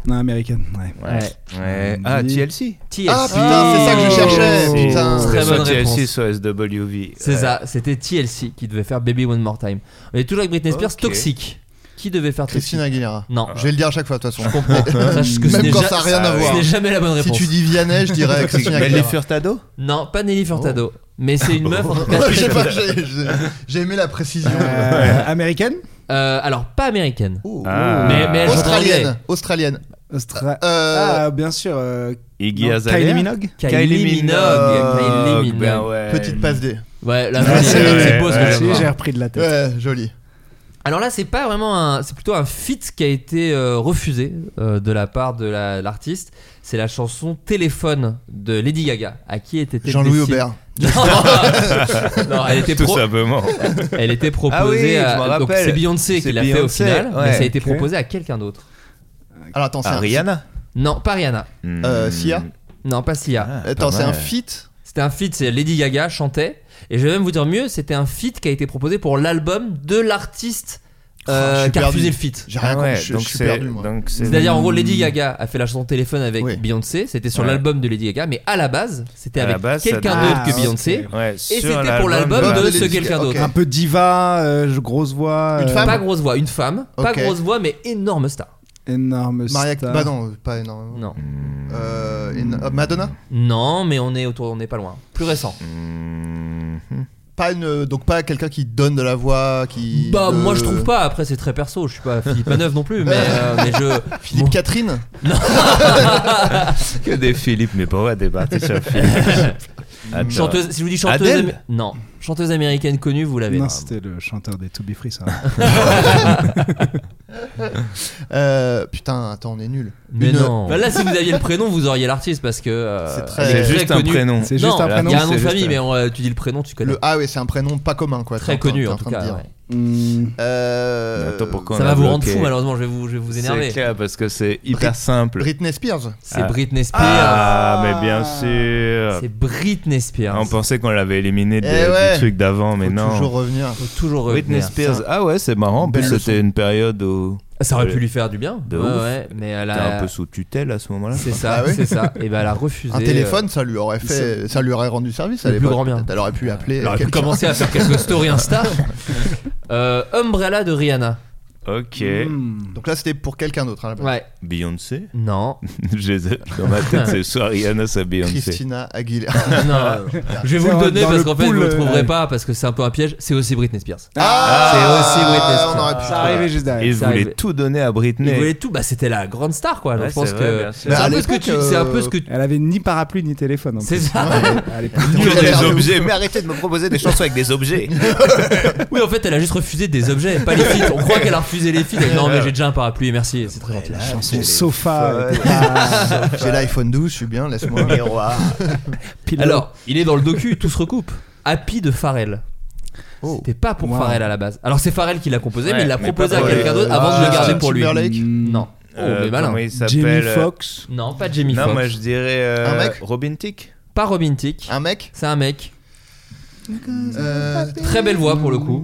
Speaker 8: Non, américaine. Ouais.
Speaker 9: Ouais. Ouais.
Speaker 8: Mm.
Speaker 9: Ah, TLC.
Speaker 7: TLC.
Speaker 3: Ah putain, c'est ça que je cherchais.
Speaker 8: Oh.
Speaker 3: Putain.
Speaker 7: Très
Speaker 9: soit
Speaker 7: bonne
Speaker 9: TLC,
Speaker 7: réponse.
Speaker 9: soit SWV.
Speaker 7: C'est
Speaker 9: Ouais.
Speaker 7: ça, c'était TLC qui devait faire Baby One More Time. On est toujours avec Britney Spears,
Speaker 9: Ok.
Speaker 7: Toxic. Qui devait faire Toxic
Speaker 3: Christina Aguilera.
Speaker 7: Non.
Speaker 3: Je vais le dire à chaque fois, de toute façon.
Speaker 7: Je comprends. Sache que ce
Speaker 3: Même
Speaker 7: n'est
Speaker 3: quand
Speaker 7: ja-
Speaker 3: ça n'a rien à
Speaker 9: Ah,
Speaker 3: voir.
Speaker 7: Ce n'est jamais la bonne
Speaker 3: Si
Speaker 7: réponse.
Speaker 3: tu dis Vianney, je dirais Christina
Speaker 9: Nelly
Speaker 3: Aguilera.
Speaker 9: Furtado
Speaker 7: Non, pas Nelly Furtado. Mais c'est une meuf en tout cas.
Speaker 3: Je sais pas, j'ai- j'ai j'ai aimé la précision.
Speaker 8: Euh, américaine
Speaker 7: Euh, alors, pas américaine.
Speaker 3: Oh.
Speaker 9: Ah.
Speaker 7: Mais, mais elle chante en anglais.
Speaker 3: Australienne. Australienne.
Speaker 8: Austra-
Speaker 3: Euh,
Speaker 8: Ah, bien sûr. euh,
Speaker 9: Iggy
Speaker 8: non,
Speaker 9: Azalea
Speaker 8: Kylie Minogue
Speaker 7: Kylie Minogue. Kylie Minogue.
Speaker 9: Ben ouais.
Speaker 3: Petite passe D.
Speaker 7: Ouais, là,
Speaker 3: Ouais,
Speaker 7: c'est
Speaker 3: c'est-
Speaker 7: c'est beau ce que
Speaker 9: ouais,
Speaker 7: je viens de
Speaker 8: Si, j'ai repris de la tête.
Speaker 3: Ouais, joli.
Speaker 7: Alors là, c'est pas vraiment un. C'est plutôt un feat qui a été euh, refusé euh, de la part de la- l'artiste. C'est la chanson Téléphone de Lady Gaga. À qui était
Speaker 3: Jean-Louis Aubert.
Speaker 7: non, elle était
Speaker 9: Tout simplement.
Speaker 7: Elle était proposée
Speaker 9: Ah oui,
Speaker 7: à.
Speaker 9: je m'en
Speaker 7: donc
Speaker 9: rappelle.
Speaker 7: c'est Beyoncé qui l'a fait au
Speaker 9: Beyoncé,
Speaker 7: final, mais ça a été
Speaker 8: Ok.
Speaker 7: proposé à quelqu'un d'autre.
Speaker 3: Alors attends, c'est
Speaker 9: Ah,
Speaker 3: un.
Speaker 9: Rihanna
Speaker 7: Non, pas Rihanna.
Speaker 3: Euh,
Speaker 9: Hmm.
Speaker 3: Sia?
Speaker 7: Non, pas Sia.
Speaker 9: Ah,
Speaker 3: Attends, c'est un feat?
Speaker 7: C'était un feat, c'est Lady Gaga chantait. Et je vais même vous dire mieux, c'était un feat qui a été proposé pour l'album de l'artiste euh,
Speaker 3: je
Speaker 7: qui a refusé
Speaker 3: perdu.
Speaker 7: le feat.
Speaker 3: J'ai rien
Speaker 9: Ah
Speaker 3: compris. Je, je
Speaker 9: donc
Speaker 3: suis
Speaker 9: c'est-
Speaker 3: perdu, moi.
Speaker 9: donc c'est-
Speaker 7: C'est-à-dire, en gros, Lady Gaga a fait la chanson Téléphone avec
Speaker 3: Oui.
Speaker 7: Beyoncé. C'était sur
Speaker 9: Ouais.
Speaker 7: l'album de Lady Gaga, mais à la base, c'était
Speaker 9: À
Speaker 7: avec
Speaker 9: base,
Speaker 7: quelqu'un d'autre que Beyoncé.
Speaker 9: Ouais,
Speaker 7: Et c'était pour l'album
Speaker 3: de
Speaker 7: ce quelqu'un d'autre.
Speaker 8: Un peu diva, euh, grosse voix.
Speaker 3: Une
Speaker 8: euh,
Speaker 3: femme
Speaker 7: Pas grosse voix, une femme. Pas grosse voix, mais énorme star.
Speaker 8: Énorme
Speaker 3: Maria.
Speaker 8: star.
Speaker 3: Bah non, pas énormément.
Speaker 7: Non.
Speaker 3: Euh, éno- euh, Madonna
Speaker 7: Non, mais on est autour, on n'est pas loin. Plus récent.
Speaker 9: Hmm.
Speaker 3: Pas une, donc pas quelqu'un qui donne de la voix, qui.
Speaker 7: Bah, moi je trouve pas. Après, c'est très perso. Je suis pas Philippe Manœuvre non plus, mais, euh, mais je.
Speaker 3: Philippe Catherine
Speaker 9: Que des Philippe, mais pourquoi débattre sur Philippe.
Speaker 7: Chanteuse, si je vous dis chanteuse.
Speaker 9: Adele
Speaker 7: amé- Non. Chanteuse américaine connue, vous l'avez.
Speaker 8: Non, c'était le chanteur des To Be Free, ça.
Speaker 3: Euh, putain, attends, on est nul.
Speaker 7: Mais
Speaker 3: Une-
Speaker 7: non. Bah là, si vous aviez le prénom, vous auriez l'artiste parce que. euh,
Speaker 3: C'est très-
Speaker 9: C'est juste un prénom.
Speaker 8: C'est
Speaker 7: Non,
Speaker 8: juste un prénom.
Speaker 7: Il y a un nom
Speaker 9: c'est
Speaker 7: de famille, mais on, euh, tu dis le prénom, tu connais.
Speaker 3: Le Ah ouais, c'est un prénom pas commun quoi.
Speaker 7: Très
Speaker 3: en-
Speaker 7: connu en tout cas. ouais.
Speaker 3: Euh,
Speaker 9: Attends, pourquoi
Speaker 7: Ça va
Speaker 9: a
Speaker 7: vous rendre fou, malheureusement, je vais vous, je vais vous
Speaker 9: C'est
Speaker 7: énerver.
Speaker 9: clair parce que c'est hyper simple.
Speaker 3: Britney Spears.
Speaker 7: C'est
Speaker 9: Ah.
Speaker 7: Britney Spears.
Speaker 9: Ah, mais bien sûr.
Speaker 7: C'est Britney Spears.
Speaker 9: On pensait qu'on l'avait éliminé de-
Speaker 3: Eh ouais.
Speaker 9: du truc d'avant, mais
Speaker 3: Faut
Speaker 9: non.
Speaker 3: toujours revenir.
Speaker 7: Faut toujours
Speaker 9: Britney
Speaker 7: revenir.
Speaker 9: Ah ouais, c'est marrant. En plus, c'était une période où
Speaker 7: Ça aurait pu lui faire du bien.
Speaker 9: De
Speaker 7: ouais,
Speaker 9: ouf.
Speaker 7: ouais, mais elle
Speaker 9: t'es
Speaker 7: a.
Speaker 9: un peu sous tutelle à ce moment-là.
Speaker 7: C'est ça,
Speaker 3: Ah oui
Speaker 7: c'est ça. Et ben elle a refusé.
Speaker 3: Un téléphone, ça lui aurait fait, ça lui aurait rendu service. à
Speaker 7: Le plus
Speaker 3: l'époque.
Speaker 7: grand bien.
Speaker 3: Elle aurait pu appeler.
Speaker 7: Elle aurait pu commencer à faire quelques stories Insta. Euh, Umbrella de Rihanna.
Speaker 9: Ok.
Speaker 8: Hmm.
Speaker 3: Donc là, c'était pour quelqu'un d'autre. à la base.
Speaker 7: Ouais.
Speaker 9: Beyoncé
Speaker 7: Non.
Speaker 9: Je les ai- Dans ma tête, c'est soit Rihanna, soit Beyoncé.
Speaker 3: Christina Aguilera.
Speaker 7: non. Je vais vous le donner parce qu'en fait, vous
Speaker 8: pool,
Speaker 7: le trouverez pas parce que c'est un peu un piège. C'est aussi Britney Spears.
Speaker 3: Ah,
Speaker 7: C'est aussi Britney Spears.
Speaker 3: on aurait pu
Speaker 8: Ça arrivait juste derrière.
Speaker 9: Ils voulaient tout donner à Britney.
Speaker 7: Il voulait tout. Bah, c'était la grande star, quoi.
Speaker 9: Ouais,
Speaker 7: je pense que c'est un peu ce que tu. C'est un peu ce que.
Speaker 8: Elle avait ni parapluie ni téléphone. en
Speaker 7: C'est ça.
Speaker 8: Elle est
Speaker 9: Que des objets. Mais arrêtez de me proposer des chansons avec des objets.
Speaker 7: Oui, en fait, elle a juste refusé des objets, pas les. On croit qu'elle a refusé les dit, Non, mais j'ai déjà un parapluie, merci. C'est très gentil.
Speaker 8: Son sofa. pas-
Speaker 3: J'ai l'iPhone 12, je suis bien, laisse-moi.
Speaker 8: Pillow.
Speaker 7: Alors, il est dans le docu, tout se recoupe. Happy de Pharrell.
Speaker 3: Oh.
Speaker 7: C'était pas pour
Speaker 8: Wow.
Speaker 7: Pharrell à la base. Alors c'est Pharrell qui l'a composé,
Speaker 9: Ouais,
Speaker 7: mais il l'a proposé à quelqu'un d'autre avant de
Speaker 3: Ah,
Speaker 7: le garder pour lui.
Speaker 3: Timberlake
Speaker 7: Non. Oh,
Speaker 9: Euh,
Speaker 7: mais malin.
Speaker 8: Jamie
Speaker 9: s'appelle euh,
Speaker 8: Foxx.
Speaker 7: Non, pas Jamie
Speaker 9: Non,
Speaker 7: Foxx.
Speaker 9: moi je dirais euh,
Speaker 3: Un mec
Speaker 9: Robin Thicke.
Speaker 7: Pas Robin Thicke.
Speaker 3: Un mec
Speaker 7: C'est un mec.
Speaker 3: Euh,
Speaker 7: Très belle voix pour le coup.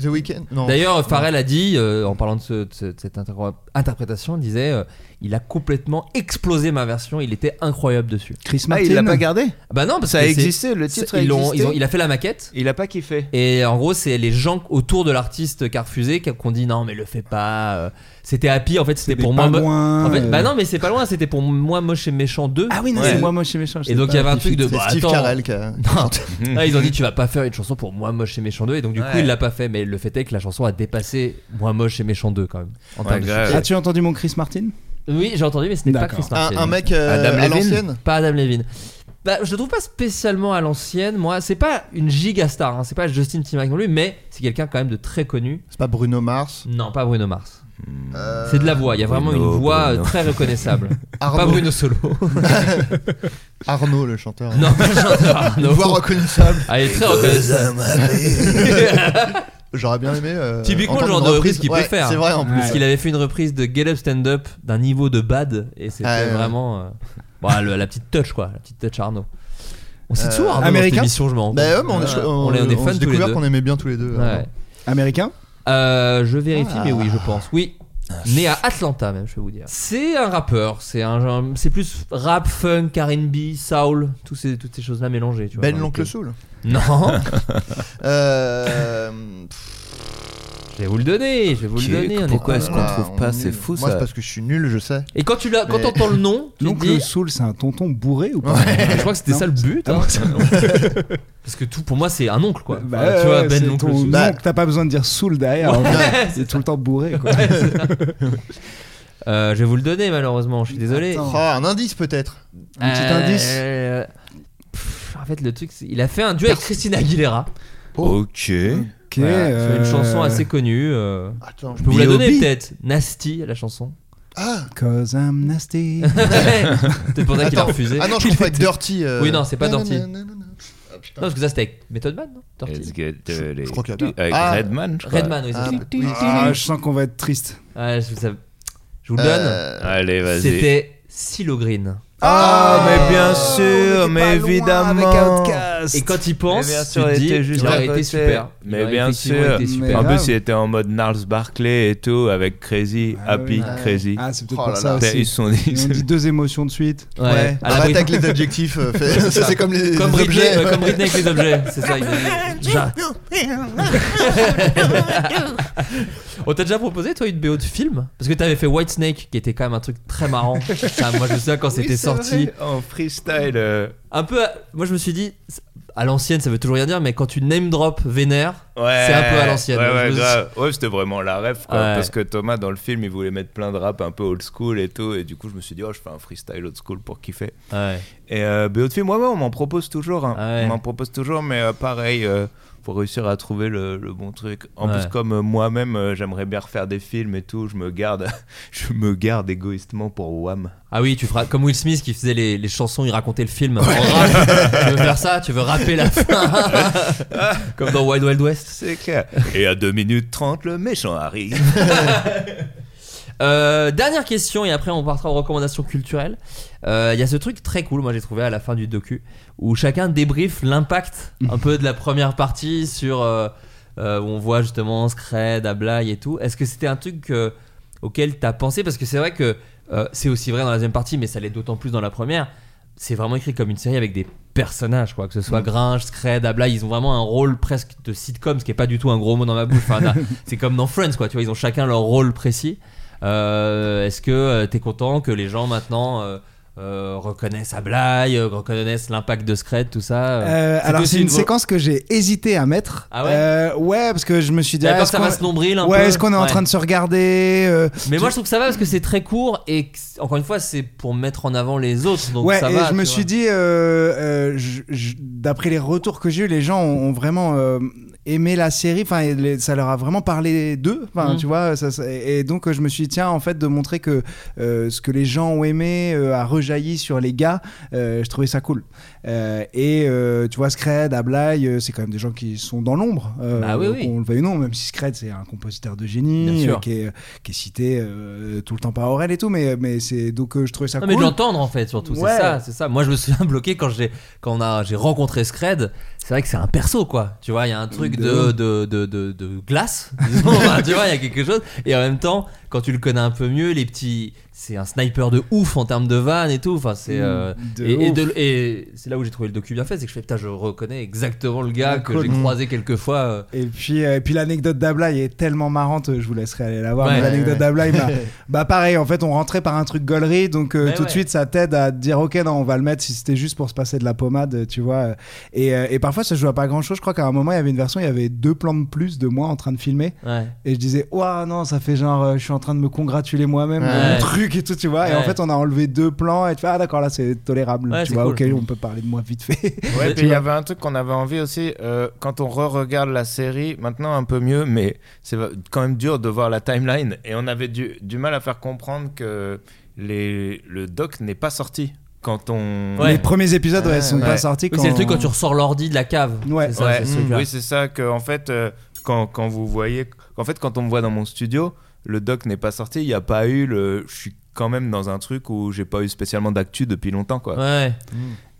Speaker 3: The Weeknd Non.
Speaker 7: D'ailleurs, Pharrell a dit, euh, en parlant de, ce- de ce- de cette inter- interprétation, il disait euh, Il a complètement explosé ma version, il était incroyable dessus.
Speaker 8: Chris
Speaker 9: Ah,
Speaker 8: Martin.
Speaker 9: il l'a pas gardé
Speaker 7: Bah non, parce
Speaker 9: Ça
Speaker 7: que
Speaker 9: a
Speaker 7: c'est-
Speaker 9: existé, le titre
Speaker 7: c'est-
Speaker 9: a
Speaker 7: ils l'ont-
Speaker 9: existé.
Speaker 7: ils ont- Il a fait la maquette.
Speaker 9: Il a pas kiffé.
Speaker 7: Et en gros, c'est les gens autour de l'artiste qui a refusé qui ont dit non, mais le fais pas. euh, C'était happy, en fait, c'était pour moi. mo-
Speaker 8: loin,
Speaker 7: En fait,
Speaker 8: euh.
Speaker 7: bah non, mais c'est pas loin, c'était pour moi moche et méchant 2.
Speaker 8: Ah oui, non,
Speaker 9: Ouais.
Speaker 8: c'est moi moche et méchant. je
Speaker 7: Et
Speaker 8: sais
Speaker 7: donc il y avait un truc de.
Speaker 8: fait-
Speaker 7: bah,
Speaker 3: C'est Steve
Speaker 7: attends.
Speaker 3: Carell qui a.
Speaker 7: Non. Ah, ils ont dit tu vas pas faire une chanson pour moi moche et méchant 2 et donc du coup
Speaker 9: Ouais.
Speaker 7: il l'a pas fait mais le fait est que la chanson a dépassé moi moche et méchant 2 quand même en
Speaker 9: Ouais,
Speaker 7: termes de
Speaker 9: grave.
Speaker 7: succès.
Speaker 8: As-tu entendu mon Chris Martin?
Speaker 7: Oui j'ai entendu mais ce n'est pas
Speaker 8: D'accord.
Speaker 7: Chris Martin.
Speaker 3: Un, un mec euh,
Speaker 9: Adam
Speaker 3: à
Speaker 9: Levine
Speaker 3: l'ancienne?
Speaker 7: Pas Adam Levine. Bah, je le trouve pas spécialement à l'ancienne moi c'est pas une giga star hein. c'est pas Justin Timberlake non plus mais c'est quelqu'un quand même de très connu.
Speaker 3: C'est pas Bruno Mars?
Speaker 7: Non pas Bruno Mars.
Speaker 3: Euh,
Speaker 7: C'est de la voix il y a vraiment
Speaker 9: Bruno,
Speaker 7: une voix
Speaker 9: Bruno.
Speaker 7: euh, très reconnaissable.
Speaker 3: Arnaud.
Speaker 7: Pas Bruno Solo.
Speaker 3: Arnaud, le chanteur.
Speaker 7: non pas le chanteur Arnaud.
Speaker 3: Une voix reconnaissable.
Speaker 7: Ah, il est très reconnaissable.
Speaker 3: J'aurais bien aimé. euh,
Speaker 7: Typiquement le genre de reprise qu'il
Speaker 3: Ouais,
Speaker 7: peut faire.
Speaker 3: C'est vrai en plus.
Speaker 7: Parce qu'il avait fait une reprise de Get Up Stand Up d'un niveau de bad et c'était
Speaker 3: Ah,
Speaker 7: vraiment euh, bon, le- la petite touch quoi, la petite touch Arnaud. On
Speaker 3: Euh,
Speaker 7: souvent Arnaud dans
Speaker 8: américain
Speaker 7: cette émission, je m'en rends
Speaker 3: Bah on, on,
Speaker 7: on est, on est fans
Speaker 3: s'est
Speaker 7: tous les
Speaker 3: découvert
Speaker 7: deux.
Speaker 3: qu'on aimait bien tous les deux.
Speaker 7: Ouais.
Speaker 8: Américain
Speaker 7: Euh, je vérifie,
Speaker 3: Ah.
Speaker 7: mais oui, je pense. Oui. Né à Atlanta, même, je vais vous dire. C'est un rappeur. C'est un, genre- c'est plus rap, funk, R&B, soul, tous ces, toutes ces choses-là mélangées. Tu vois,
Speaker 3: Ben l'oncle Soul.
Speaker 7: Non.
Speaker 3: Euh,
Speaker 7: je vais vous le donner. Je vais vous le donner. on est
Speaker 9: pourquoi
Speaker 7: pas
Speaker 9: est-ce qu'on
Speaker 3: ah,
Speaker 9: trouve
Speaker 3: on
Speaker 9: pas
Speaker 3: est
Speaker 9: C'est
Speaker 3: nul.
Speaker 9: fou,
Speaker 3: Moi,
Speaker 9: ça.
Speaker 3: c'est parce que je suis nul, je sais.
Speaker 7: Et quand tu l'as, quand
Speaker 3: Mais-
Speaker 7: t'entends le nom, tu te
Speaker 8: L'oncle
Speaker 7: dis.
Speaker 8: Soul, c'est un tonton bourré ou pas
Speaker 7: Je crois que c'était
Speaker 8: Non.
Speaker 7: ça le but.
Speaker 8: Ah
Speaker 7: hein. Parce que tout pour moi c'est un oncle quoi.
Speaker 8: Bah,
Speaker 7: Enfin, tu vois
Speaker 8: ouais,
Speaker 7: Ben
Speaker 8: c'est
Speaker 7: l'oncle
Speaker 8: ton
Speaker 7: Soul.
Speaker 3: Bah-
Speaker 8: t'as pas besoin de dire Soul derrière. en
Speaker 7: Ouais,
Speaker 8: fait.
Speaker 7: c'est
Speaker 8: tout le temps bourré. Quoi.
Speaker 7: Euh, je vais vous le donner malheureusement, je suis désolé.
Speaker 8: Attends.
Speaker 3: Oh, un indice peut-être.
Speaker 8: Un petit
Speaker 7: Euh,
Speaker 8: indice
Speaker 7: euh, fait le truc c'est il a fait un duo avec Christina Aguilera
Speaker 9: Ok.
Speaker 8: Ok.
Speaker 7: Voilà,
Speaker 8: euh,
Speaker 7: sur une chanson assez connue. euh,
Speaker 3: Attends.
Speaker 7: Je peux vous la donner
Speaker 9: B.O.B..
Speaker 7: peut-être. Nasty la chanson.
Speaker 3: Ah
Speaker 8: Cause I'm nasty.
Speaker 7: Peut-être pour ça qu'il a
Speaker 3: Attends.
Speaker 7: refusé.
Speaker 3: Ah non, je confonds avec Dirty. euh.
Speaker 7: Oui, non, c'est pas Dirty.
Speaker 3: Ah, putain.
Speaker 7: Non parce que ça c'était avec Method Man non Dirty.
Speaker 9: Let's get les-
Speaker 3: je crois qu'il y a.
Speaker 9: Avec
Speaker 3: Ah.
Speaker 9: Redman, je crois.
Speaker 7: Redman oui
Speaker 3: Ah,
Speaker 7: c'est ça.
Speaker 3: oui,
Speaker 8: Ah, je sens qu'on va être triste.
Speaker 7: Ouais, je, ça- je vous le donne.
Speaker 3: Euh,
Speaker 9: Allez, vas-y.
Speaker 7: C'était Silo Green.
Speaker 9: Ah, mais bien sûr, mais
Speaker 8: pas loin
Speaker 9: évidemment.
Speaker 7: Et quand il pense,
Speaker 9: Mais bien
Speaker 7: tu
Speaker 9: sûr,
Speaker 7: te
Speaker 9: il
Speaker 7: dis,
Speaker 9: juste
Speaker 7: il aurait été super.
Speaker 9: Mais bien sûr. En plus, il était en mode Nars Barkley et tout, avec Crazy,
Speaker 8: Ah
Speaker 9: Happy. Crazy.
Speaker 8: Ah, c'est peut-être
Speaker 3: Oh
Speaker 8: pour ça aussi.
Speaker 9: Ils sont dit.
Speaker 8: Ils ont dit deux émotions de suite.
Speaker 7: Ouais.
Speaker 3: Arrête avec les adjectifs. euh,
Speaker 7: C'est
Speaker 3: ça
Speaker 7: ça.
Speaker 3: comme les,
Speaker 7: comme
Speaker 3: les
Speaker 7: Britney,
Speaker 3: objets.
Speaker 7: comme Britney avec les objets, c'est ça. On t'a déjà proposé toi une BO de film? Parce que t'avais fait White Snake qui était quand même un truc très marrant. Ça, moi je souviens quand c'était
Speaker 9: c'est
Speaker 7: sorti.
Speaker 9: vrai, En freestyle. euh,
Speaker 7: Un peu, à- moi je me suis dit, à l'ancienne ça veut toujours rien dire, mais quand tu name drop vénère,
Speaker 9: Ouais,
Speaker 7: c'est un peu à l'ancienne.
Speaker 9: Ouais,
Speaker 7: suis-
Speaker 9: c'était vraiment la quoi.
Speaker 7: Ouais.
Speaker 9: Parce que Thomas, dans le film, il voulait mettre plein de rap un peu old school et tout. Et du coup, je me suis dit, oh, je fais un freestyle old school pour kiffer.
Speaker 7: Ouais.
Speaker 9: Et euh, BO de film, ouais, ouais, on m'en propose toujours. hein.
Speaker 7: Ah.
Speaker 9: On m'en propose toujours, mais euh, pareil, euh, faut réussir à trouver le, le bon truc. En
Speaker 7: Ouais.
Speaker 9: plus, comme euh, moi-même, euh, j'aimerais bien refaire des films et tout, je me garde, je me garde égoïstement pour Wham.
Speaker 7: Ah oui, tu feras comme Will Smith qui faisait les, les chansons, il racontait le film. tu veux faire ça? Tu veux rapper la fin? Comme dans Wild Wild West.
Speaker 9: C'est clair. Et à 2 minutes 30, le méchant arrive.
Speaker 7: Euh, dernière question et après on partira aux recommandations culturelles. Euh, Il y a ce truc très cool, moi j'ai trouvé à la fin du docu, où chacun débriefe l'impact un peu de la première partie sur euh, euh, où on voit justement Scred, Ablaye et tout. Est-ce que c'était un truc euh, auquel t'as pensé? Parce que c'est vrai que euh, c'est aussi vrai dans la deuxième partie, mais ça l'est d'autant plus dans la première. C'est vraiment écrit comme une série avec des personnages, quoi. Que ce soit Gringe, Scred, Ablaye, ils ont vraiment un rôle presque de sitcom, ce qui est pas du tout un gros mot dans ma bouche. Enfin, c'est comme dans Friends, quoi. Tu vois, ils ont chacun leur rôle précis. Euh, Est-ce que euh, t'es content que les gens maintenant euh, reconnaissent Ablaye, euh, reconnaissent l'impact de Scred, tout ça euh,
Speaker 8: alors c'est une séquence que j'ai hésité à mettre.
Speaker 7: Ah ouais
Speaker 8: Ouais, parce que je me suis dit. Ah, est-ce qu'on-
Speaker 7: fasse nombril un
Speaker 8: Ouais, est-ce qu'on est en train de se regarder
Speaker 7: Mais moi je trouve que ça va parce que c'est très court et encore une fois c'est pour mettre en avant les autres donc
Speaker 8: ouais,
Speaker 7: ça
Speaker 8: et
Speaker 7: va.
Speaker 8: je me
Speaker 7: tu
Speaker 8: suis dit, d'après les retours que j'ai eu, les gens ont, ont vraiment aimé la série. Enfin, ça leur a vraiment parlé d'eux. Enfin,
Speaker 7: Mm.
Speaker 8: tu vois. Ça, ça- et donc, euh, je me suis dit, tiens, en fait, de montrer que euh, ce que les gens ont aimé euh, a rejailli sur les gars. euh, je trouvais ça cool. Euh, et euh, tu vois, Scred, Ablaye, euh, c'est quand même des gens qui sont dans l'ombre.
Speaker 7: Bah oui, oui.
Speaker 8: qu'on le veuille ou non, même si Scred, c'est un compositeur de génie, qui, est, qui est cité tout le temps par Aurel et tout. Mais, mais c'est donc, je trouvais ça
Speaker 7: Non,
Speaker 8: cool.
Speaker 7: mais de l'entendre en fait surtout
Speaker 8: Ouais.
Speaker 7: c'est ça c'est ça moi je me souviens bloqué quand j'ai quand on a j'ai rencontré Scred c'est vrai que c'est un perso quoi tu vois il y a un truc de de, de, de, de glace disons Enfin, tu vois il y a quelque chose et en même temps quand tu le connais un peu mieux les petits c'est un sniper de ouf en termes de vannes et tout enfin c'est euh,
Speaker 8: De
Speaker 7: et, et
Speaker 8: ouf.
Speaker 7: de- et c'est là où j'ai trouvé le docu bien fait c'est que je fais putain je reconnais exactement le gars que j'ai croisé quelques fois euh.
Speaker 8: Et puis, euh, et puis l'anecdote d'Ablaye est tellement marrante, je vous laisserai aller la voir.
Speaker 7: Ouais.
Speaker 8: l'anecdote
Speaker 3: Ouais.
Speaker 8: d'Ablaye, bah, bah pareil, en fait, on rentrait par un truc gaulerie, donc euh,
Speaker 7: Ouais,
Speaker 8: tout de suite, ça t'aide à te dire, ok, non, on va le mettre si c'était juste pour se passer de la pommade, tu vois. Et, euh, et parfois, ça joue à pas grand chose. Je crois qu'à un moment, il y avait une version, il y avait deux plans de plus de moi en train de filmer. Et je disais, ouah, non, ça fait genre, euh, je suis en train de me congratuler moi-même
Speaker 7: Ouais.
Speaker 8: Et tout, tu vois. Et en fait, on a enlevé deux plans et tu fais, ah d'accord, là, c'est tolérable.
Speaker 7: Ouais,
Speaker 8: tu vois,
Speaker 7: cool.
Speaker 8: ok, on peut parler de moi vite fait.
Speaker 9: Ouais, puis il y avait un truc qu'on avait envie aussi, euh, quand on re-regarde la série, maintenant un peu mieux, mais c'est quand même dur de voir la timeline. Et on avait du, du mal à faire comprendre que les, le doc n'est pas sorti quand on.
Speaker 7: Ouais.
Speaker 8: Les premiers épisodes, ouais, sont
Speaker 9: ouais.
Speaker 8: pas sortis
Speaker 7: Oui,
Speaker 8: quand.
Speaker 7: c'est le truc quand tu ressors l'ordi de la cave
Speaker 8: Ouais.
Speaker 7: ça,
Speaker 9: Ouais, mm,
Speaker 7: truc-là.
Speaker 9: oui, c'est ça que en fait, euh, quand, quand vous voyez, en fait, quand on me voit dans mon studio, le doc n'est pas sorti. Il n'y a pas eu le. Je suis quand même dans un truc où j'ai pas eu spécialement d'actu depuis longtemps, quoi.
Speaker 7: ouais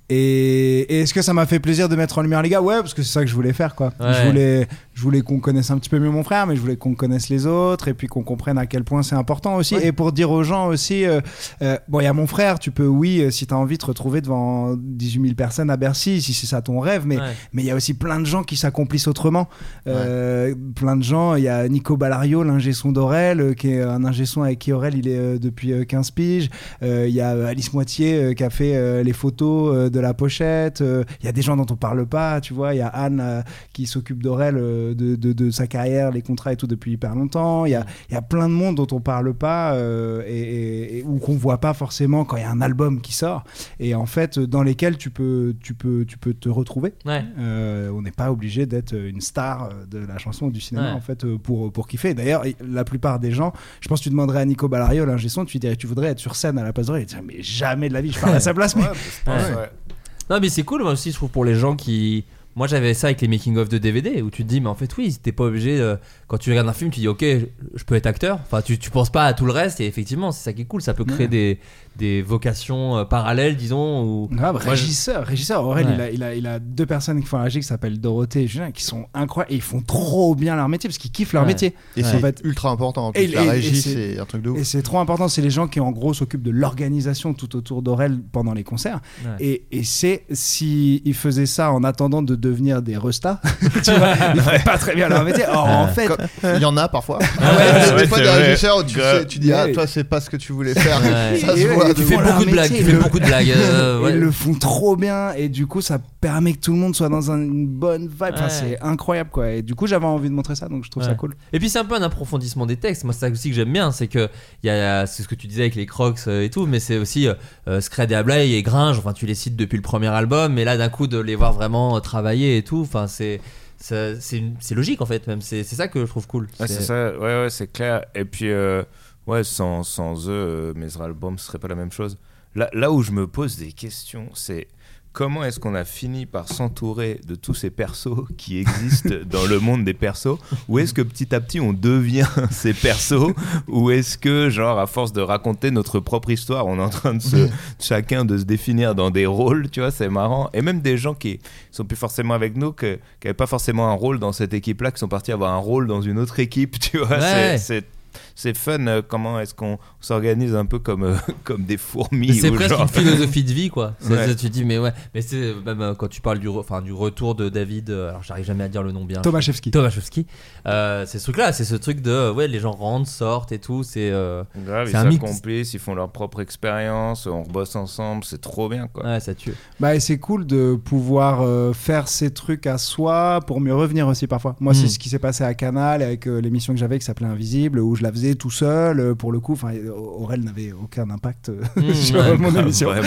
Speaker 8: Et, et est-ce que ça m'a fait plaisir de mettre en lumière les gars? Ouais, parce que c'est ça que je voulais faire, quoi.
Speaker 7: Ouais.
Speaker 8: Je voulais, je voulais qu'on connaisse un petit peu mieux mon frère, mais je voulais qu'on connaisse les autres et puis qu'on comprenne à quel point c'est important aussi.
Speaker 7: Ouais.
Speaker 8: Et pour dire aux gens aussi, euh, euh, bon, il y a mon frère, tu peux, oui, euh, si tu as envie de te retrouver devant 18 000 personnes à Bercy, si c'est ça ton rêve, mais
Speaker 7: Ouais.
Speaker 8: mais il y a aussi plein de gens qui s'accomplissent autrement. Euh, Plein de gens, il y a Nico Ballario, l'ingé son d'Aurel, qui est un ingé son avec qui Aurel il est depuis euh, 15 piges. Il y a Alice Moitié qui a fait les photos de la pochette. Il y a des gens dont on parle pas, tu vois. Il y a Anne qui s'occupe d'Aurel, de, de, de sa carrière, les contrats et tout depuis hyper longtemps. Il y a, il y a plein de monde dont on parle pas euh, et, et- et- ou qu'on voit pas forcément quand il y a un album qui sort. Et en fait, dans lesquels tu peux, tu peux, tu peux te retrouver.
Speaker 7: ouais
Speaker 8: Euh, on n'est pas obligé d'être une star de la chanson ou du cinéma
Speaker 7: Ouais.
Speaker 8: en fait pour, pour kiffer. D'ailleurs, i- la plupart des gens, je pense que tu demanderais à Nico Ballario, l'ingé son, tu lui dirais tu voudrais être sur scène à la place d'Aurel. Il dirait mais jamais de la vie, je parle à sa place. Mais...
Speaker 9: Ouais, je pense,
Speaker 7: Ouais.
Speaker 9: ouais.
Speaker 7: Non, mais c'est cool, moi aussi, je trouve, pour les gens qui. Moi, j'avais ça avec les making-of de DVD où tu te dis, mais en fait, oui, t'es pas obligé. euh, quand tu regardes un film, tu dis, ok, je peux être acteur. Enfin, tu, tu penses pas à tout le reste, et effectivement, c'est ça qui est cool. Ça peut créer des, des vocations euh, parallèles, disons. Ou...
Speaker 8: Grave,
Speaker 7: Moi, je-
Speaker 8: régisseur, régisseur. Aurel,
Speaker 7: Ouais.
Speaker 8: il, a, il, a, il a deux personnes qui font la régie qui s'appellent Dorothée et Julien qui sont incroyables et ils font trop bien leur métier parce qu'ils kiffent leur
Speaker 7: Ouais.
Speaker 8: métier.
Speaker 3: Et
Speaker 8: En
Speaker 3: c'est
Speaker 8: fait,
Speaker 3: ultra important. En plus,
Speaker 8: Et-
Speaker 3: la
Speaker 8: et-
Speaker 3: régie,
Speaker 8: c'est-
Speaker 3: un truc de ouf.
Speaker 8: Et c'est trop important, c'est les gens qui en gros s'occupent de l'organisation tout autour d'Aurel pendant les concerts.
Speaker 7: Ouais.
Speaker 8: Et, et c'est si ils faisaient ça en attendant de devenir des restas, tu vois, ils feraient pas très bien leur métier. Or en fait,
Speaker 3: Comme- Il y en a parfois.
Speaker 8: Ah ouais,
Speaker 3: des
Speaker 9: ouais,
Speaker 3: fois, des régisseurs où tu, sais, tu dis, ah,
Speaker 8: Ouais.
Speaker 3: toi, c'est pas ce que tu voulais faire.
Speaker 7: Ouais.
Speaker 3: Ça se
Speaker 7: Tu fais beaucoup de blagues, tu fais beaucoup de blagues. euh, ouais.
Speaker 8: ils le font trop bien et du coup ça permet que tout le monde soit dans un- une bonne vibe. C'est incroyable quoi. Et du coup, j'avais envie de montrer ça, donc je trouve ça cool.
Speaker 7: Et puis c'est un peu un approfondissement des textes. Moi, c'est ça aussi que j'aime bien, c'est que il y a, c'est ce que tu disais avec les Crocs euh, et tout, mais c'est aussi euh, euh, Scred et Ablay et Gringe. Enfin, tu les cites depuis le premier album, mais là, d'un coup, de les voir vraiment travailler et tout. Enfin, c'est c'est logique en fait. Même c'est c'est ça que je trouve cool.
Speaker 9: Ouais, c'est ça, ouais, ouais, c'est clair. Et puis, euh, ouais, sans, sans eux, euh, mes albums, ce serait pas la même chose. Là, là où je me pose des questions, c'est comment est-ce qu'on a fini par s'entourer de tous ces persos qui existent dans le monde des persos? Ou est-ce que petit à petit on devient ces persos? Ou est-ce que, genre, à force de raconter notre propre histoire, on est en train de se, chacun de se définir dans des rôles, tu vois, c'est marrant. Et même des gens qui sont plus forcément avec nous, que- qui n'avaient pas forcément un rôle dans cette équipe-là, qui sont partis avoir un rôle dans une autre équipe, tu vois.
Speaker 7: Ouais.
Speaker 9: c'est- C'est fun euh, comment est-ce qu'on s'organise un peu comme, euh, comme des fourmis.
Speaker 7: C'est presque
Speaker 9: genre-
Speaker 7: une philosophie de vie, quoi.
Speaker 9: Ouais.
Speaker 7: c'est- Tu te dis, mais ouais, mais c'est même euh, quand tu parles du, re- enfin, du retour de David, euh, alors j'arrive jamais à dire le nom bien.
Speaker 8: Tomaszewski.
Speaker 7: Tomaszewski. Euh, c'est ce truc-là, c'est ce truc de, euh, ouais, les gens rentrent, sortent et tout. C'est euh,
Speaker 9: Grave, ils
Speaker 7: c'est un mix.
Speaker 9: s'accomplissent, ils font leur propre expérience, on bosse ensemble, c'est trop bien quoi.
Speaker 7: Ouais, ça tue.
Speaker 8: Bah, et c'est cool de pouvoir euh, faire ces trucs à soi pour mieux revenir aussi parfois. Moi, c'est ce qui s'est passé à Canal avec euh, l'émission que j'avais qui s'appelait Invisible, où je la faisais tout seul. euh, pour le coup, Aurel n'avait aucun impact euh,
Speaker 7: Mm,
Speaker 8: sur
Speaker 7: ouais.
Speaker 8: mon émission. Et,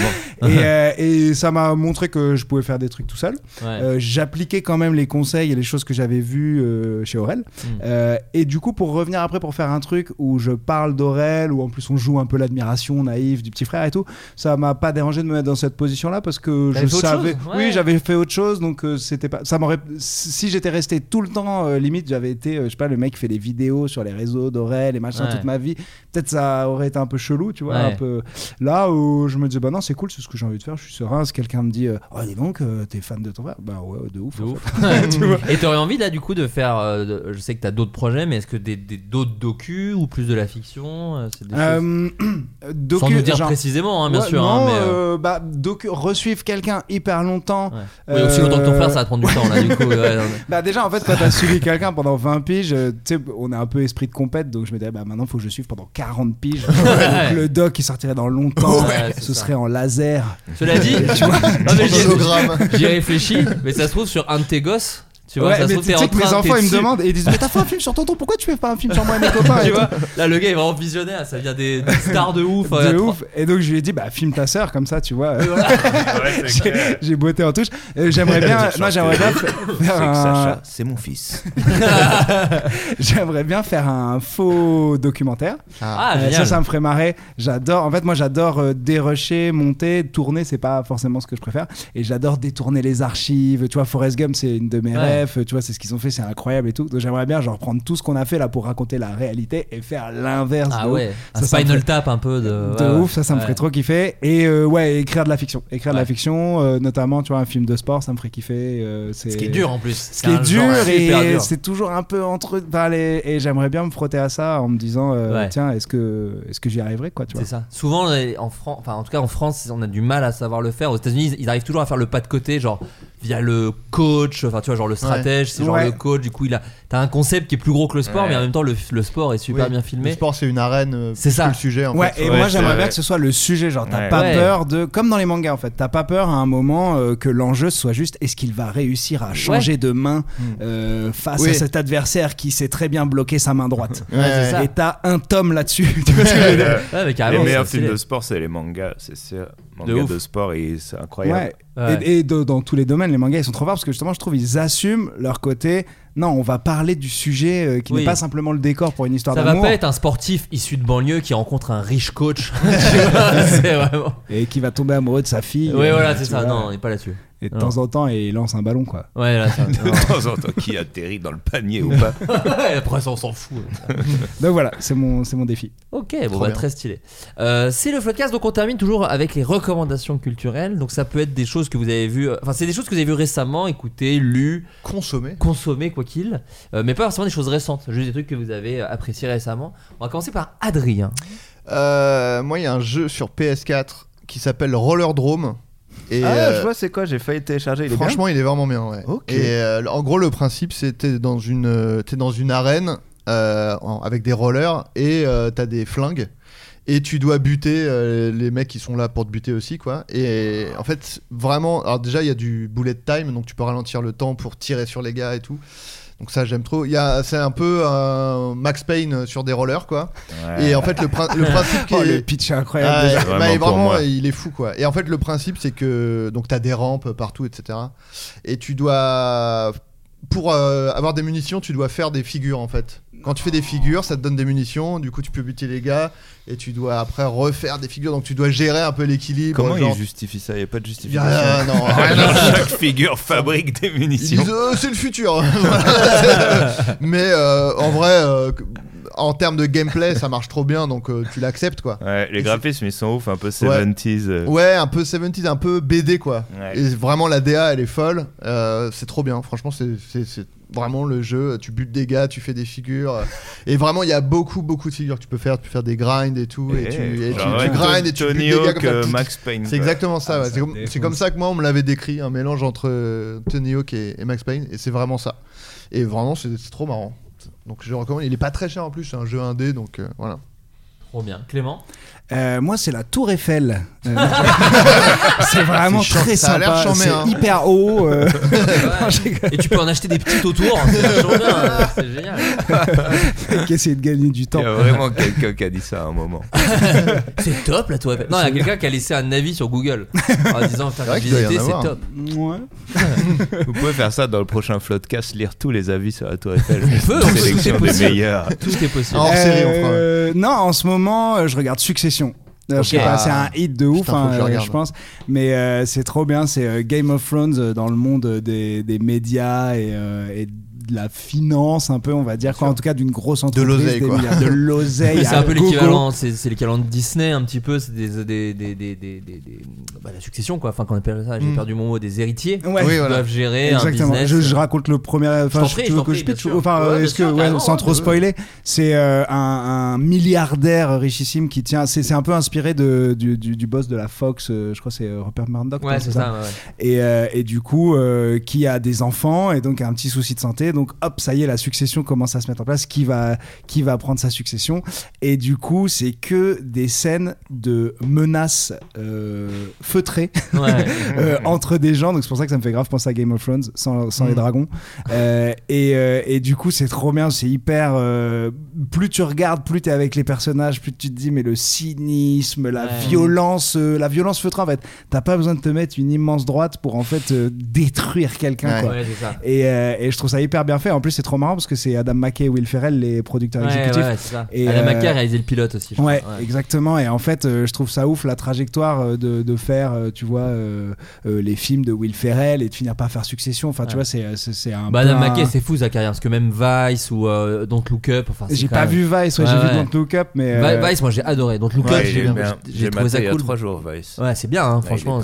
Speaker 8: euh, et ça m'a montré que je pouvais faire des trucs tout seul.
Speaker 7: Ouais.
Speaker 8: Euh, J'appliquais quand même les conseils et les choses que j'avais vues euh, chez Aurel.
Speaker 7: Mm.
Speaker 8: Euh, et du coup, pour revenir après pour faire un truc où je parle d'Aurel, où en plus on joue un peu l'admiration naïve du petit frère et tout, ça m'a pas dérangé de me mettre dans cette position-là parce que je savais.
Speaker 7: Ouais.
Speaker 8: Oui, j'avais fait autre chose, donc c'était pas. Ça m'aurait. Si j'étais resté tout le temps, limite, j'avais été, je sais pas, le mec fait des vidéos sur les réseaux d'Aurel et machin
Speaker 7: Ouais.
Speaker 8: toute ma vie. Peut-être ça aurait été un peu chelou, tu vois,
Speaker 7: Ouais.
Speaker 8: un peu. Là où je me disais, bah non, c'est cool, c'est ce que j'ai envie de faire, je suis serein. Si quelqu'un me dit, euh, oh, dis donc, euh, t'es fan de ton frère, bah ouais, de ouf.
Speaker 7: De ouf.
Speaker 8: tu vois.
Speaker 7: Et t'aurais envie là du coup de faire, euh, je sais que t'as d'autres projets, mais est-ce que des des- d'autres docus ou plus de la fiction euh, c'est des choses-
Speaker 8: Euh, docu-
Speaker 7: Sans nous dire
Speaker 8: genre-
Speaker 7: précisément, hein, bien
Speaker 8: Ouais,
Speaker 7: sûr.
Speaker 8: non,
Speaker 7: hein, mais, euh,
Speaker 8: euh, bah, docu- resuivre quelqu'un hyper longtemps.
Speaker 7: Oui, aussi longtemps que ton
Speaker 8: euh,
Speaker 7: frère, ça va prendre du temps là du coup. non,
Speaker 8: Bah déjà en fait quand t'as suivi quelqu'un pendant 20 piges, euh, tu sais on a un peu esprit de compète donc je me disais bah maintenant faut que je suive pendant 40 piges. Donc le doc il sortirait dans longtemps, ce
Speaker 7: ça.
Speaker 8: serait en laser.
Speaker 7: Cela dit, j'y réfléchis, mais ça se trouve sur un de tes gosses. Tu vois,
Speaker 8: Ouais,
Speaker 7: ça se trouve t'es en
Speaker 8: que mes enfants ils me demandent et ils disent mais t'as fait un film sur tonton pourquoi tu fais pas un film sur moi et mes copains et
Speaker 7: tu vois, là le gars il est vraiment visionnaire, ça vient des, des stars de ouf.
Speaker 8: de
Speaker 7: euh,
Speaker 8: ouf et donc je lui ai dit bah filme ta sœur comme ça tu vois
Speaker 9: Ouais,
Speaker 8: j'ai botté en touche Euh, j'aimerais bien
Speaker 9: chanté.
Speaker 8: j'aimerais bien faire un
Speaker 9: Sacha, c'est mon fils.
Speaker 8: j'aimerais bien faire un faux documentaire
Speaker 7: Ah,
Speaker 8: Euh, ça, ça me ferait marrer. J'adore. En fait, moi, j'adore euh, dérusher, monter, tourner. C'est pas forcément ce que je préfère. Et j'adore détourner les archives. Tu vois, Forrest Gump, c'est une de mes
Speaker 7: Ouais.
Speaker 8: Rêves. Tu vois, c'est ce qu'ils ont fait. C'est incroyable et tout. Donc, j'aimerais bien, genre, prendre tout ce qu'on a fait là pour raconter la réalité et faire l'inverse.
Speaker 7: Ah
Speaker 8: de ouf.
Speaker 7: ouais, un
Speaker 8: Ça, fait-
Speaker 7: Tap un peu de.
Speaker 8: de
Speaker 7: ouais, ouais.
Speaker 8: ouf, ça, ça me ferait trop kiffer. Et euh, ouais, écrire de la fiction. Écrire de la fiction, euh, notamment, tu vois, un film de sport, ça me ferait kiffer. euh, c'est-
Speaker 7: Ce qui est dur en plus.
Speaker 8: ce qui est dur et c'est toujours un peu entre enfin, les- et j'aimerais bien me frotter à ça en me disant tiens est-ce que est-ce que j'y arriverai quoi tu vois
Speaker 7: C'est ça. Souvent, en France, enfin en tout cas en France, on a du mal à savoir le faire. Aux États-Unis, ils arrivent toujours à faire le pas de côté, genre via le coach, enfin tu vois, genre le stratège, c'est genre
Speaker 8: Ouais.
Speaker 7: le coach. Du coup, il a, t'as un concept qui est plus gros que le sport,
Speaker 9: Ouais.
Speaker 7: mais en même temps, le, le sport est super
Speaker 3: Oui,
Speaker 7: bien
Speaker 3: Le
Speaker 7: filmé.
Speaker 3: sport, c'est une arène. euh,
Speaker 7: C'est
Speaker 3: plus
Speaker 7: ça.
Speaker 3: que le sujet. En
Speaker 8: Ouais,
Speaker 3: fait.
Speaker 8: et
Speaker 9: Ouais,
Speaker 8: moi
Speaker 9: c'est
Speaker 8: j'aimerais
Speaker 9: vrai.
Speaker 8: bien que ce soit le sujet, genre t'as
Speaker 9: Ouais.
Speaker 8: pas
Speaker 7: Ouais.
Speaker 8: peur de, comme dans les mangas en fait, t'as pas peur à un moment euh, que l'enjeu soit juste est-ce qu'il va réussir à changer de main euh, face
Speaker 3: Oui.
Speaker 8: à cet adversaire qui sait très bien bloquer sa main droite?
Speaker 3: Ouais,
Speaker 7: c'est ça.
Speaker 8: Et t'as un tome là-dessus. tu vois ce que je veux dire?
Speaker 7: Ouais, mais
Speaker 9: Les meilleurs
Speaker 7: c'est
Speaker 9: films de sport, c'est les mangas, c'est
Speaker 7: De
Speaker 9: de, sport, et c'est incroyable.
Speaker 8: Ouais.
Speaker 7: Ouais.
Speaker 8: Et, et de- dans tous les domaines, les mangas ils sont trop forts parce que justement, je trouve ils assument leur côté. Non, on va parler du sujet euh, qui
Speaker 7: Oui.
Speaker 8: n'est pas simplement le décor pour une histoire
Speaker 7: Ça va
Speaker 8: d'amour
Speaker 7: pas être un sportif issu de banlieue qui rencontre un riche coach. Vraiment.
Speaker 8: et qui va tomber amoureux de sa fille.
Speaker 7: Oui,
Speaker 8: euh,
Speaker 7: voilà, c'est ça.
Speaker 8: vois.
Speaker 7: Non, on n'est pas là-dessus.
Speaker 8: Et de
Speaker 7: Non.
Speaker 8: temps en temps, il lance un ballon quoi.
Speaker 7: Ouais, là, ça.
Speaker 9: De temps en temps, qui atterrit dans le panier ou pas.
Speaker 7: Après, ça, on s'en fout.
Speaker 8: Donc voilà, c'est mon, c'est mon défi.
Speaker 7: Ok, bon, bah,
Speaker 3: bien.
Speaker 7: très stylé. Euh, c'est le podcast, donc on termine toujours avec les recommandations culturelles. Donc ça peut être des choses que vous avez vues, euh, enfin c'est des choses que vous avez vues récemment, écoutées, lues,
Speaker 3: Consommer.
Speaker 7: consommées, quoi qu'il, Euh, mais pas forcément des choses récentes, juste des trucs que vous avez appréciés récemment. On va commencer par Adrien.
Speaker 3: Euh, moi, il y a un jeu sur PS4 qui s'appelle Rollerdrome. Et
Speaker 9: ah,
Speaker 3: euh,
Speaker 9: je vois, c'est quoi J'ai failli télécharger. Il est
Speaker 3: franchement, il est vraiment bien. Ouais.
Speaker 9: Ok.
Speaker 3: Et euh, en gros, le principe, c'est t'es dans une, euh, t'es dans une arène euh, en- avec des rollers et euh, t'as des flingues. et tu dois buter euh, les mecs qui sont là pour te buter aussi quoi et en fait vraiment alors déjà il y a du bullet time donc tu peux ralentir le temps pour tirer sur les gars et tout donc ça j'aime trop il y a c'est un peu un Max Payne sur des rollers quoi
Speaker 9: Ouais.
Speaker 3: et en fait le, prin- le principe qui
Speaker 8: Oh,
Speaker 3: est
Speaker 8: le pitch est incroyable.
Speaker 3: Ah,
Speaker 8: déjà.
Speaker 9: Vraiment
Speaker 3: il est fou quoi. Et en fait, le principe, c'est que donc t'as des rampes partout, etc. Et tu dois, pour euh, avoir des munitions, tu dois faire des figures en fait. Quand tu fais des figures, ça te donne des munitions. Du coup, tu peux buter les gars et tu dois après refaire des figures. Donc, tu dois gérer un peu l'équilibre.
Speaker 9: Comment
Speaker 3: genre-
Speaker 9: il justifie ça? Il n'y a pas de
Speaker 3: Y
Speaker 9: justification.
Speaker 3: non,
Speaker 9: Chaque figure fabrique des
Speaker 3: Ils
Speaker 9: munitions.
Speaker 3: disent euh, c'est le futur. Mais euh, en vrai, euh, en termes de gameplay, ça marche trop bien, donc euh, tu l'acceptes quoi.
Speaker 9: Ouais, les
Speaker 3: Et
Speaker 9: graphismes ils sont ouf, un peu
Speaker 3: Ouais.
Speaker 9: 70s. euh.
Speaker 3: Ouais, un peu 70s, un peu BD quoi.
Speaker 9: Ouais.
Speaker 3: Et vraiment la DA elle est folle, Euh, c'est trop bien. Franchement, c'est vraiment le jeu. Tu butes des gars, tu fais des figures. et vraiment, il y a beaucoup beaucoup de figures que tu peux faire. Tu peux faire des grinds et tout. Et,
Speaker 9: Eh,
Speaker 3: tu, et tu,
Speaker 9: genre,
Speaker 3: tu
Speaker 9: ouais,
Speaker 3: grindes et tu butes des gars comme ça.
Speaker 9: euh, Max Payne,
Speaker 3: C'est exactement ça.
Speaker 9: Ah,
Speaker 3: ouais.
Speaker 9: ça
Speaker 3: C'est comme, ça que moi on me l'avait décrit, un mélange entre euh, Tony Hawk et, et Max Payne. Et c'est vraiment ça. Et vraiment, c'est c'est trop marrant. Donc je recommande. Il est pas très cher en plus. C'est un jeu indé, donc euh, voilà.
Speaker 7: Trop bien. Clément?
Speaker 8: Euh, moi, c'est la Tour Eiffel. Euh, c'est vraiment
Speaker 3: C'est
Speaker 8: très
Speaker 3: ça a l'air
Speaker 8: sympa. C'est
Speaker 3: hein.
Speaker 8: hyper haut. euh.
Speaker 7: Et tu peux en acheter des petites autour. C'est bien. euh, C'est génial.
Speaker 8: qui essaie de gagner du temps.
Speaker 9: Il y a vraiment quelqu'un qui a dit ça à un moment.
Speaker 7: C'est top la tour Eiffel. Non, il y a quelqu'un qui a laissé un avis sur Google en disant Putain, visité, c'est top.
Speaker 8: Ouais.
Speaker 9: Vous pouvez faire ça dans le prochain Floodcast, lire tous les avis sur la Tour Eiffel.
Speaker 7: On peut, on peut, tout est possible. Tout est possible.
Speaker 3: En série, on fera.
Speaker 8: Non, en ce moment, je regarde Succession. Euh, Je sais
Speaker 7: Ok.
Speaker 8: pas, c'est un hit de ouf,
Speaker 3: Putain, faut
Speaker 8: hein,
Speaker 3: je
Speaker 8: euh, je pense. Mais euh, c'est trop bien. C'est euh, Game of Thrones dans le monde des, des médias et, et de la finance, un peu, on va dire. Quoi, en tout cas, d'une grosse entreprise.
Speaker 3: l'oseille, quoi.
Speaker 8: De l'oseille.
Speaker 7: C'est un peu l'équivalent, c'est c'est l'équivalent de Disney un petit peu, c'est des, des, des, des, des, des- des- bah, la succession quoi, enfin qu'on appelle ça, j'ai
Speaker 3: Mm.
Speaker 7: perdu mon mot, des héritiers
Speaker 8: Ouais.
Speaker 7: qui
Speaker 3: Oui, voilà.
Speaker 7: doivent gérer
Speaker 8: Exactement.
Speaker 7: un business.
Speaker 8: Je, je raconte le premier. Enfin, je-
Speaker 7: je
Speaker 8: que je pitch. Enfin,
Speaker 7: Ouais,
Speaker 8: euh, est-ce que, ouais, sans trop spoiler, c'est euh, un, un milliardaire richissime qui tient. C'est c'est un peu inspiré de, du, du, du boss de la Fox. euh, je crois c'est Rupert Murdoch.
Speaker 7: Ouais, c'est ça.
Speaker 8: Et, euh, et du coup, euh, qui a des enfants et donc a un petit souci de santé. Donc hop, ça y est, la succession commence à se mettre en place. Qui va, qui va prendre sa succession? Et du coup, c'est que des scènes de menaces euh, feutrées
Speaker 7: Ouais.
Speaker 8: euh, entre des gens. Donc c'est pour ça que ça me fait grave penser à Game of Thrones sans, sans les
Speaker 3: Mm.
Speaker 8: dragons. Euh, et, et du coup, c'est trop bien. C'est hyper. plus tu regardes, plus tu es avec les personnages, plus tu te dis, mais le cynisme, la
Speaker 7: Ouais.
Speaker 8: violence, la violence feutrée en fait. T'as pas besoin de te mettre une immense droite pour en fait détruire quelqu'un.
Speaker 3: Ouais.
Speaker 8: Et, et je trouve ça hyper bien fait. En plus, c'est trop marrant parce que c'est Adam McKay et Will Ferrell, les producteurs
Speaker 7: Ouais,
Speaker 8: exécutifs.
Speaker 7: ouais, ça.
Speaker 8: Et,
Speaker 7: Adam
Speaker 8: euh,
Speaker 7: McKay a réalisé le pilote aussi. je
Speaker 8: Ouais,
Speaker 7: crois.
Speaker 8: exactement. Et en fait, euh, je trouve ça ouf la trajectoire euh, de, de faire, euh, tu vois, euh, euh, les films de Will Ferrell et de finir par faire Succession. Enfin, tu vois, c'est un.
Speaker 7: Bah, Adam
Speaker 8: un-
Speaker 7: McKay, c'est fou sa carrière parce que même Vice ou euh, Don't Look Up, enfin, c'est
Speaker 8: J'ai pas
Speaker 7: même-
Speaker 8: vu Vice, ouais,
Speaker 7: Ouais,
Speaker 8: j'ai
Speaker 7: ouais.
Speaker 8: vu Don't Look Up, mais.
Speaker 7: Vi-
Speaker 8: euh,
Speaker 7: Vice, moi j'ai adoré. Don't Look
Speaker 9: Ouais,
Speaker 7: Up, j'ai trouvé ça
Speaker 9: il y a
Speaker 7: cool.
Speaker 9: trois jours, Vice.
Speaker 7: Ouais, c'est bien, hein, franchement.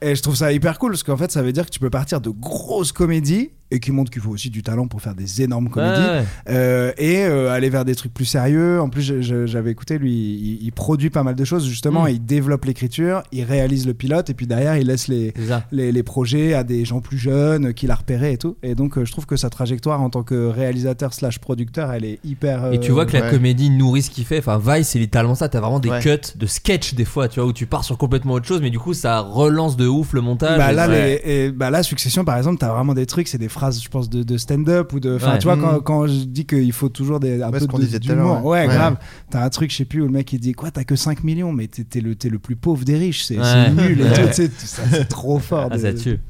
Speaker 8: Et je trouve ça hyper cool parce qu'en fait, ça veut dire que tu peux partir de grosses comédies et qui montrent qu'il faut aussi du talent pour faire des énormes comédies
Speaker 7: Ouais, ouais.
Speaker 8: Euh, et euh, aller vers des trucs plus sérieux. En plus, j'avais écouté, lui, il, il produit pas mal de choses justement.
Speaker 7: Mm.
Speaker 8: Il développe l'écriture, il réalise le pilote et puis derrière, il laisse les, les, les projets à des gens plus jeunes euh, qu'il a repérés et tout. Et donc, euh, je trouve que sa trajectoire en tant que réalisateur slash producteur, elle est hyper.
Speaker 7: Et tu vois que la
Speaker 3: ouais.
Speaker 7: comédie nourrit ce qu'il fait. Enfin, Vice, c'est littéralement ça. T'as vraiment des
Speaker 3: Ouais.
Speaker 7: cuts de sketch des fois, tu vois, où tu pars sur complètement autre chose, mais du coup, ça relance de ouf le montage.
Speaker 8: Bah
Speaker 7: Et
Speaker 8: là,
Speaker 7: c'est-
Speaker 8: les- et bah là, Succession, par exemple, t'as vraiment des trucs, c'est des phrases, je pense, de, de stand-up ou de. Enfin,
Speaker 7: Ouais.
Speaker 8: tu vois, quand,
Speaker 3: Mhm.
Speaker 8: quand je dis qu'il faut toujours des, un
Speaker 3: Ouais,
Speaker 8: peu
Speaker 3: ce qu'on
Speaker 8: de-
Speaker 3: disait
Speaker 8: d'humour. Ouais,
Speaker 3: ouais.
Speaker 8: grave. T'as un truc, je sais plus, où le mec il dit Quoi, t'as que 5 millions, mais t'es t'es le, t'es le plus pauvre des riches, c'est
Speaker 7: Ouais.
Speaker 8: c'est nul et
Speaker 7: Ouais.
Speaker 8: tout, tu sais, ça, c'est trop fort.
Speaker 7: Ah,
Speaker 8: de-
Speaker 7: ça tue.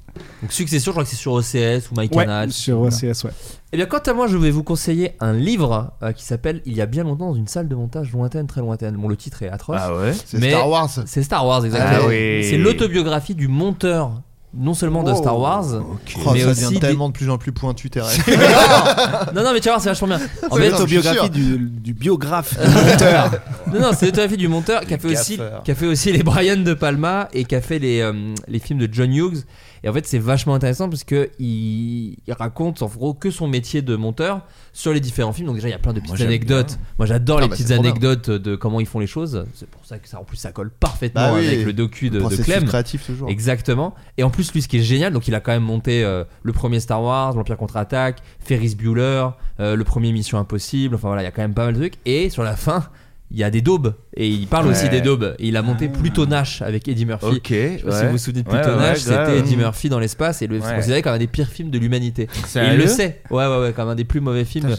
Speaker 7: Donc, Succession, je crois que c'est sur OCS ou
Speaker 8: Ouais,
Speaker 7: MyCanal.
Speaker 8: sur OCS, ouais.
Speaker 7: Eh bien, quant à moi, je vais vous conseiller un livre euh, qui s'appelle Il y a bien longtemps dans une salle de montage lointaine, très lointaine. Bon, le titre est atroce.
Speaker 9: Ah ouais
Speaker 3: C'est
Speaker 7: Mais-
Speaker 3: Star Wars.
Speaker 7: C'est Star Wars, exactement.
Speaker 9: Ah oui.
Speaker 7: C'est l'autobiographie du monteur, non seulement de
Speaker 3: Oh.
Speaker 7: Star Wars,
Speaker 3: Oh,
Speaker 7: mais
Speaker 3: ça
Speaker 7: aussi
Speaker 3: devient
Speaker 7: des-
Speaker 3: tellement de plus en plus pointu, rêves.
Speaker 7: non, non, mais tu vas voir, c'est vachement bien. En
Speaker 3: C'est
Speaker 7: fait,
Speaker 3: sûr.
Speaker 8: du, du biographe du monteur.
Speaker 7: non, non, c'est l'autobiographie du monteur qui a, fait aussi, qui a fait aussi les Brian De Palma et qui a fait les, euh, les films de John Hughes. Et en fait, c'est vachement intéressant parce que il, il raconte en gros que son métier de monteur sur les différents films. Donc déjà, il y a plein de petites
Speaker 9: j'aime
Speaker 7: anecdotes.
Speaker 9: bien.
Speaker 7: Moi, j'adore
Speaker 3: Ah
Speaker 7: les
Speaker 3: bah,
Speaker 7: petites
Speaker 3: c'est trop bien.
Speaker 7: anecdotes de comment ils font les choses. C'est pour ça que ça, en plus, ça colle parfaitement
Speaker 3: Bah oui,
Speaker 7: avec le docu de, de
Speaker 3: Processus
Speaker 7: Clem.
Speaker 3: créatif toujours.
Speaker 7: Exactement. Et en plus, lui, ce qui est génial, donc il a quand même monté euh, le premier Star Wars, l'Empire contre-attaque, Ferris Bueller, euh, le premier Mission Impossible. Enfin voilà, il y a quand même pas mal de trucs. Et sur la fin, il y a des daubes et il parle
Speaker 9: Ouais.
Speaker 7: aussi des daubes. Et il a monté Pluto Nash avec Eddie Murphy.
Speaker 9: Ok,
Speaker 7: Je sais pas si vous vous souvenez de Pluto
Speaker 9: ouais,
Speaker 7: Nash, c'était Eddie Murphy dans l'espace et le, considéré comme un des pires films de l'humanité. Et il le sait. Ouais, ouais, ouais, comme un des plus mauvais films.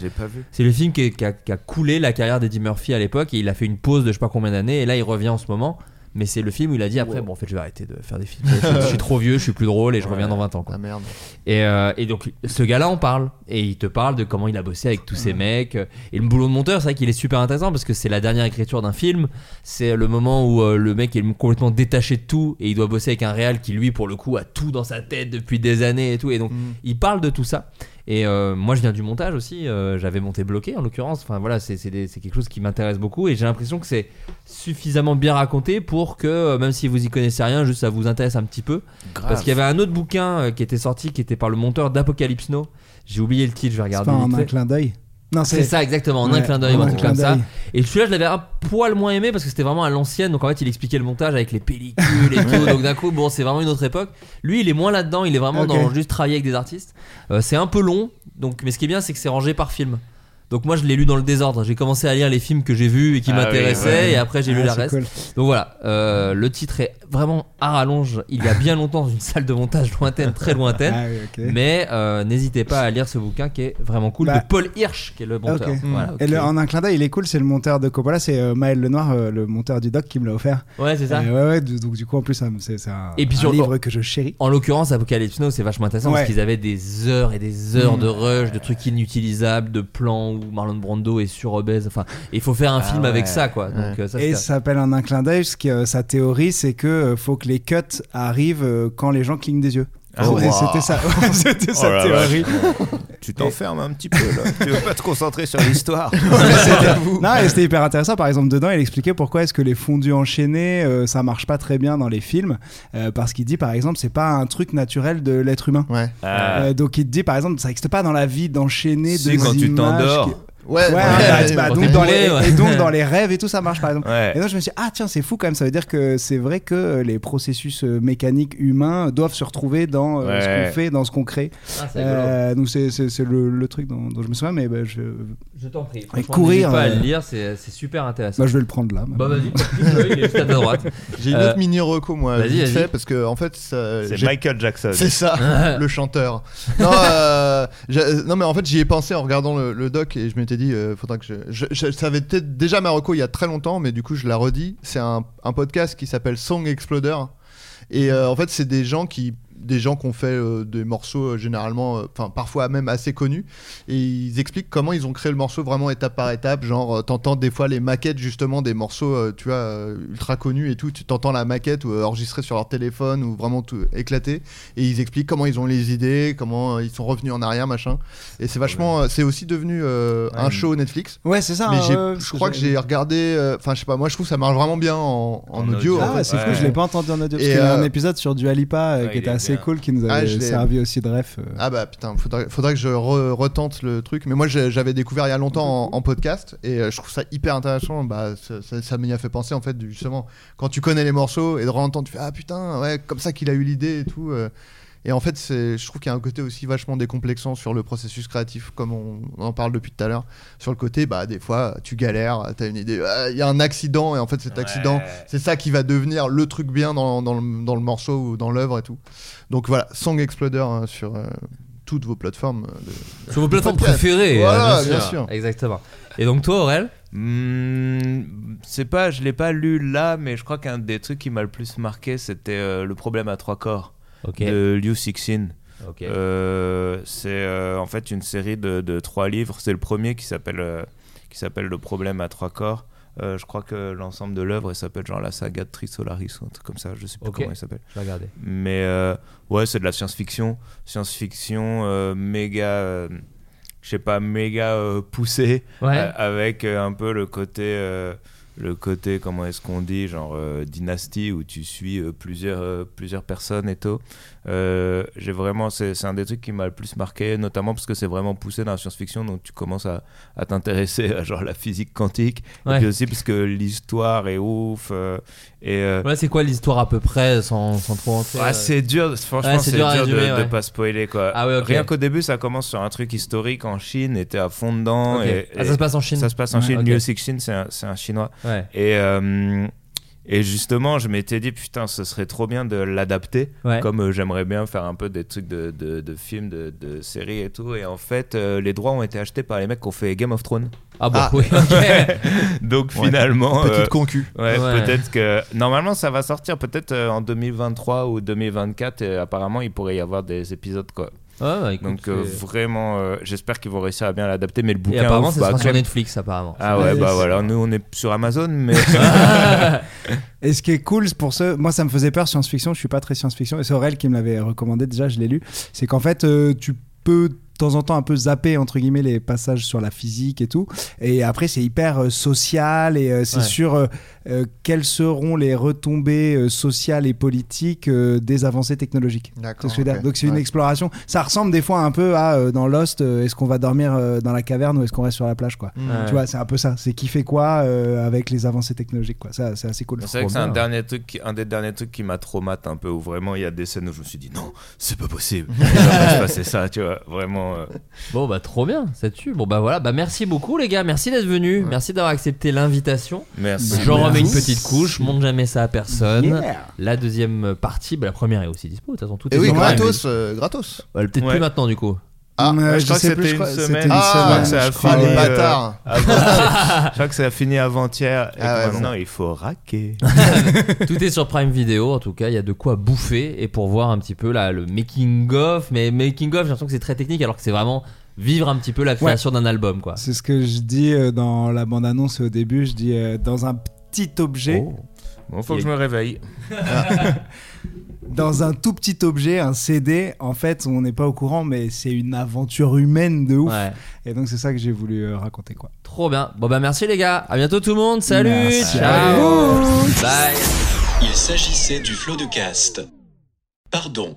Speaker 7: C'est le film qui, qui a, qui a coulé la carrière d'Eddie Murphy à l'époque et il a fait une pause de je sais pas combien d'années et là il revient en ce moment. Mais c'est le film où il a dit après, bon, en fait, je vais arrêter de faire des films. je, suis trop vieux, je suis plus drôle et je reviens dans 20 ans. Quoi.
Speaker 3: Ah merde.
Speaker 7: Et, euh, et donc, ce gars-là en parle. Et il te parle de comment il a bossé avec tous ces mecs. Et le boulot de monteur, c'est vrai qu'il est super intéressant parce que c'est la dernière écriture d'un film. C'est le moment où euh, le mec est complètement détaché de tout et il doit bosser avec un réal qui, lui, pour le coup, a tout dans sa tête depuis des années et tout. Et donc, il parle de tout ça. Et euh, moi, je viens du montage aussi. euh, J'avais monté bloqué en l'occurrence. Enfin voilà, c'est c'est c'est quelque chose qui m'intéresse beaucoup. Et j'ai l'impression que c'est suffisamment bien raconté pour que, euh, même si vous y connaissez rien, juste ça vous intéresse un petit peu.
Speaker 9: Grave.
Speaker 7: Parce qu'il y avait un autre bouquin qui était sorti, qui était par le monteur d'Apocalypse Now. J'ai oublié le titre, je vais
Speaker 8: C'est
Speaker 7: regarder.
Speaker 8: pas en
Speaker 7: vite
Speaker 8: un
Speaker 7: fait.
Speaker 8: clin d'œil. Non,
Speaker 7: C'est ça, exactement, en un clin d'œil
Speaker 8: en
Speaker 7: ou un truc comme ça. Et celui-là, je l'avais un poil moins aimé parce que c'était vraiment à l'ancienne. Donc en fait, il expliquait le montage avec les pellicules et tout. Donc d'un coup, bon, c'est vraiment une autre époque. Lui, il est moins là-dedans. Il est vraiment dans juste travailler avec des artistes. Euh, c'est un peu long. Donc, mais ce qui est bien, c'est que c'est rangé par film. Donc moi, je l'ai lu dans le désordre. J'ai commencé à lire les films que j'ai vus et qui
Speaker 9: Ah oui,
Speaker 7: m'intéressaient.
Speaker 9: ouais.
Speaker 7: Et après, j'ai lu
Speaker 8: Ah, c'est
Speaker 7: reste.
Speaker 8: cool.
Speaker 7: Donc voilà, euh, le titre est vraiment à rallonge. Il y a bien longtemps dans une salle de montage lointaine, très lointaine.
Speaker 8: Ah oui.
Speaker 7: Mais euh, n'hésitez pas à lire ce bouquin qui est vraiment cool
Speaker 8: Bah,
Speaker 7: de Paul Hirsch, qui est le monteur. Voilà,
Speaker 8: Et le- en un clin d'œil, il est cool, c'est le monteur de Coppola, c'est euh, Maël Lenoir, euh, le monteur du doc, qui me l'a offert.
Speaker 7: Ouais, c'est ça.
Speaker 8: Ouais, ouais, donc du coup, en plus, c'est un,
Speaker 7: Et puis
Speaker 8: un
Speaker 7: sur-
Speaker 8: livre que je chéris.
Speaker 7: En l'occurrence, Apocalypse Now, c'est vachement intéressant parce qu'ils avaient des heures et des heures
Speaker 8: Mm.
Speaker 7: de rush, de trucs inutilisables, de plans où Marlon Brando est sur obèse. Enfin, il faut faire un
Speaker 9: Ah
Speaker 7: film
Speaker 9: ouais.
Speaker 7: avec ça, quoi. Donc, euh, ça,
Speaker 8: Et ça s'appelle en un clin d'œil, parce que euh, sa théorie, c'est que euh, faut que les cuts arrivent quand les gens clignent des yeux.
Speaker 9: Ah, wow.
Speaker 8: C'était ça, c'était
Speaker 9: Oh
Speaker 8: sa théorie.
Speaker 9: Tu t'enfermes un petit peu là. tu veux pas te concentrer sur l'histoire.
Speaker 8: non, et c'était hyper intéressant. Par exemple, dedans, il expliquait pourquoi est-ce que les fondus enchaînés, euh, ça marche pas très bien dans les films. Euh, parce qu'il dit, par exemple, c'est pas un truc naturel de l'être humain.
Speaker 3: Ouais.
Speaker 9: Ah.
Speaker 8: Euh, donc il te dit, par exemple, ça n'existe pas dans la vie d'enchaîner
Speaker 9: Si,
Speaker 8: deux
Speaker 9: quand tu
Speaker 8: images
Speaker 9: t'endors.
Speaker 8: qui-
Speaker 3: Ouais,
Speaker 8: Ouais,
Speaker 3: ouais, ouais,
Speaker 8: bah,
Speaker 3: ouais.
Speaker 8: donc dans les,
Speaker 7: Ouais, ouais.
Speaker 8: et donc dans les rêves et tout ça marche par exemple.
Speaker 9: Ouais.
Speaker 8: Et donc je me suis dit, ah tiens, c'est fou quand même, ça veut dire que c'est vrai que euh, les processus euh, mécaniques humains doivent se retrouver dans euh, ce
Speaker 9: Ouais.
Speaker 8: qu'on fait, dans ce qu'on crée.
Speaker 7: Ah.
Speaker 8: Euh, donc c'est, le, le truc dont, dont je me souviens, mais bah, je,
Speaker 7: Je t'en prie.
Speaker 8: Et courir,
Speaker 7: pas à
Speaker 8: euh,
Speaker 7: le lire, c'est super intéressant.
Speaker 8: bah, je vais le prendre là.
Speaker 7: Bah, vas-y, il est juste à ta droite.
Speaker 3: J'ai une
Speaker 7: Euh,
Speaker 3: autre mini reco moi,
Speaker 7: vas-y,
Speaker 3: vite fait, parce que en fait,
Speaker 9: C'est Michael Jackson.
Speaker 3: C'est ça, le chanteur. Non, euh, non, mais en fait, j'y ai pensé en regardant le, le doc et je m'étais euh, faudra que je. avait peut-être déjà ma reco il y a très longtemps, mais du coup, je la redis. C'est un, un podcast qui s'appelle Song Exploder. Et euh, en fait, c'est des gens qui des gens qui ont fait euh, des morceaux euh, généralement, euh, enfin parfois même assez connus, et ils expliquent comment ils ont créé le morceau vraiment étape par étape. Genre, euh, t'entends des fois les maquettes justement des morceaux, euh, tu vois, euh, ultra connus et tout. Tu t'entends la maquette euh, enregistrée sur leur téléphone ou vraiment tout éclaté, et ils expliquent comment ils ont les idées, comment euh, ils sont revenus en arrière, machin. Et c'est vachement, euh, c'est aussi devenu euh, un show Netflix.
Speaker 8: Ouais, c'est ça.
Speaker 3: Mais je
Speaker 8: parce
Speaker 3: crois que j'ai regardé, euh, enfin je sais pas, moi je trouve que ça marche vraiment bien en, en
Speaker 9: En
Speaker 3: audio.
Speaker 9: audio.
Speaker 3: en
Speaker 8: Ah,
Speaker 3: fait.
Speaker 8: c'est
Speaker 9: Ouais.
Speaker 8: cool, je l'ai pas entendu en audio. Parce
Speaker 3: Et,
Speaker 8: qu'il y a un épisode sur Dua Lipa euh,
Speaker 9: Ouais,
Speaker 8: qui était
Speaker 9: est
Speaker 8: assez
Speaker 9: bien.
Speaker 8: cool, qui nous
Speaker 3: Ah,
Speaker 8: avait
Speaker 3: l'ai-
Speaker 8: servi aussi de ref. euh.
Speaker 3: Ah bah putain, faudrait, faudrait que je re- retente le truc. Mais moi j'avais découvert il y a longtemps en, en podcast et euh, je trouve ça hyper intéressant. Bah, ça m'y a fait penser en fait justement quand tu connais les morceaux et de entendre tu fais ah putain ouais comme ça qu'il a eu l'idée et tout. Et en fait je trouve qu'il y a un côté aussi vachement décomplexant sur le processus créatif comme on, on en parle depuis tout à l'heure. Sur le côté bah des fois tu galères, t'as une idée, ah, il y a un accident et en fait cet accident
Speaker 9: Ouais.
Speaker 3: c'est ça qui va devenir le truc bien dans, dans le, dans le morceau ou dans l'œuvre et tout. Donc voilà, Song Exploder hein, sur euh, toutes vos plateformes. de-
Speaker 7: Sur vos plateformes préférées.
Speaker 3: Voilà,
Speaker 7: euh,
Speaker 3: bien sûr.
Speaker 7: Exactement. Et donc, toi, Aurel
Speaker 9: Hmm, c'est pas, je l'ai pas lu là, mais je crois qu'un des trucs qui m'a le plus marqué, c'était euh, le problème à trois corps
Speaker 7: Ok.
Speaker 9: de Liu Cixin. Euh, c'est euh, en fait une série de, de trois livres. C'est le premier qui s'appelle euh, qui s'appelle Le problème à trois corps. Je crois que l'ensemble de l'œuvre, s'appelle genre la saga de Trisolaris ou un truc comme ça. Je sais plus comment il s'appelle.
Speaker 7: Je vais regarder.
Speaker 9: Mais ouais, c'est de la science-fiction. Science-fiction méga, je sais pas, méga poussée.
Speaker 7: Ouais.
Speaker 9: avec un peu le côté. Le côté, comment est-ce qu'on dit, genre euh, dynastie où tu suis euh, plusieurs, euh, plusieurs personnes et tout. Euh, j'ai vraiment, c'est un des trucs qui m'a le plus marqué, notamment parce que c'est vraiment poussé dans la science-fiction, donc tu commences à, à t'intéresser à genre la physique quantique,
Speaker 7: Ouais.
Speaker 9: et puis aussi parce que l'histoire est ouf. euh, et euh,
Speaker 7: Voilà, c'est quoi l'histoire à peu près sans, sans trop entrer
Speaker 9: Ouais,
Speaker 7: euh,
Speaker 9: c'est dur, franchement,
Speaker 7: Ouais,
Speaker 9: c'est dur, de, de
Speaker 7: ouais.
Speaker 9: pas spoiler quoi.
Speaker 7: Ah ouais.
Speaker 9: Rien qu'au début, ça commence sur un truc historique en Chine, et t'es à fond dedans.
Speaker 7: Ok.
Speaker 9: Et,
Speaker 7: Ah, ça se passe en Chine
Speaker 9: Ça se passe en
Speaker 7: Ouais,
Speaker 9: Chine. Liu Cixin, c'est un, un chinois.
Speaker 7: Ouais.
Speaker 9: Et, et justement, je m'étais dit, putain, ce serait trop bien de l'adapter.
Speaker 7: Ouais.
Speaker 9: Comme euh, j'aimerais bien faire un peu des trucs de, de, de films, de, de séries et tout. Et en fait, euh, les droits ont été achetés par les mecs qui ont fait Game of Thrones.
Speaker 7: Ah bon, oui, ok.
Speaker 9: Donc
Speaker 3: Ouais.
Speaker 9: finalement.
Speaker 3: Petite
Speaker 9: euh,
Speaker 3: concu.
Speaker 9: Ouais,
Speaker 7: Ouais.
Speaker 9: peut-être que. Normalement, ça va sortir peut-être euh, en 2023 ou 2024. Et apparemment, il pourrait y avoir des épisodes, quoi.
Speaker 7: Ouais, ouais, écoute,
Speaker 9: Donc euh, vraiment, euh, j'espère qu'ils vont réussir à bien l'adapter. Mais le
Speaker 7: Et
Speaker 9: bouquin.
Speaker 7: apparemment,
Speaker 9: ouf,
Speaker 7: ça
Speaker 9: bah,
Speaker 7: sur Netflix, apparemment.
Speaker 9: Ah ouais, bah voilà, nous on est sur Amazon, mais.
Speaker 8: Et ce qui est cool c'est pour ceux, moi ça me faisait peur science-fiction, je suis pas très science-fiction, et c'est Aurel qui me l'avait recommandé déjà, je l'ai lu, c'est qu'en fait euh, tu peux de temps en temps un peu zapper entre guillemets les passages sur la physique et tout et après c'est hyper euh, social et euh, c'est
Speaker 7: Ouais.
Speaker 8: sur euh, euh, quelles seront les retombées euh, sociales et politiques euh, des avancées technologiques
Speaker 3: D'accord,
Speaker 8: C'est ce que je veux dire.
Speaker 3: ok.
Speaker 8: donc c'est une
Speaker 3: Ouais.
Speaker 8: exploration ça ressemble des fois un peu à euh, dans Lost euh, est-ce qu'on va dormir euh, dans la caverne ou est-ce qu'on reste sur la plage quoi
Speaker 3: Mm.
Speaker 7: Ouais.
Speaker 8: tu vois c'est un peu ça c'est qui fait quoi euh, avec les avancées technologiques quoi ça c'est assez cool
Speaker 9: C'est vrai que c'est un, dernier truc, qui- un des derniers trucs qui m'a traumatisé un peu, où vraiment il y a des scènes où je me suis dit non, c'est pas possible. Il va pas se passer ça, tu vois, vraiment. euh,
Speaker 7: Bon bah trop bien, ça tue. Bon bah voilà, bah merci beaucoup les gars, merci d'être venus, merci d'avoir accepté l'invitation.
Speaker 9: Merci.
Speaker 7: Une petite couche, je montre jamais ça à personne.
Speaker 8: Yeah.
Speaker 7: La deuxième partie, bah, la première est aussi dispo, de toute façon tout
Speaker 3: Et
Speaker 7: est
Speaker 3: oui, gratos, euh, gratos.
Speaker 7: Ouais, Peut-être
Speaker 9: Ouais.
Speaker 7: plus maintenant du coup.
Speaker 3: Ah,
Speaker 8: Euh,
Speaker 9: je crois que c'était
Speaker 8: plus, je
Speaker 9: une
Speaker 8: crois-
Speaker 9: semaine.
Speaker 8: une
Speaker 3: Ah,
Speaker 9: Je crois que ça a fini,
Speaker 3: les
Speaker 9: euh, avant- je crois que ça a fini avant-hier.
Speaker 3: Ah
Speaker 9: que
Speaker 3: ouais,
Speaker 9: maintenant, il faut raquer.
Speaker 7: Tout est sur Prime Video, en tout cas, il y a de quoi bouffer et pour voir un petit peu là le making of. Mais making of, j'ai l'impression que c'est très technique alors que c'est vraiment vivre un petit peu la création d'un album quoi.
Speaker 8: C'est ce que je dis euh, dans la bande-annonce au début. Je dis euh, dans un petit objet,
Speaker 7: Oh.
Speaker 9: Bon, faut que je me réveille.
Speaker 8: dans un tout petit objet, un CD. En fait, on n'est pas au courant, mais c'est une aventure humaine de ouf.
Speaker 7: Ouais.
Speaker 8: Et donc c'est ça que j'ai voulu euh, raconter quoi.
Speaker 7: Trop bien. Bon bah merci les gars. À bientôt tout le monde. Salut.
Speaker 8: Merci
Speaker 7: Ciao. Bye.
Speaker 2: Il s'agissait du flot de cast. Pardon.